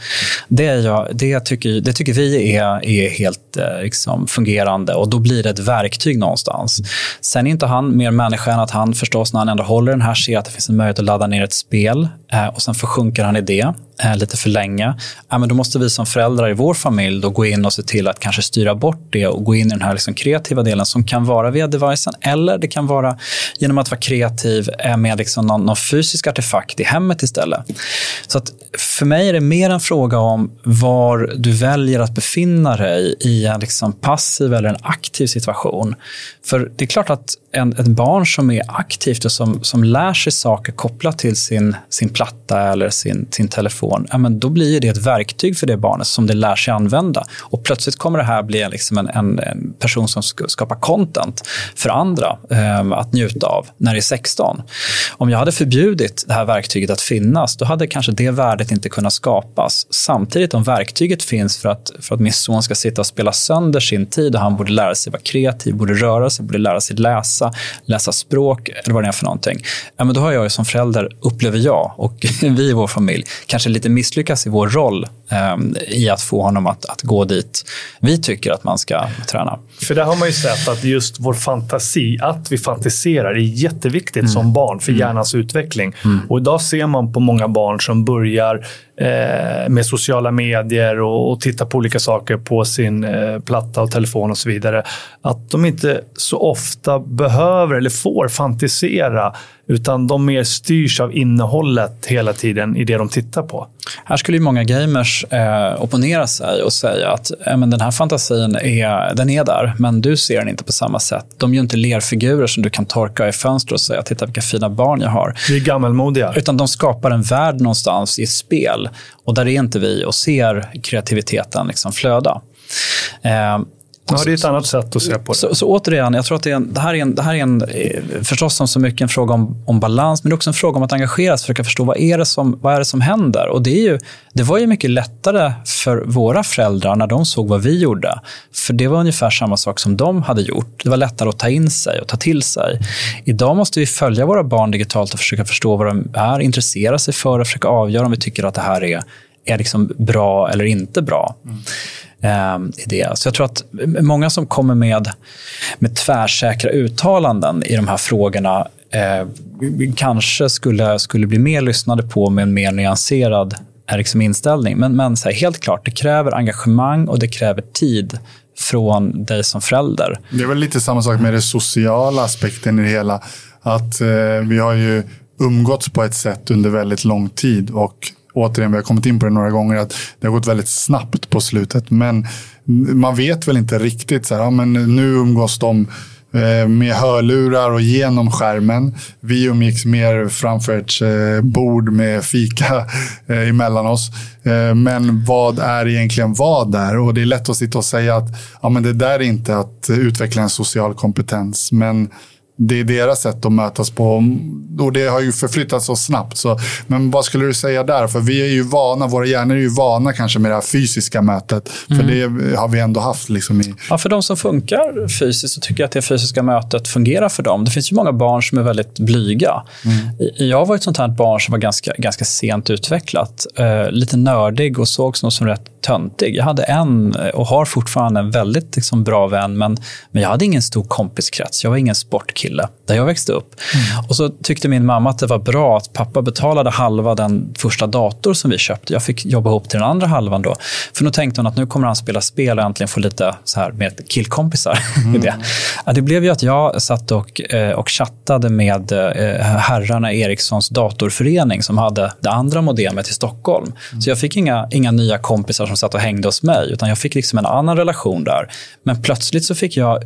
Det, jag, det, tycker, det tycker vi är, är helt eh, liksom, fungerande och då blir det ett verktyg någonstans. Sen är inte han mer människa än att han förstås när han ändå håller den här ser att det finns en möjlighet att ladda ner ett spel eh, och sen försjunker han i det eh, lite för länge. Ja, men då måste vi som föräldrar i vår familj då gå in och se till att kanske styra bort det och gå in i den här liksom kreativa delen som kan vara via devicen eller det kan vara genom att vara kreativ eh, med liksom någon, någon fysisk artefakt i hemmet istället. Så att för mig är det mer en fråga om var du väljer att befinna dig i en liksom passiv eller en aktiv situation. För det är klart att en, ett barn som är aktivt och som, som lär sig saker kopplat till sin, sin platta eller sin, sin telefon, ja, men då blir det ett verktyg för det barnet som det lär sig använda. Och plötsligt kommer det här bli liksom en, en, en person som skapar content för andra eh, att njuta av när det är 16. Om jag hade förbjudit det här verktyget att finnas, då hade kanske det värdet inte kunnat skapas. Samtidigt om verktyget finns för att, för att min son ska sitta och spela sönder sin tid och han borde lära sig vara kreativ, borde röra sig, borde lära sig läsa läsa, läsa språk eller vad det är för någonting. Ja, men då har jag som förälder, upplever jag och vi i vår familj, kanske lite misslyckats i vår roll eh, i att få honom att, att gå dit vi tycker att man ska träna. För där har man ju sett att just vår fantasi, att vi fantiserar, är jätteviktigt mm. som barn för mm. hjärnans utveckling. Mm. Och idag ser man på många barn som börjar eh, med sociala medier och, och tittar på olika saker på sin eh, platta och telefon och så vidare. Att de inte så ofta behöver eller får fantisera utan de mer styrs av innehållet hela tiden i det de tittar på. Här skulle ju många gamers eh, opponera sig och säga att eh, men den här fantasin är, den är där, men du ser den inte på samma sätt. De ju inte lerfigurer som du kan torka i fönster och säga titta vilka fina barn jag har. Vi är gammalmodiga. Utan de skapar en värld någonstans i ett spel och där är inte vi och ser kreativiteten liksom flöda. Eh, Ja, det är ett annat sätt att se på det. Så, så återigen, jag tror att det, en, det här är, en, det här är en, eh, förstås som så mycket en fråga om, om balans, men också en fråga om att engagera sig, försöka förstå vad är det som, vad är det som händer. Och det, är ju, det var ju mycket lättare för våra föräldrar när de såg vad vi gjorde. För det var ungefär samma sak som de hade gjort. Det var lättare att ta in sig och ta till sig. Idag måste vi följa våra barn digitalt och försöka förstå vad de är, intressera sig för och försöka avgöra om vi tycker att det här är, är liksom bra eller inte bra. Mm Ehm, i det. Så jag tror att många som kommer med, med tvärsäkra uttalanden i de här frågorna eh, kanske skulle, skulle bli mer lyssnade på med en mer nyanserad eh, liksom inställning. Men, men här, helt klart, det kräver engagemang och det kräver tid från dig som förälder. Det är väl lite samma sak med den sociala aspekten i det hela. Att eh, vi har ju umgåtts på ett sätt under väldigt lång tid och återigen, vi har kommit in på det några gånger, att det har gått väldigt snabbt på slutet. Men man vet väl inte riktigt, så här, ja, men nu umgås de eh, med hörlurar och genom skärmen. Vi umgicks mer framför ett eh, bord med fika eh, emellan oss. Men vad är egentligen vad där? Och det är lätt att sitta och säga att ja, men det där är inte att utveckla en social kompetens. Men det är deras sätt att mötas på. Och det har ju förflyttats så snabbt. Så, men vad skulle du säga där? För vi är ju vana, våra hjärnor är ju vana kanske med det här fysiska mötet. För mm. det har vi ändå haft. Liksom i... Ja, för de som funkar fysiskt så tycker jag att det fysiska mötet fungerar för dem. Det finns ju många barn som är väldigt blyga. Mm. Jag var ett sånt här barn som var ganska, ganska sent utvecklat. Uh, lite nördig och sågs nog som rätt töntig. Jag hade en och har fortfarande en väldigt liksom, bra vän, men, men jag hade ingen stor kompiskrets. Jag var ingen sportkille där jag växte upp. Mm. Och så tyckte min mamma att det var bra att pappa betalade halva den första dator som vi köpte. Jag fick jobba ihop till den andra halvan då. För då tänkte hon att nu kommer han spela spel och äntligen få lite så här med killkompisar. Mm. det. Ja, det blev ju att jag satt och, eh, och chattade med eh, herrarna Ericssons datorförening som hade det andra modemet i Stockholm. Mm. Så jag fick inga, inga nya kompisar som satt och hängde hos mig, utan jag fick liksom en annan relation där. Men plötsligt så fick jag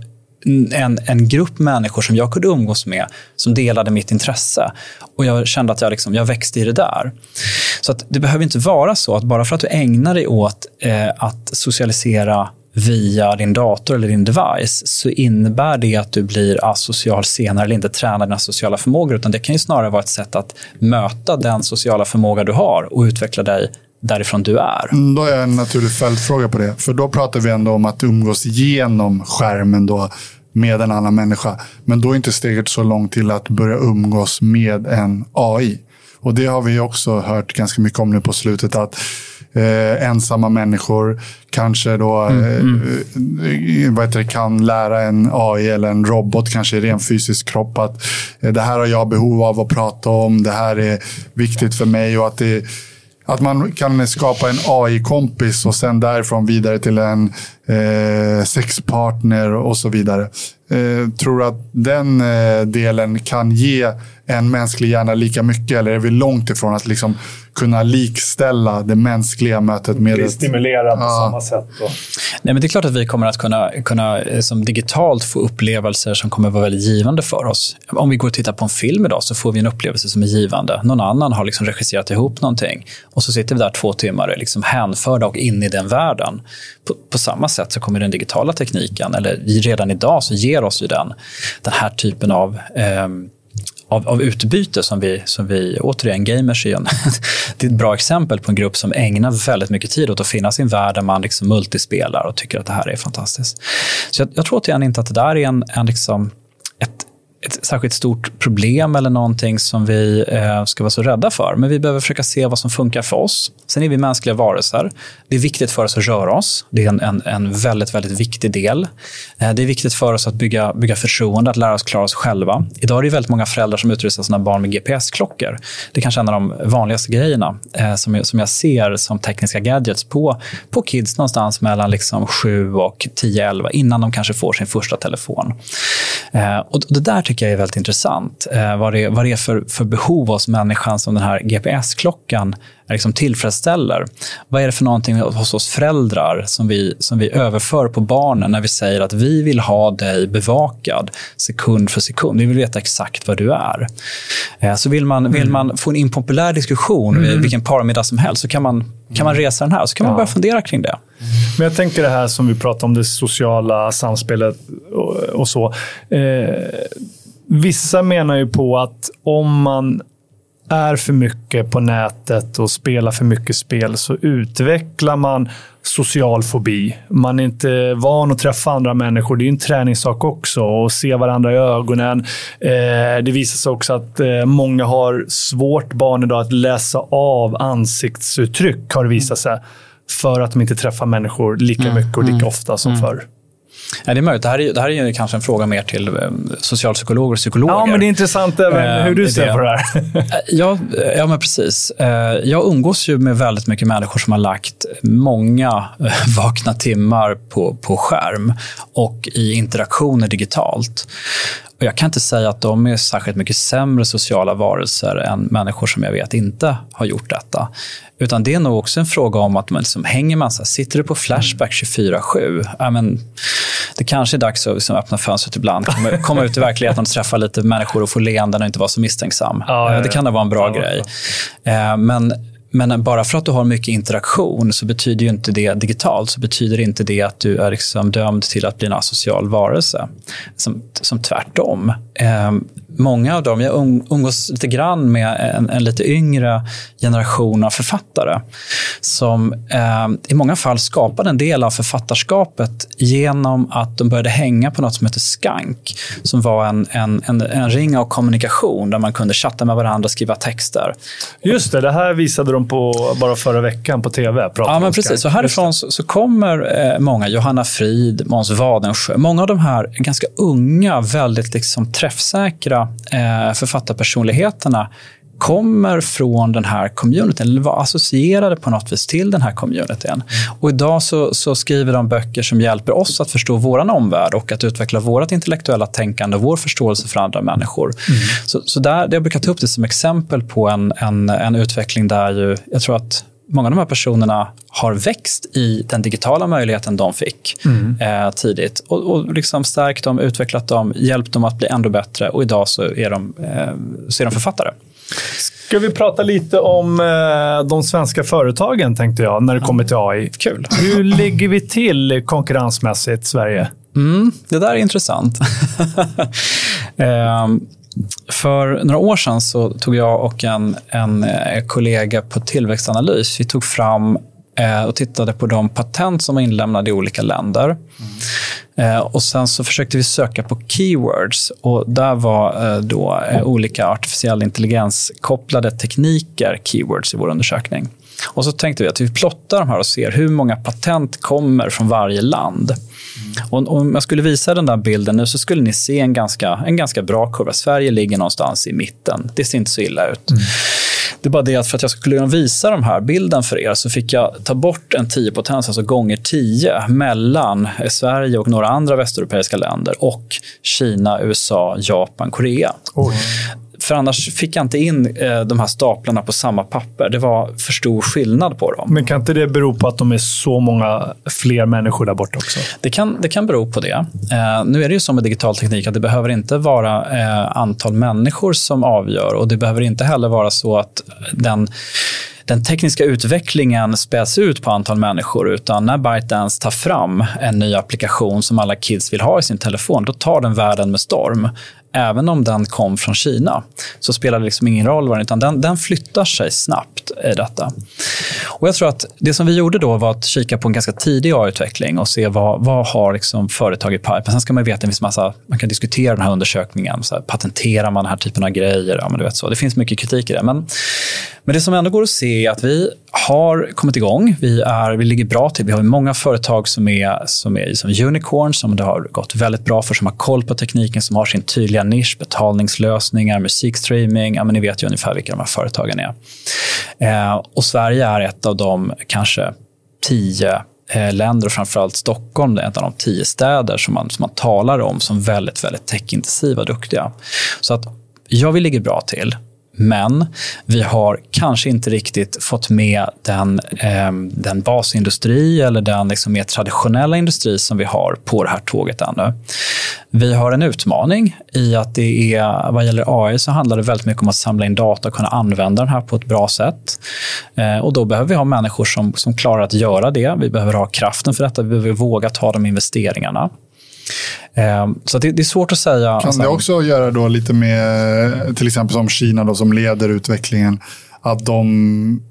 en, en grupp människor som jag kunde umgås med som delade mitt intresse. Och Jag kände att jag, liksom, jag växte i det där. Så att det behöver inte vara så att bara för att du ägnar dig åt eh, att socialisera via din dator eller din device så innebär det att du blir asocial senare eller inte tränar dina sociala förmågor. Utan det kan ju snarare vara ett sätt att möta den sociala förmåga du har och utveckla dig därifrån du är. Mm, då har jag en naturlig följdfråga på det. För då pratar vi ändå om att umgås genom skärmen då med en annan människa. Men då är inte steget så långt till att börja umgås med en AI. Och det har vi också hört ganska mycket om nu på slutet. att eh, ensamma människor kanske då mm, mm. Eh, heter det, kan lära en AI eller en robot, kanske i ren fysisk kropp, att eh, det här har jag behov av att prata om, det här är viktigt för mig och att det att man kan skapa en AI-kompis och sen därifrån vidare till en eh, sexpartner och så vidare. Eh, tror du att den eh, delen kan ge en mänsklig hjärna lika mycket eller är vi långt ifrån att liksom kunna likställa det mänskliga mötet med... Bli stimulerad på ja. samma sätt. Då. Nej, men det är klart att vi kommer att kunna, kunna eh, som digitalt få upplevelser som kommer att vara väldigt givande för oss. Om vi går och tittar på en film idag så får vi en upplevelse som är givande. Någon annan har liksom regisserat ihop någonting och så sitter vi där två timmar liksom hänförda och in i den världen. På, på samma sätt så kommer den digitala tekniken, eller redan idag så ger oss i den, den här typen av eh, av, av utbyte som vi, som vi, återigen, gamers är en, det är ett bra exempel på en grupp som ägnar väldigt mycket tid åt att finna sin värld där man liksom multispelar och tycker att det här är fantastiskt. Så jag, jag tror återigen inte att det där är en, en liksom, ett, ett särskilt stort problem eller någonting som vi eh, ska vara så rädda för. Men vi behöver försöka se vad som funkar för oss. Sen är vi mänskliga varelser. Det är viktigt för oss att röra oss. Det är en, en, en väldigt, väldigt viktig del. Eh, det är viktigt för oss att bygga, bygga förtroende, att lära oss klara oss själva. Idag är det väldigt många föräldrar som utrustar sina barn med GPS-klockor. Det är kanske en av de vanligaste grejerna eh, som, jag, som jag ser som tekniska gadgets på, på kids någonstans mellan liksom 7 och 10-11 innan de kanske får sin första telefon. Eh, och det där tycker jag är väldigt intressant. Eh, vad, det, vad det är för, för behov hos människan som den här GPS-klockan liksom tillfredsställer. Vad är det för någonting hos oss föräldrar som vi, som vi överför på barnen när vi säger att vi vill ha dig bevakad sekund för sekund. Vi vill veta exakt vad du är. Eh, så vill man, vill mm. man få en impopulär diskussion mm. vilken parmiddag som helst så kan man, kan man resa den här så kan man börja fundera kring det. Men jag tänker det här som vi pratar om, det sociala samspelet och, och så. Eh, vissa menar ju på att om man är för mycket på nätet och spelar för mycket spel så utvecklar man social fobi. Man är inte van att träffa andra människor. Det är en träningssak också. Och se varandra i ögonen. Eh, det visar sig också att eh, många har svårt, barn idag, att läsa av ansiktsuttryck, har det visat sig. För att de inte träffar människor lika mm, mycket och lika mm, ofta som mm. förr. Ja, det är möjligt. Det här är, det här är kanske en fråga mer till um, socialpsykologer och psykologer. Ja, men det är intressant även uh, hur du ser på det här. Eh, ja, ja, men precis. Jag umgås ju med väldigt mycket människor som har lagt många vakna timmar på, på skärm och i interaktioner digitalt. Och jag kan inte säga att de är särskilt mycket sämre sociala varelser än människor som jag vet inte har gjort detta. Utan det är nog också en fråga om att man liksom hänger man så sitter du på Flashback 24-7, ja, men det kanske är dags att liksom öppna fönstret ibland, komma, komma ut i verkligheten och träffa lite människor och få leenden och inte vara så misstänksam. Ja, ja, ja. Det kan vara en bra grej. Eh, men men bara för att du har mycket interaktion så betyder ju inte det digitalt så betyder inte det att du är liksom dömd till att bli en asocial varelse. Som, som tvärtom. Ehm, Många av dem, jag umgås lite grann med en, en lite yngre generation av författare som eh, i många fall skapade en del av författarskapet genom att de började hänga på något som heter Skank, som var en, en, en, en ring av kommunikation där man kunde chatta med varandra och skriva texter. Just det, det här visade de på bara förra veckan på tv. Ja, men precis. Så härifrån så, så kommer eh, många, Johanna Frid, Måns Wadensjö, många av de här ganska unga, väldigt liksom träffsäkra eh, författarpersonligheterna kommer från den här communityn, eller var associerade på något vis till den här communityn. Mm. Och idag så, så, skriver de böcker som hjälper oss att förstå vår omvärld och att utveckla vårt intellektuella tänkande och vår förståelse för andra människor. Mm. Så, så där, jag brukar ta upp det som exempel på en, en, en utveckling där ju, jag tror att många av de här personerna har växt i den digitala möjligheten de fick mm. eh, tidigt och, och liksom stärkt dem, utvecklat dem, hjälpt dem att bli ännu bättre och idag så är de, eh, så är de författare. Ska vi prata lite om eh, de svenska företagen, tänkte jag, när det kommer till AI. Kul. Hur ligger vi till konkurrensmässigt, Sverige? Mm, det där är intressant. för några år sedan så tog jag och en, en eh, kollega på Tillväxtanalys. Vi tog fram Eh, och tittade på de patent som var inlämnade i olika länder. Mm. Och Sen så försökte vi söka på keywords. och Där var eh, då olika artificiell intelligens-kopplade tekniker keywords i vår undersökning. Och så tänkte vi att vi plottar de här och ser hur många patent kommer från varje land. Och om jag skulle visa den där bilden nu så skulle ni se en ganska, en ganska bra kurva. Sverige ligger någonstans i mitten. Det ser inte så illa ut. Mm. Det är bara det att för att jag skulle kunna visa de här bilden för er så fick jag ta bort en 10 potens, alltså gånger 10, mellan Sverige och några andra västeuropeiska länder och Kina, USA, Japan, Korea. Oj. För annars fick jag inte in eh, de här staplarna på samma papper. Det var för stor skillnad på dem. Men kan inte det bero på att de är så många fler människor där borta också? Det kan, det kan bero på det. Eh, nu är det ju så med digital teknik att det behöver inte vara eh, antal människor som avgör och det behöver inte heller vara så att den den tekniska utvecklingen späs ut på antal människor utan när ByteDance tar fram en ny applikation som alla kids vill ha i sin telefon, då tar den världen med storm även om den kom från Kina, så spelar det liksom ingen roll, utan den, den flyttar sig snabbt i detta. Och jag tror att det som vi gjorde då var att kika på en ganska tidig AI-utveckling och se vad, vad har liksom företag i pipen. Sen ska man veta, det finns massa, man kan diskutera den här undersökningen. Så här, patenterar man den här typen av grejer? Ja, men du vet så. Det finns mycket kritik i det. Men, men det som ändå går att se är att vi har kommit igång. Vi, är, vi ligger bra till. Vi har många företag som är, som är som unicorns, som det har gått väldigt bra för, som har koll på tekniken, som har sin tydliga nisch, betalningslösningar, musikstreaming. Ja, men ni vet ju ungefär vilka de här företagen är. Eh, och Sverige är ett av de kanske tio eh, länder och framförallt Stockholm är en av de tio städer som man, som man talar om som väldigt, väldigt techintensiva och duktiga. Så att ja, vi ligger bra till. Men vi har kanske inte riktigt fått med den, eh, den basindustri eller den liksom mer traditionella industri som vi har på det här tåget ännu. Vi har en utmaning i att det är, vad gäller AI så handlar det väldigt mycket om att samla in data och kunna använda den här på ett bra sätt. Eh, och då behöver vi ha människor som, som klarar att göra det. Vi behöver ha kraften för detta. Vi behöver våga ta de investeringarna. Ehm, så det, är svårt att säga. Kan alltså, det också göra då lite med, till exempel som Kina då, som leder utvecklingen, att de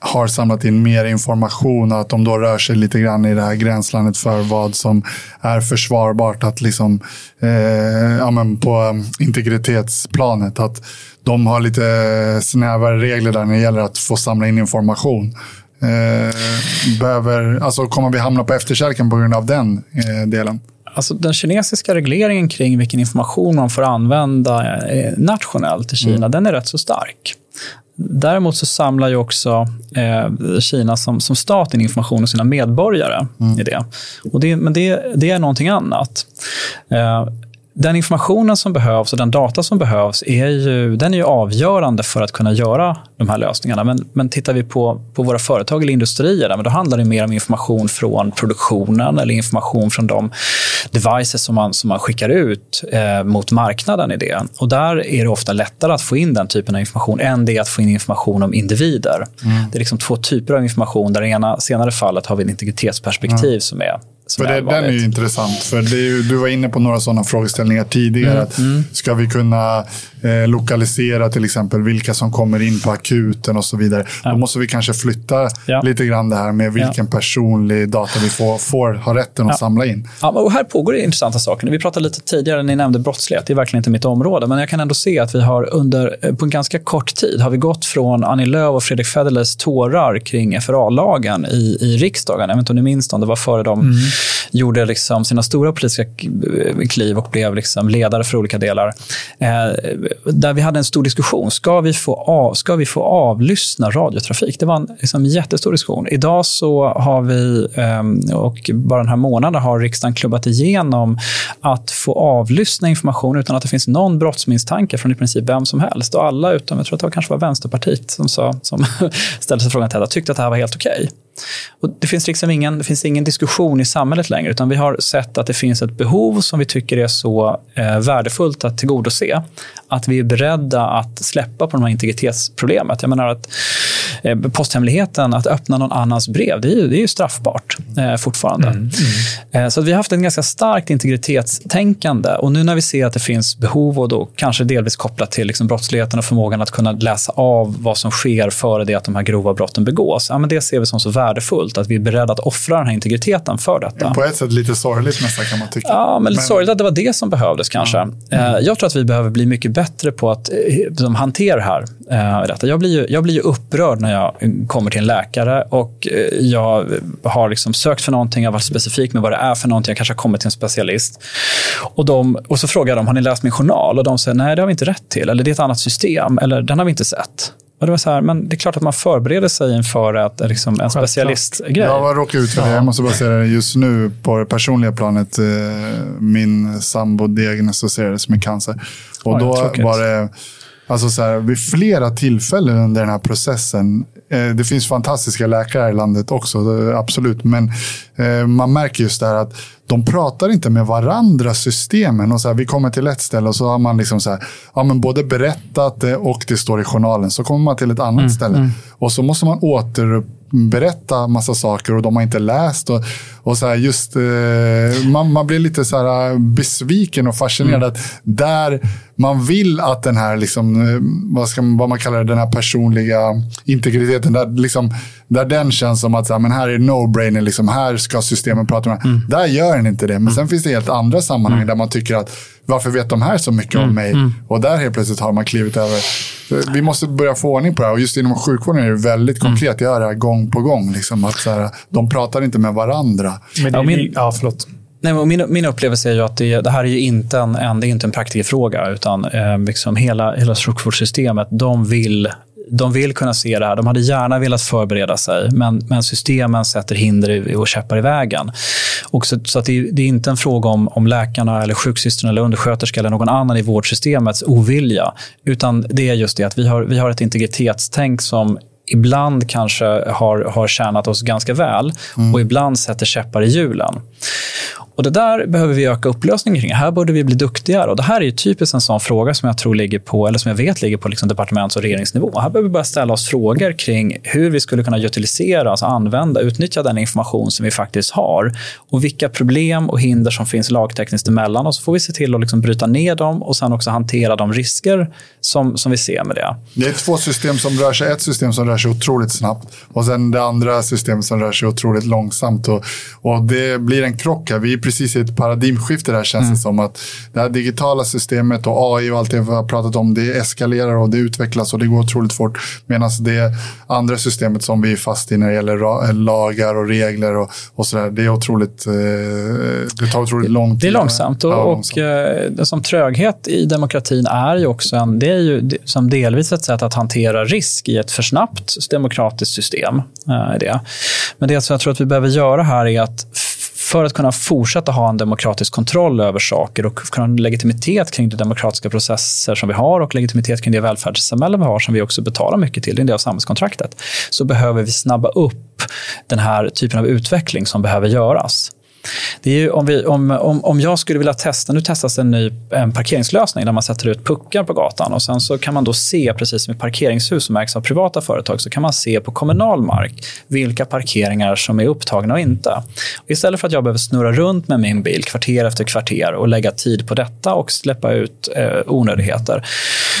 har samlat in mer information och att de då rör sig lite grann i det här gränslandet för vad som är försvarbart att liksom, eh, ja, men på integritetsplanet. Att de har lite snävare regler där när det gäller att få samla in information. Eh, behöver, alltså kommer vi hamna på efterkälken på grund av den eh, delen? Alltså den kinesiska regleringen kring vilken information man får använda eh, nationellt i Kina, mm. den är rätt så stark. Däremot så samlar ju också eh, Kina som, som stat in information om sina medborgare mm. i det. Och det men det, det är någonting annat. Eh, den informationen som behövs och den data som behövs är ju, den är ju avgörande för att kunna göra de här lösningarna. Men, men tittar vi på, på våra företag eller industrier, då handlar det mer om information från produktionen eller information från de devices som man, som man skickar ut eh, mot marknaden i det. Och där är det ofta lättare att få in den typen av information än det att få in information om individer. Mm. Det är liksom två typer av information. Där i ena senare fallet har vi ett integritetsperspektiv mm. som är för det, den är ju intressant. För är, du var inne på några sådana frågeställningar tidigare. Mm, att mm. Ska vi kunna eh, lokalisera till exempel vilka som kommer in på akuten och så vidare. Ja. Då måste vi kanske flytta ja. lite grann det här med vilken ja. personlig data vi får, får ha rätten att samla in. Ja, och här pågår det intressanta saker. Vi pratade lite tidigare, ni nämnde brottslighet. Det är verkligen inte mitt område. Men jag kan ändå se att vi har under, eh, på en ganska kort tid har vi gått från Annie Lööf och Fredrik Federleys tårar kring FRA-lagen i, i riksdagen. Jag vet inte om ni minns dem. Det var före de mm gjorde liksom sina stora politiska kliv och blev liksom ledare för olika delar. Eh, där vi hade en stor diskussion. Ska vi få, av, ska vi få avlyssna radiotrafik? Det var en liksom, jättestor diskussion. Idag så har vi, eh, och bara den här månaden har riksdagen klubbat igenom att få avlyssna information utan att det finns någon brottsmisstanke från i princip vem som helst. Och alla utom, jag tror att det kanske var Vänsterpartiet som, sa, som ställde sig frågan till detta, tyckte att det här var helt okej. Okay. Och det, finns liksom ingen, det finns ingen diskussion i samhället längre, utan vi har sett att det finns ett behov som vi tycker är så eh, värdefullt att tillgodose, att vi är beredda att släppa på de här integritetsproblemet. Jag menar att posthemligheten, att öppna någon annans brev, det är ju, det är ju straffbart eh, fortfarande. Mm, mm. Eh, så vi har haft ett ganska starkt integritetstänkande och nu när vi ser att det finns behov och då kanske delvis kopplat till liksom brottsligheten och förmågan att kunna läsa av vad som sker före det att de här grova brotten begås, ja, men det ser vi som så värdefullt, att vi är beredda att offra den här integriteten för detta. På ett sätt lite sorgligt nästan kan man tycka. Ja, men lite men... sorgligt att det var det som behövdes kanske. Mm. Jag tror att vi behöver bli mycket bättre på att liksom, hantera det här. Detta. Jag, blir ju, jag blir ju upprörd när jag kommer till en läkare och jag har liksom sökt för någonting, jag har varit specifik med vad det är för någonting, jag kanske har kommit till en specialist. Och, de, och så frågar dem, har ni läst min journal? Och de säger, nej det har vi inte rätt till, eller det är ett annat system, eller den har vi inte sett. Och det var så här, men det är klart att man förbereder sig inför att, liksom, en specialistgrej. Jag har råkat ut för det. Jag måste bara säga det just nu på det personliga planet. Eh, min sambo diagnostiserades med cancer. Och Oj, då tråkigt. var det Alltså så här, vid flera tillfällen under den här processen. Eh, det finns fantastiska läkare i landet också, eh, absolut. Men eh, man märker just det här att de pratar inte med varandra, systemen. Och så här, vi kommer till ett ställe och så har man liksom så här, ja, men både berättat det och det står i journalen. Så kommer man till ett annat mm, ställe. Mm. Och så måste man återberätta massa saker och de har inte läst. Och, Och så här, just, eh, man, man blir lite så här besviken och fascinerad. Mm. Att där man vill att den här, liksom, eh, vad, ska, vad man kallar det, den här personliga integriteten, där, liksom, där den känns som att så här, men här är no-brainer, liksom, här ska systemen prata med. Mm. Där gör den inte det. Men mm. sen finns det helt andra sammanhang mm. där man tycker att varför vet de här så mycket om mm. mig? Mm. Och där helt plötsligt har man klivit över. Vi måste börja få ordning på det här. Och just inom sjukvården är det väldigt mm. konkret. Jag hör det här gång på gång. Liksom, att så här, de pratar inte med varandra. Men det, ja, min, ja, förlåt. Nej, men min, min upplevelse är ju att det, det här är ju inte en, en, det är inte en praktikerfråga, utan eh, liksom hela, hela sjukvårdssystemet, de vill de vill kunna se det här. De hade gärna velat förbereda sig, men, men systemen sätter hinder och käppar i vägen. Och så, så att det, det, är inte en fråga om, om läkarna, eller sjuksystern, eller undersköterska eller någon annan i vårdsystemets ovilja, utan det är just det att vi har, vi har ett integritetstänk som ibland kanske har, har tjänat oss ganska väl mm. och ibland sätter käppar i hjulen. Och Det där behöver vi öka upplösningen kring. Här borde vi bli duktigare. Och Det här är typiskt en sån fråga som jag tror ligger på, eller som jag vet ligger på liksom departements och regeringsnivå. Här behöver vi börja ställa oss frågor kring hur vi skulle kunna utilisera, alltså använda, utnyttja den information som vi faktiskt har och vilka problem och hinder som finns lagtekniskt emellan. Och så får vi se till att liksom bryta ner dem och sen också hantera de risker som, som vi ser med det. Det är två system som rör sig. Ett system som rör sig otroligt snabbt och sen det andra systemet som rör sig otroligt långsamt. Och, och det blir en krock här. Vi precis i ett paradigmskifte där känns mm. det som. att Det här digitala systemet och AI och allt det vi har pratat om, det eskalerar och det utvecklas och det går otroligt fort. Medan det andra systemet som vi är fast i när det gäller lagar och regler och, och sådär, det är otroligt, eh, det tar otroligt lång tid. Det är långsamt och, ja, långsamt. och eh, som tröghet i demokratin är ju också en, det är ju som delvis ett sätt att hantera risk i ett för snabbt demokratiskt system. Äh, det. Men det som jag tror att vi behöver göra här är att för att kunna fortsätta ha en demokratisk kontroll över saker och kunna ha legitimitet kring de demokratiska processer som vi har och legitimitet kring det välfärdssamhälle vi har som vi också betalar mycket till, det är en del av samhällskontraktet, så behöver vi snabba upp den här typen av utveckling som behöver göras. Det är ju om, vi, om, om, om jag skulle vilja testa, nu testas en ny en parkeringslösning där man sätter ut puckar på gatan och sen så kan man då se, precis som i parkeringshus som ägs av privata företag, så kan man se på kommunal mark vilka parkeringar som är upptagna och inte. Och istället för att jag behöver snurra runt med min bil kvarter efter kvarter och lägga tid på detta och släppa ut eh, onödigheter,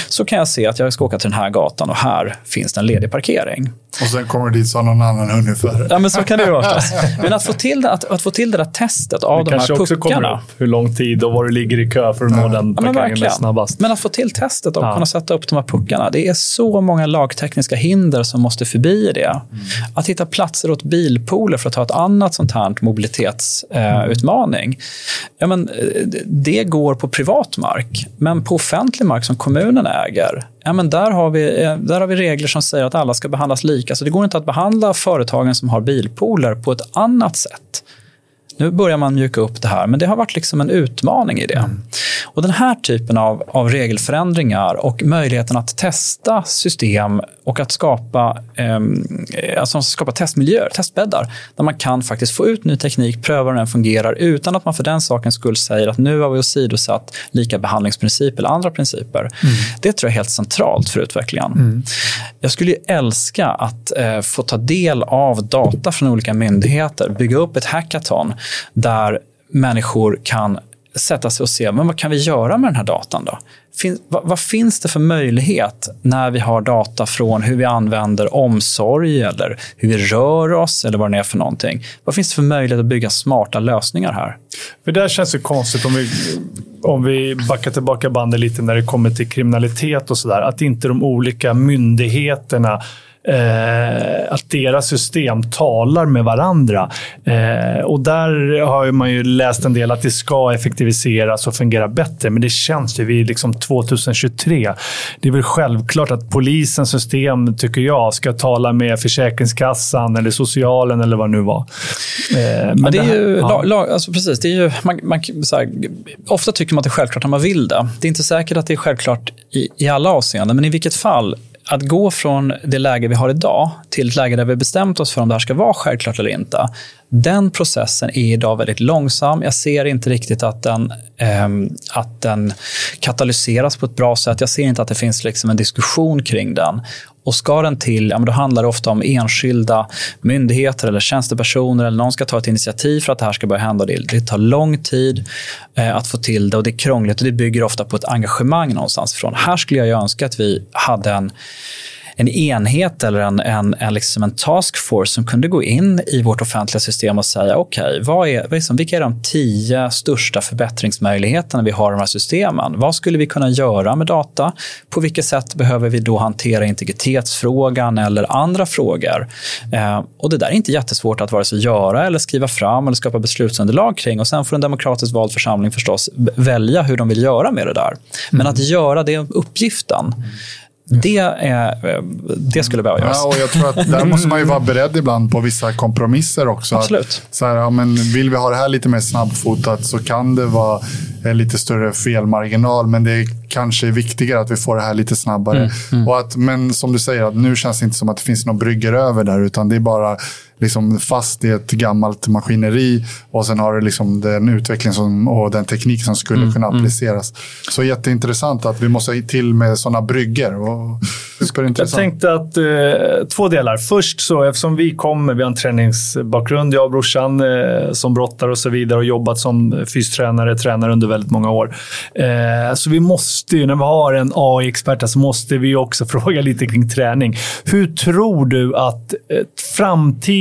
så kan jag se att jag ska åka till den här gatan och här finns det en ledig parkering. Och sen kommer det dit så någon annan ungefär. Ja, men så kan det ju vara. Men att få till det, att, att få till det där testet av det de här puckarna. också kommer upp hur lång tid och var du ligger i kö för att nå den ja, snabbast. Men att få till testet och ja. kunna sätta upp de här puckarna. Det är så många lagtekniska hinder som måste förbi det. Mm. Att hitta platser åt bilpooler för att ta ett annat sånt här mobilitetsutmaning. Eh, ja, men, det går på privat mark, men på offentlig mark som kommunen äger ja, men där, har vi, eh, där har vi regler som säger att alla ska behandlas lika. Så det går inte att behandla företagen som har bilpooler på ett annat sätt. Nu börjar man mjuka upp det här, men det har varit liksom en utmaning i det. Mm. Och Den här typen av, av regelförändringar och möjligheten att testa system och att skapa, eh, alltså skapa testmiljöer, testbäddar, där man kan faktiskt få ut ny teknik, pröva hur den fungerar utan att man för den sakens skull säger att nu har vi åsidosatt lika behandlingsprincip eller andra principer. Mm. Det tror jag är helt centralt för utvecklingen. Mm. Jag skulle älska att eh, få ta del av data från olika myndigheter, bygga upp ett hackathon där människor kan sätta sig och se men vad kan vi göra med den här datan. då? Fin, vad, vad, finns det för möjlighet när vi har data från hur vi använder omsorg eller hur vi rör oss eller vad det är för någonting? Vad finns det för möjlighet att bygga smarta lösningar här? För det känns ju konstigt om vi, om vi backar tillbaka bandet lite när det kommer till kriminalitet och sådär. Att inte de olika myndigheterna eh, att deras system talar med varandra. Eh, och där har man ju läst en del att det ska effektiviseras och fungera bättre, men det känns ju, vi är liksom 2023. Det är väl självklart att polisens system, tycker jag, ska tala med Försäkringskassan eller socialen eller vad det nu var. Eh, men det är ju, ja. lag, alltså precis, det är ju, man, man, här, ofta tycker man att det är självklart när man vill det. Det är inte säkert att det är självklart i, i alla avseenden, men i vilket fall att gå från det läge vi har idag till ett läge där vi bestämt oss för om det här ska vara självklart eller inte. Den processen är idag väldigt långsam. Jag ser inte riktigt att den, eh, att den katalyseras på ett bra sätt. Jag ser inte att det finns liksom en diskussion kring den. Och ska den till, ja, men då handlar det ofta om enskilda myndigheter eller tjänstepersoner eller någon ska ta ett initiativ för att det här ska börja hända. Det, det tar lång tid eh, att få till det och det är krångligt och det bygger ofta på ett engagemang någonstans ifrån. Här skulle jag önska att vi hade en en enhet eller en, en, en, liksom en taskforce som kunde gå in i vårt offentliga system och säga okej, okay, liksom, vilka är de tio största förbättringsmöjligheterna vi har i de här systemen? Vad skulle vi kunna göra med data? På vilket sätt behöver vi då hantera integritetsfrågan eller andra frågor? Eh, och Det där är inte jättesvårt att vare sig göra eller skriva fram eller skapa beslutsunderlag kring. Och Sen får en demokratiskt vald församling förstås välja hur de vill göra med det där. Men mm. att göra det uppgiften, det, är, det skulle behöva göras. Ja, och jag tror att där måste man ju vara beredd ibland på vissa kompromisser också. Absolut. Att, så här, ja, men vill vi ha det här lite mer snabbfotat så kan det vara lite större felmarginal. Men det är kanske är viktigare att vi får det här lite snabbare. Mm, mm. Och att, men som du säger, att nu känns det inte som att det finns några brygger över där. Utan det är bara liksom fast i ett gammalt maskineri och sen har du liksom den utveckling som, och den teknik som skulle mm, kunna mm. appliceras. Mm. Så jätteintressant att vi måste till med sådana brygger. Och jag tänkte att eh, två delar. Först så, eftersom vi kommer, vi har en träningsbakgrund, jag och brorsan eh, som brottare och så vidare och jobbat som fystränare, tränare under väldigt många år. Eh, så vi måste ju, när vi har en AI-expert så måste vi också fråga lite kring träning. Hur tror du att eh,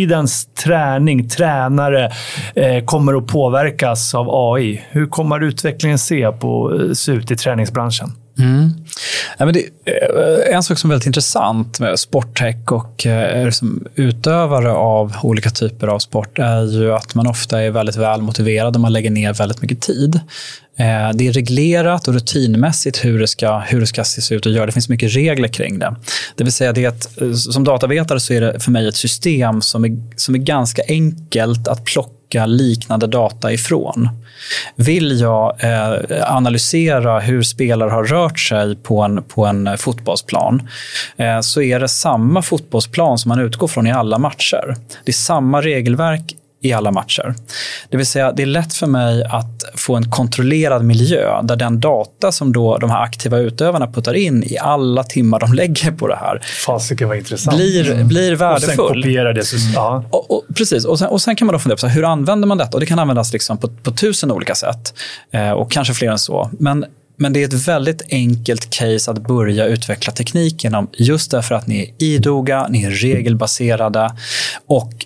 framtidens träning, tränare, eh, kommer att påverkas av AI? Hur kommer utvecklingen se, på, eh, se ut i träningsbranschen? Mm. Ja, men det, eh, en sak som är väldigt intressant med sporttech och eh, liksom utövare av olika typer av sport är ju att man ofta är väldigt väl motiverad och man lägger ner väldigt mycket tid. Eh, det är reglerat och rutinmässigt hur det, ska, hur det ska se ut och göra. Det finns mycket regler kring det. Det vill säga det att, eh, som datavetare så är det för mig ett system som är, som är ganska enkelt att plocka liknande data ifrån. Vill jag eh, analysera hur spelare har rört sig på en, på en fotbollsplan eh, så är det samma fotbollsplan som man utgår från i alla matcher. Det är samma regelverk i alla matcher. Det vill säga, det är lätt för mig att få en kontrollerad miljö där den data som då de här aktiva utövarna puttar in i alla timmar de lägger på det här Fasiken vad intressant. Blir, mm. blir värdefull. Och sen kopiera det. Mm. Och, och, precis, och sen, och sen kan man då fundera på så här, hur använder man detta? Och det kan användas liksom på, på tusen olika sätt eh, och kanske fler än så. Men men det är ett väldigt enkelt case att börja utveckla teknik genom just därför att ni är idoga, ni är regelbaserade och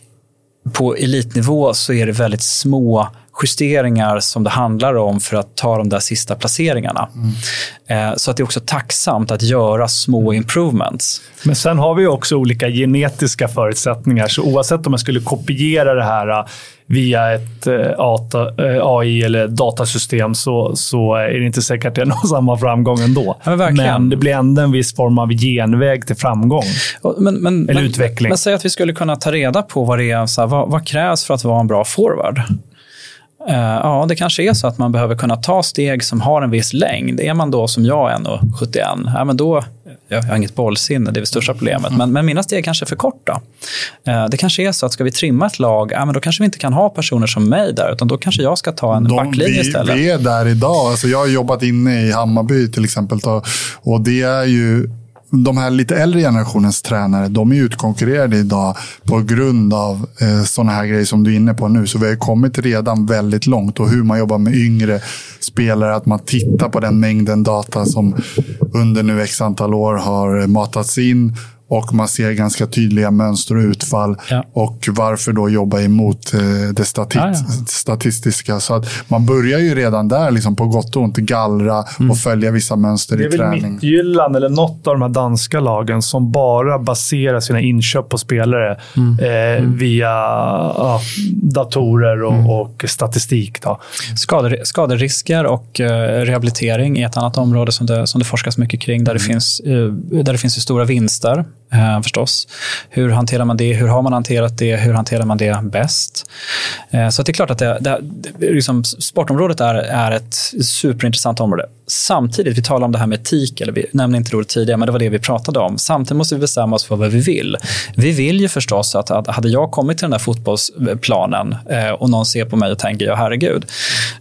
på elitnivå så är det väldigt små justeringar som det handlar om för att ta de där sista placeringarna. Mm. Eh, så att det är också tacksamt att göra små improvements. Men sen har vi också olika genetiska förutsättningar. Så oavsett om man skulle kopiera det här via ett AI eh, eller datasystem så, så är det inte säkert att det är samma framgång ändå. Ja, men, men, det blir ändå en viss form av genväg till framgång. Men, men, eller utveckling. Men säg att vi skulle kunna ta reda på vad det är, så här, vad, vad krävs för att vara en bra forward? Uh, ja, det kanske är så att man behöver kunna ta steg som har en viss längd. Är man då som jag 1,71, ja, men då, jag har inget bollsinne, det är det största problemet. Men, men mina steg kanske är för korta. Uh, det kanske är så att ska vi trimma ett lag, ja, men då kanske vi inte kan ha personer som mig där, utan då kanske jag ska ta en backlinje istället. Vi är där idag. Alltså jag har jobbat inne i Hammarby till exempel. Och det är ju de här lite äldre generationens tränare, de är utkonkurrerade idag på grund av eh, sådana här grejer som du är inne på nu. Så vi har kommit redan väldigt långt och hur man jobbar med yngre spelare, att man tittar på den mängden data som under nu x antal år har matats in och man ser ganska tydliga mönster och utfall. Ja. Och varför då jobba emot eh, det stati ja, ja. statistiska? Så att man börjar ju redan där, liksom på gott och ont, gallra mm. och följa vissa mönster i träning. Det är väl Midtjylland eller något av de här danska lagen som bara baserar sina inköp på spelare mm. Eh, mm. via ja, datorer och, mm. och statistik. Då. Skader, skaderisker och eh, rehabilitering är ett annat område som det, som det forskas mycket kring, där, det, mm. finns, eh, där det finns stora vinster eh, förstås. Hur hanterar man det? Hur har man hanterat det? Hur hanterar man det bäst? Eh, så det är klart att det, det, liksom, sportområdet är, är ett superintressant område samtidigt, vi talar om det här med etik, eller vi nämnde inte det ordet tidigare, men det var det vi pratade om. Samtidigt måste vi bestämma oss för vad vi vill. Vi vill ju förstås att, att hade jag kommit till den där fotbollsplanen eh, och någon ser på mig och tänker, ja herregud,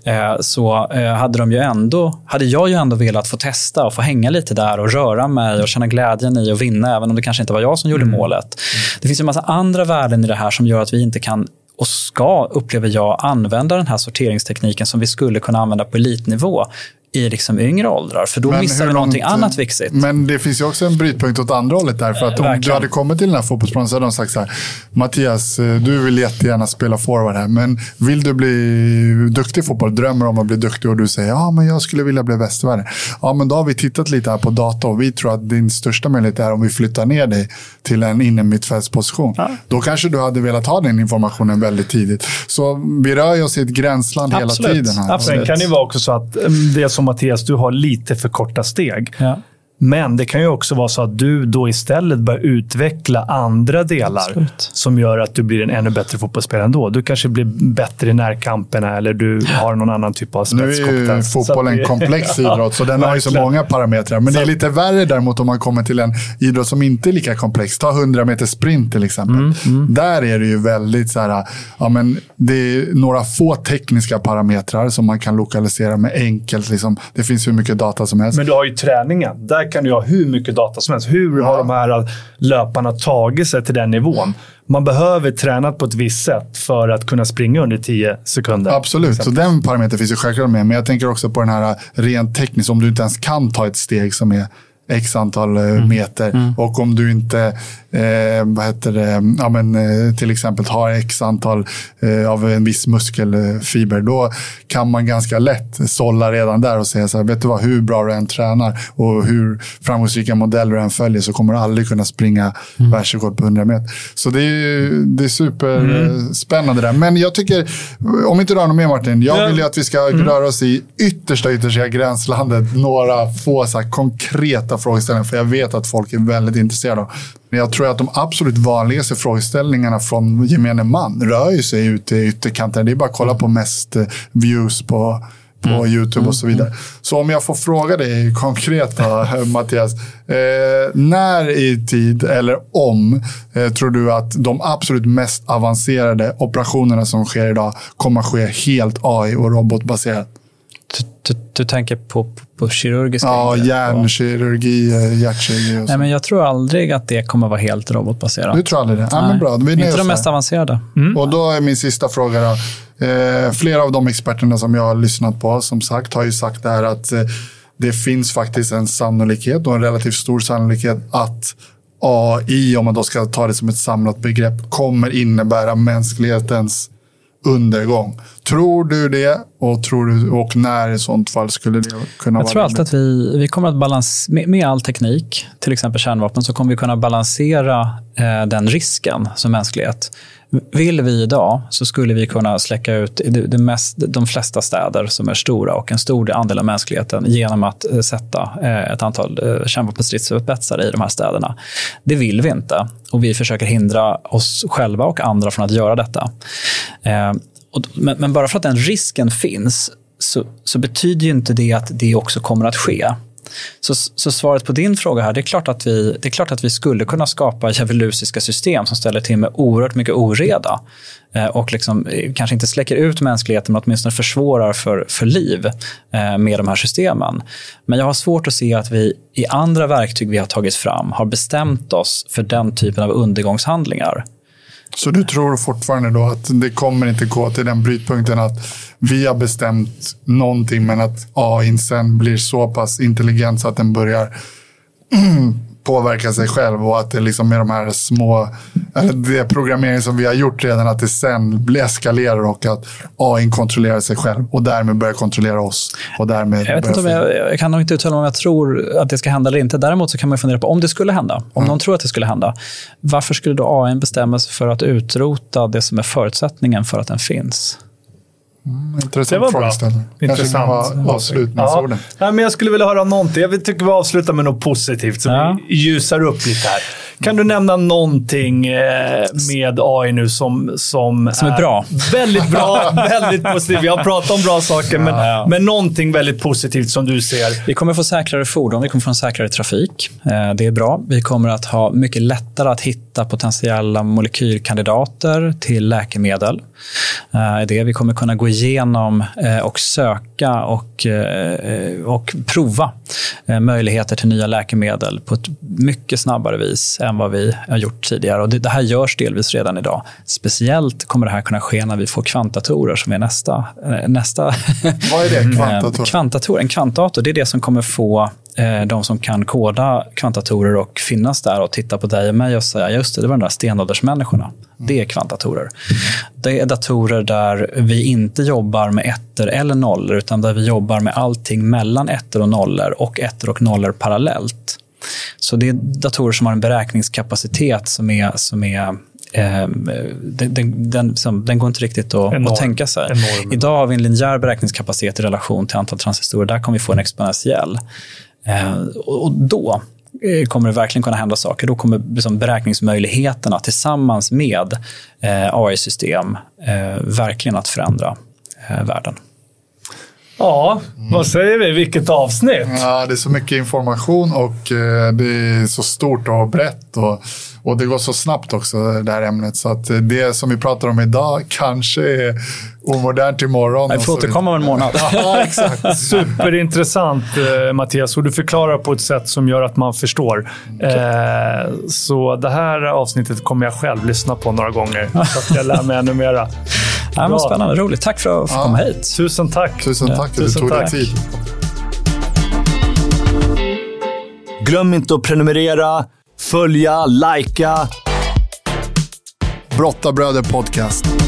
eh, så eh, hade, de ju ändå, hade jag ju ändå velat få testa och få hänga lite där och röra mig och känna glädjen i att vinna, även om det kanske inte var jag som gjorde mm. målet. Det finns ju en massa andra värden i det här som gör att vi inte kan och ska, upplever jag, använda den här sorteringstekniken som vi skulle kunna använda på elitnivå i liksom yngre åldrar, för då men missar vi någonting annat viktigt. Men det finns ju också en brytpunkt åt andra hållet där. För att om Verkligen. du hade kommit till den här fotbollsplanen så hade de sagt så här, Mattias, eh, du vill jättegärna spela forward här, men vill du bli duktig i fotboll, drömmer om att bli duktig och du säger ja, men jag skulle vilja bli västvärre. Ja, men då har vi tittat lite här på data och vi tror att din största möjlighet är om vi flyttar ner dig till en innermittfältsposition. Ja. Då kanske du hade velat ha den informationen väldigt tidigt. Så vi rör oss i ett gränsland Absolut. hela tiden. Här. Absolut. Sen kan det vara också så att mm, det som som Mattias, du har lite för korta steg. Ja. Men det kan ju också vara så att du då istället börjar utveckla andra delar Absolut. som gör att du blir en ännu bättre fotbollsspelare ändå. Du kanske blir bättre i närkamperna eller du har någon annan typ av spetskompetens. Nu är ju fotboll en komplex idrott, så den har ju så många parametrar. Men så. det är lite värre däremot om man kommer till en idrott som inte är lika komplex. Ta 100 meter sprint till exempel. Mm, mm. Där är det ju väldigt så här, ja, men det är några få tekniska parametrar som man kan lokalisera med enkelt. Liksom. Det finns hur mycket data som helst. Men du har ju träningen. Där kan du ha hur mycket data som helst. Hur har de här löparna tagit sig till den nivån? Man behöver träna på ett visst sätt för att kunna springa under 10 sekunder. Absolut, så den parametern finns ju självklart med. Men jag tänker också på den här rent tekniskt, om du inte ens kan ta ett steg som är x antal eh, mm. meter. Mm. Och om du inte, eh, vad heter det, ja, men, eh, till exempel har x antal eh, av en viss muskelfiber, då kan man ganska lätt sålla redan där och säga så här, vet du vad, hur bra du än tränar och hur framgångsrika modeller du än följer så kommer du aldrig kunna springa mm. världsrekord på 100 meter. Så det är, det är superspännande mm. där. Men jag tycker, om inte du har något mer Martin, jag vill ju att vi ska mm. röra oss i yttersta, yttersta gränslandet. Några få så konkreta frågeställningar, för jag vet att folk är väldigt intresserade av. Jag tror att de absolut vanligaste frågeställningarna från gemene man rör sig ut i ytterkanten. Det är bara att kolla på mest eh, views på på mm. YouTube och så vidare. Mm. Så om jag får fråga dig konkret då, Mattias. Eh, när i tid, eller om, eh, tror du att de absolut mest avancerade operationerna som sker idag kommer att ske helt AI och robotbaserat? Du, du, tänker på, på, på kirurgiska Ja, hjärnkirurgi, eh, hjärtkirurgi och så. Nej, men jag tror aldrig att det kommer vara helt robotbaserat. Du tror aldrig det? Ja, men bra. Vi Inte de mest avancerade. Mm. Och då är min sista fråga. Då. Eh, flera av de experterna som jag har lyssnat på, som sagt, har ju sagt det här att eh, det finns faktiskt en sannolikhet och en relativt stor sannolikhet att AI, om man då ska ta det som ett samlat begrepp, kommer innebära mänsklighetens undergång. Tror du det och, tror du, och när i sånt fall skulle det kunna Jag vara? Jag tror alltid att vi, vi kommer att balansera, med, med, all teknik, till exempel kärnvapen, så kommer vi kunna balansera eh, den risken som mänsklighet. Vill vi idag så skulle vi kunna släcka ut det, det mest, de flesta städer som är stora och en stor andel av mänskligheten genom att eh, sätta eh, ett antal eh, kärnvapenstridsspetsar i de här städerna. Det vill vi inte och vi försöker hindra oss själva och andra från att göra detta. Men, men bara för att den risken finns så, så betyder inte det att det också kommer att ske. Så, så, svaret på din fråga här, det är, klart att vi, det är klart att vi skulle kunna skapa djävulusiska system som ställer till med oerhört mycket oreda eh, och liksom, eh, kanske inte släcker ut mänskligheten, men åtminstone försvårar för, för liv eh, med de här systemen. Men jag har svårt att se att vi i andra verktyg vi har tagit fram har bestämt oss för den typen av undergångshandlingar. Så du tror fortfarande då att det kommer inte gå till den brytpunkten att vi har bestämt någonting men att AI sen blir så pass intelligent så att den börjar påverka sig själv och att det liksom med de här små, det programmering som vi har gjort redan, att det sen eskalerar och att AI kontrollerar sig själv och därmed börjar kontrollera oss. Och därmed jag, vet inte om jag, jag kan nog inte uttala om jag tror att det ska hända eller inte. Däremot så kan man fundera på om det skulle hända, om mm. någon tror att det skulle hända, varför skulle då AI bestämma sig för att utrota det som är förutsättningen för att den finns? Mm, intressant det var bra. Intressant. avslutningsorden. Ja. Ja, men jag skulle vilja höra någonting. Jag tycker vi avslutar med något positivt så ja. vi ljusar upp lite här. Kan du nämna någonting eh, med AI nu som, som, som är, är bra? Väldigt bra, väldigt positivt. Vi har pratat om bra saker, men, ja. men någonting väldigt positivt som du ser. Vi kommer få säkrare fordon, vi kommer få en säkrare trafik. Eh, det är bra. Vi kommer att ha mycket lättare att hitta potentiella molekylkandidater till läkemedel. Eh, det vi kommer kunna gå igenom och söka och, och prova möjligheter till nya läkemedel på ett mycket snabbare vis än vad vi har gjort tidigare. Och det, det här görs delvis redan idag. Speciellt kommer det här kunna ske när vi får kvantdatorer som är nästa. nästa vad är det? Kvantdator? kvantdator? En kvantdator det är det som kommer få eh, de som kan koda kvantdatorer och finnas där och titta på dig och mig och säga just det, det var de där stenåldersmänniskorna. Det är kvantdatorer. Det är datorer där vi inte jobbar med ettor eller nollor utan där vi jobbar med allting mellan ettor och nollor och ettor och nollor parallellt. Så det är datorer som har en beräkningskapacitet som är, som är eh, den, den, den, går inte riktigt att, enorm, att tänka sig. Enorm. Idag har vi en linjär beräkningskapacitet i relation till antal transistorer. Där kommer vi få en exponentiell. Eh, och då eh, kommer det verkligen kunna hända saker. Då kommer liksom beräkningsmöjligheterna tillsammans med eh, AI-system eh, verkligen att förändra eh, världen. Ja, vad säger vi? Vilket avsnitt! Ja, det är så mycket information och eh, det är så stort och brett. Och, och det går så snabbt också, det här ämnet. Så att det som vi pratar om idag kanske är omodernt imorgon. Vi får återkomma om en månad. ja, exakt. Superintressant, eh, Mattias. Och du förklarar på ett sätt som gör att man förstår. Okay. Eh, så det här avsnittet kommer jag själv lyssna på några gånger, så att jag lär mig ännu mera. Ja, men spännande, roligt. Tack för att få ja. komma hit. Tusen tack. Tusen tack att du tog dig tid. Glöm inte att prenumerera, följa, likea. Brottabröder Podcast.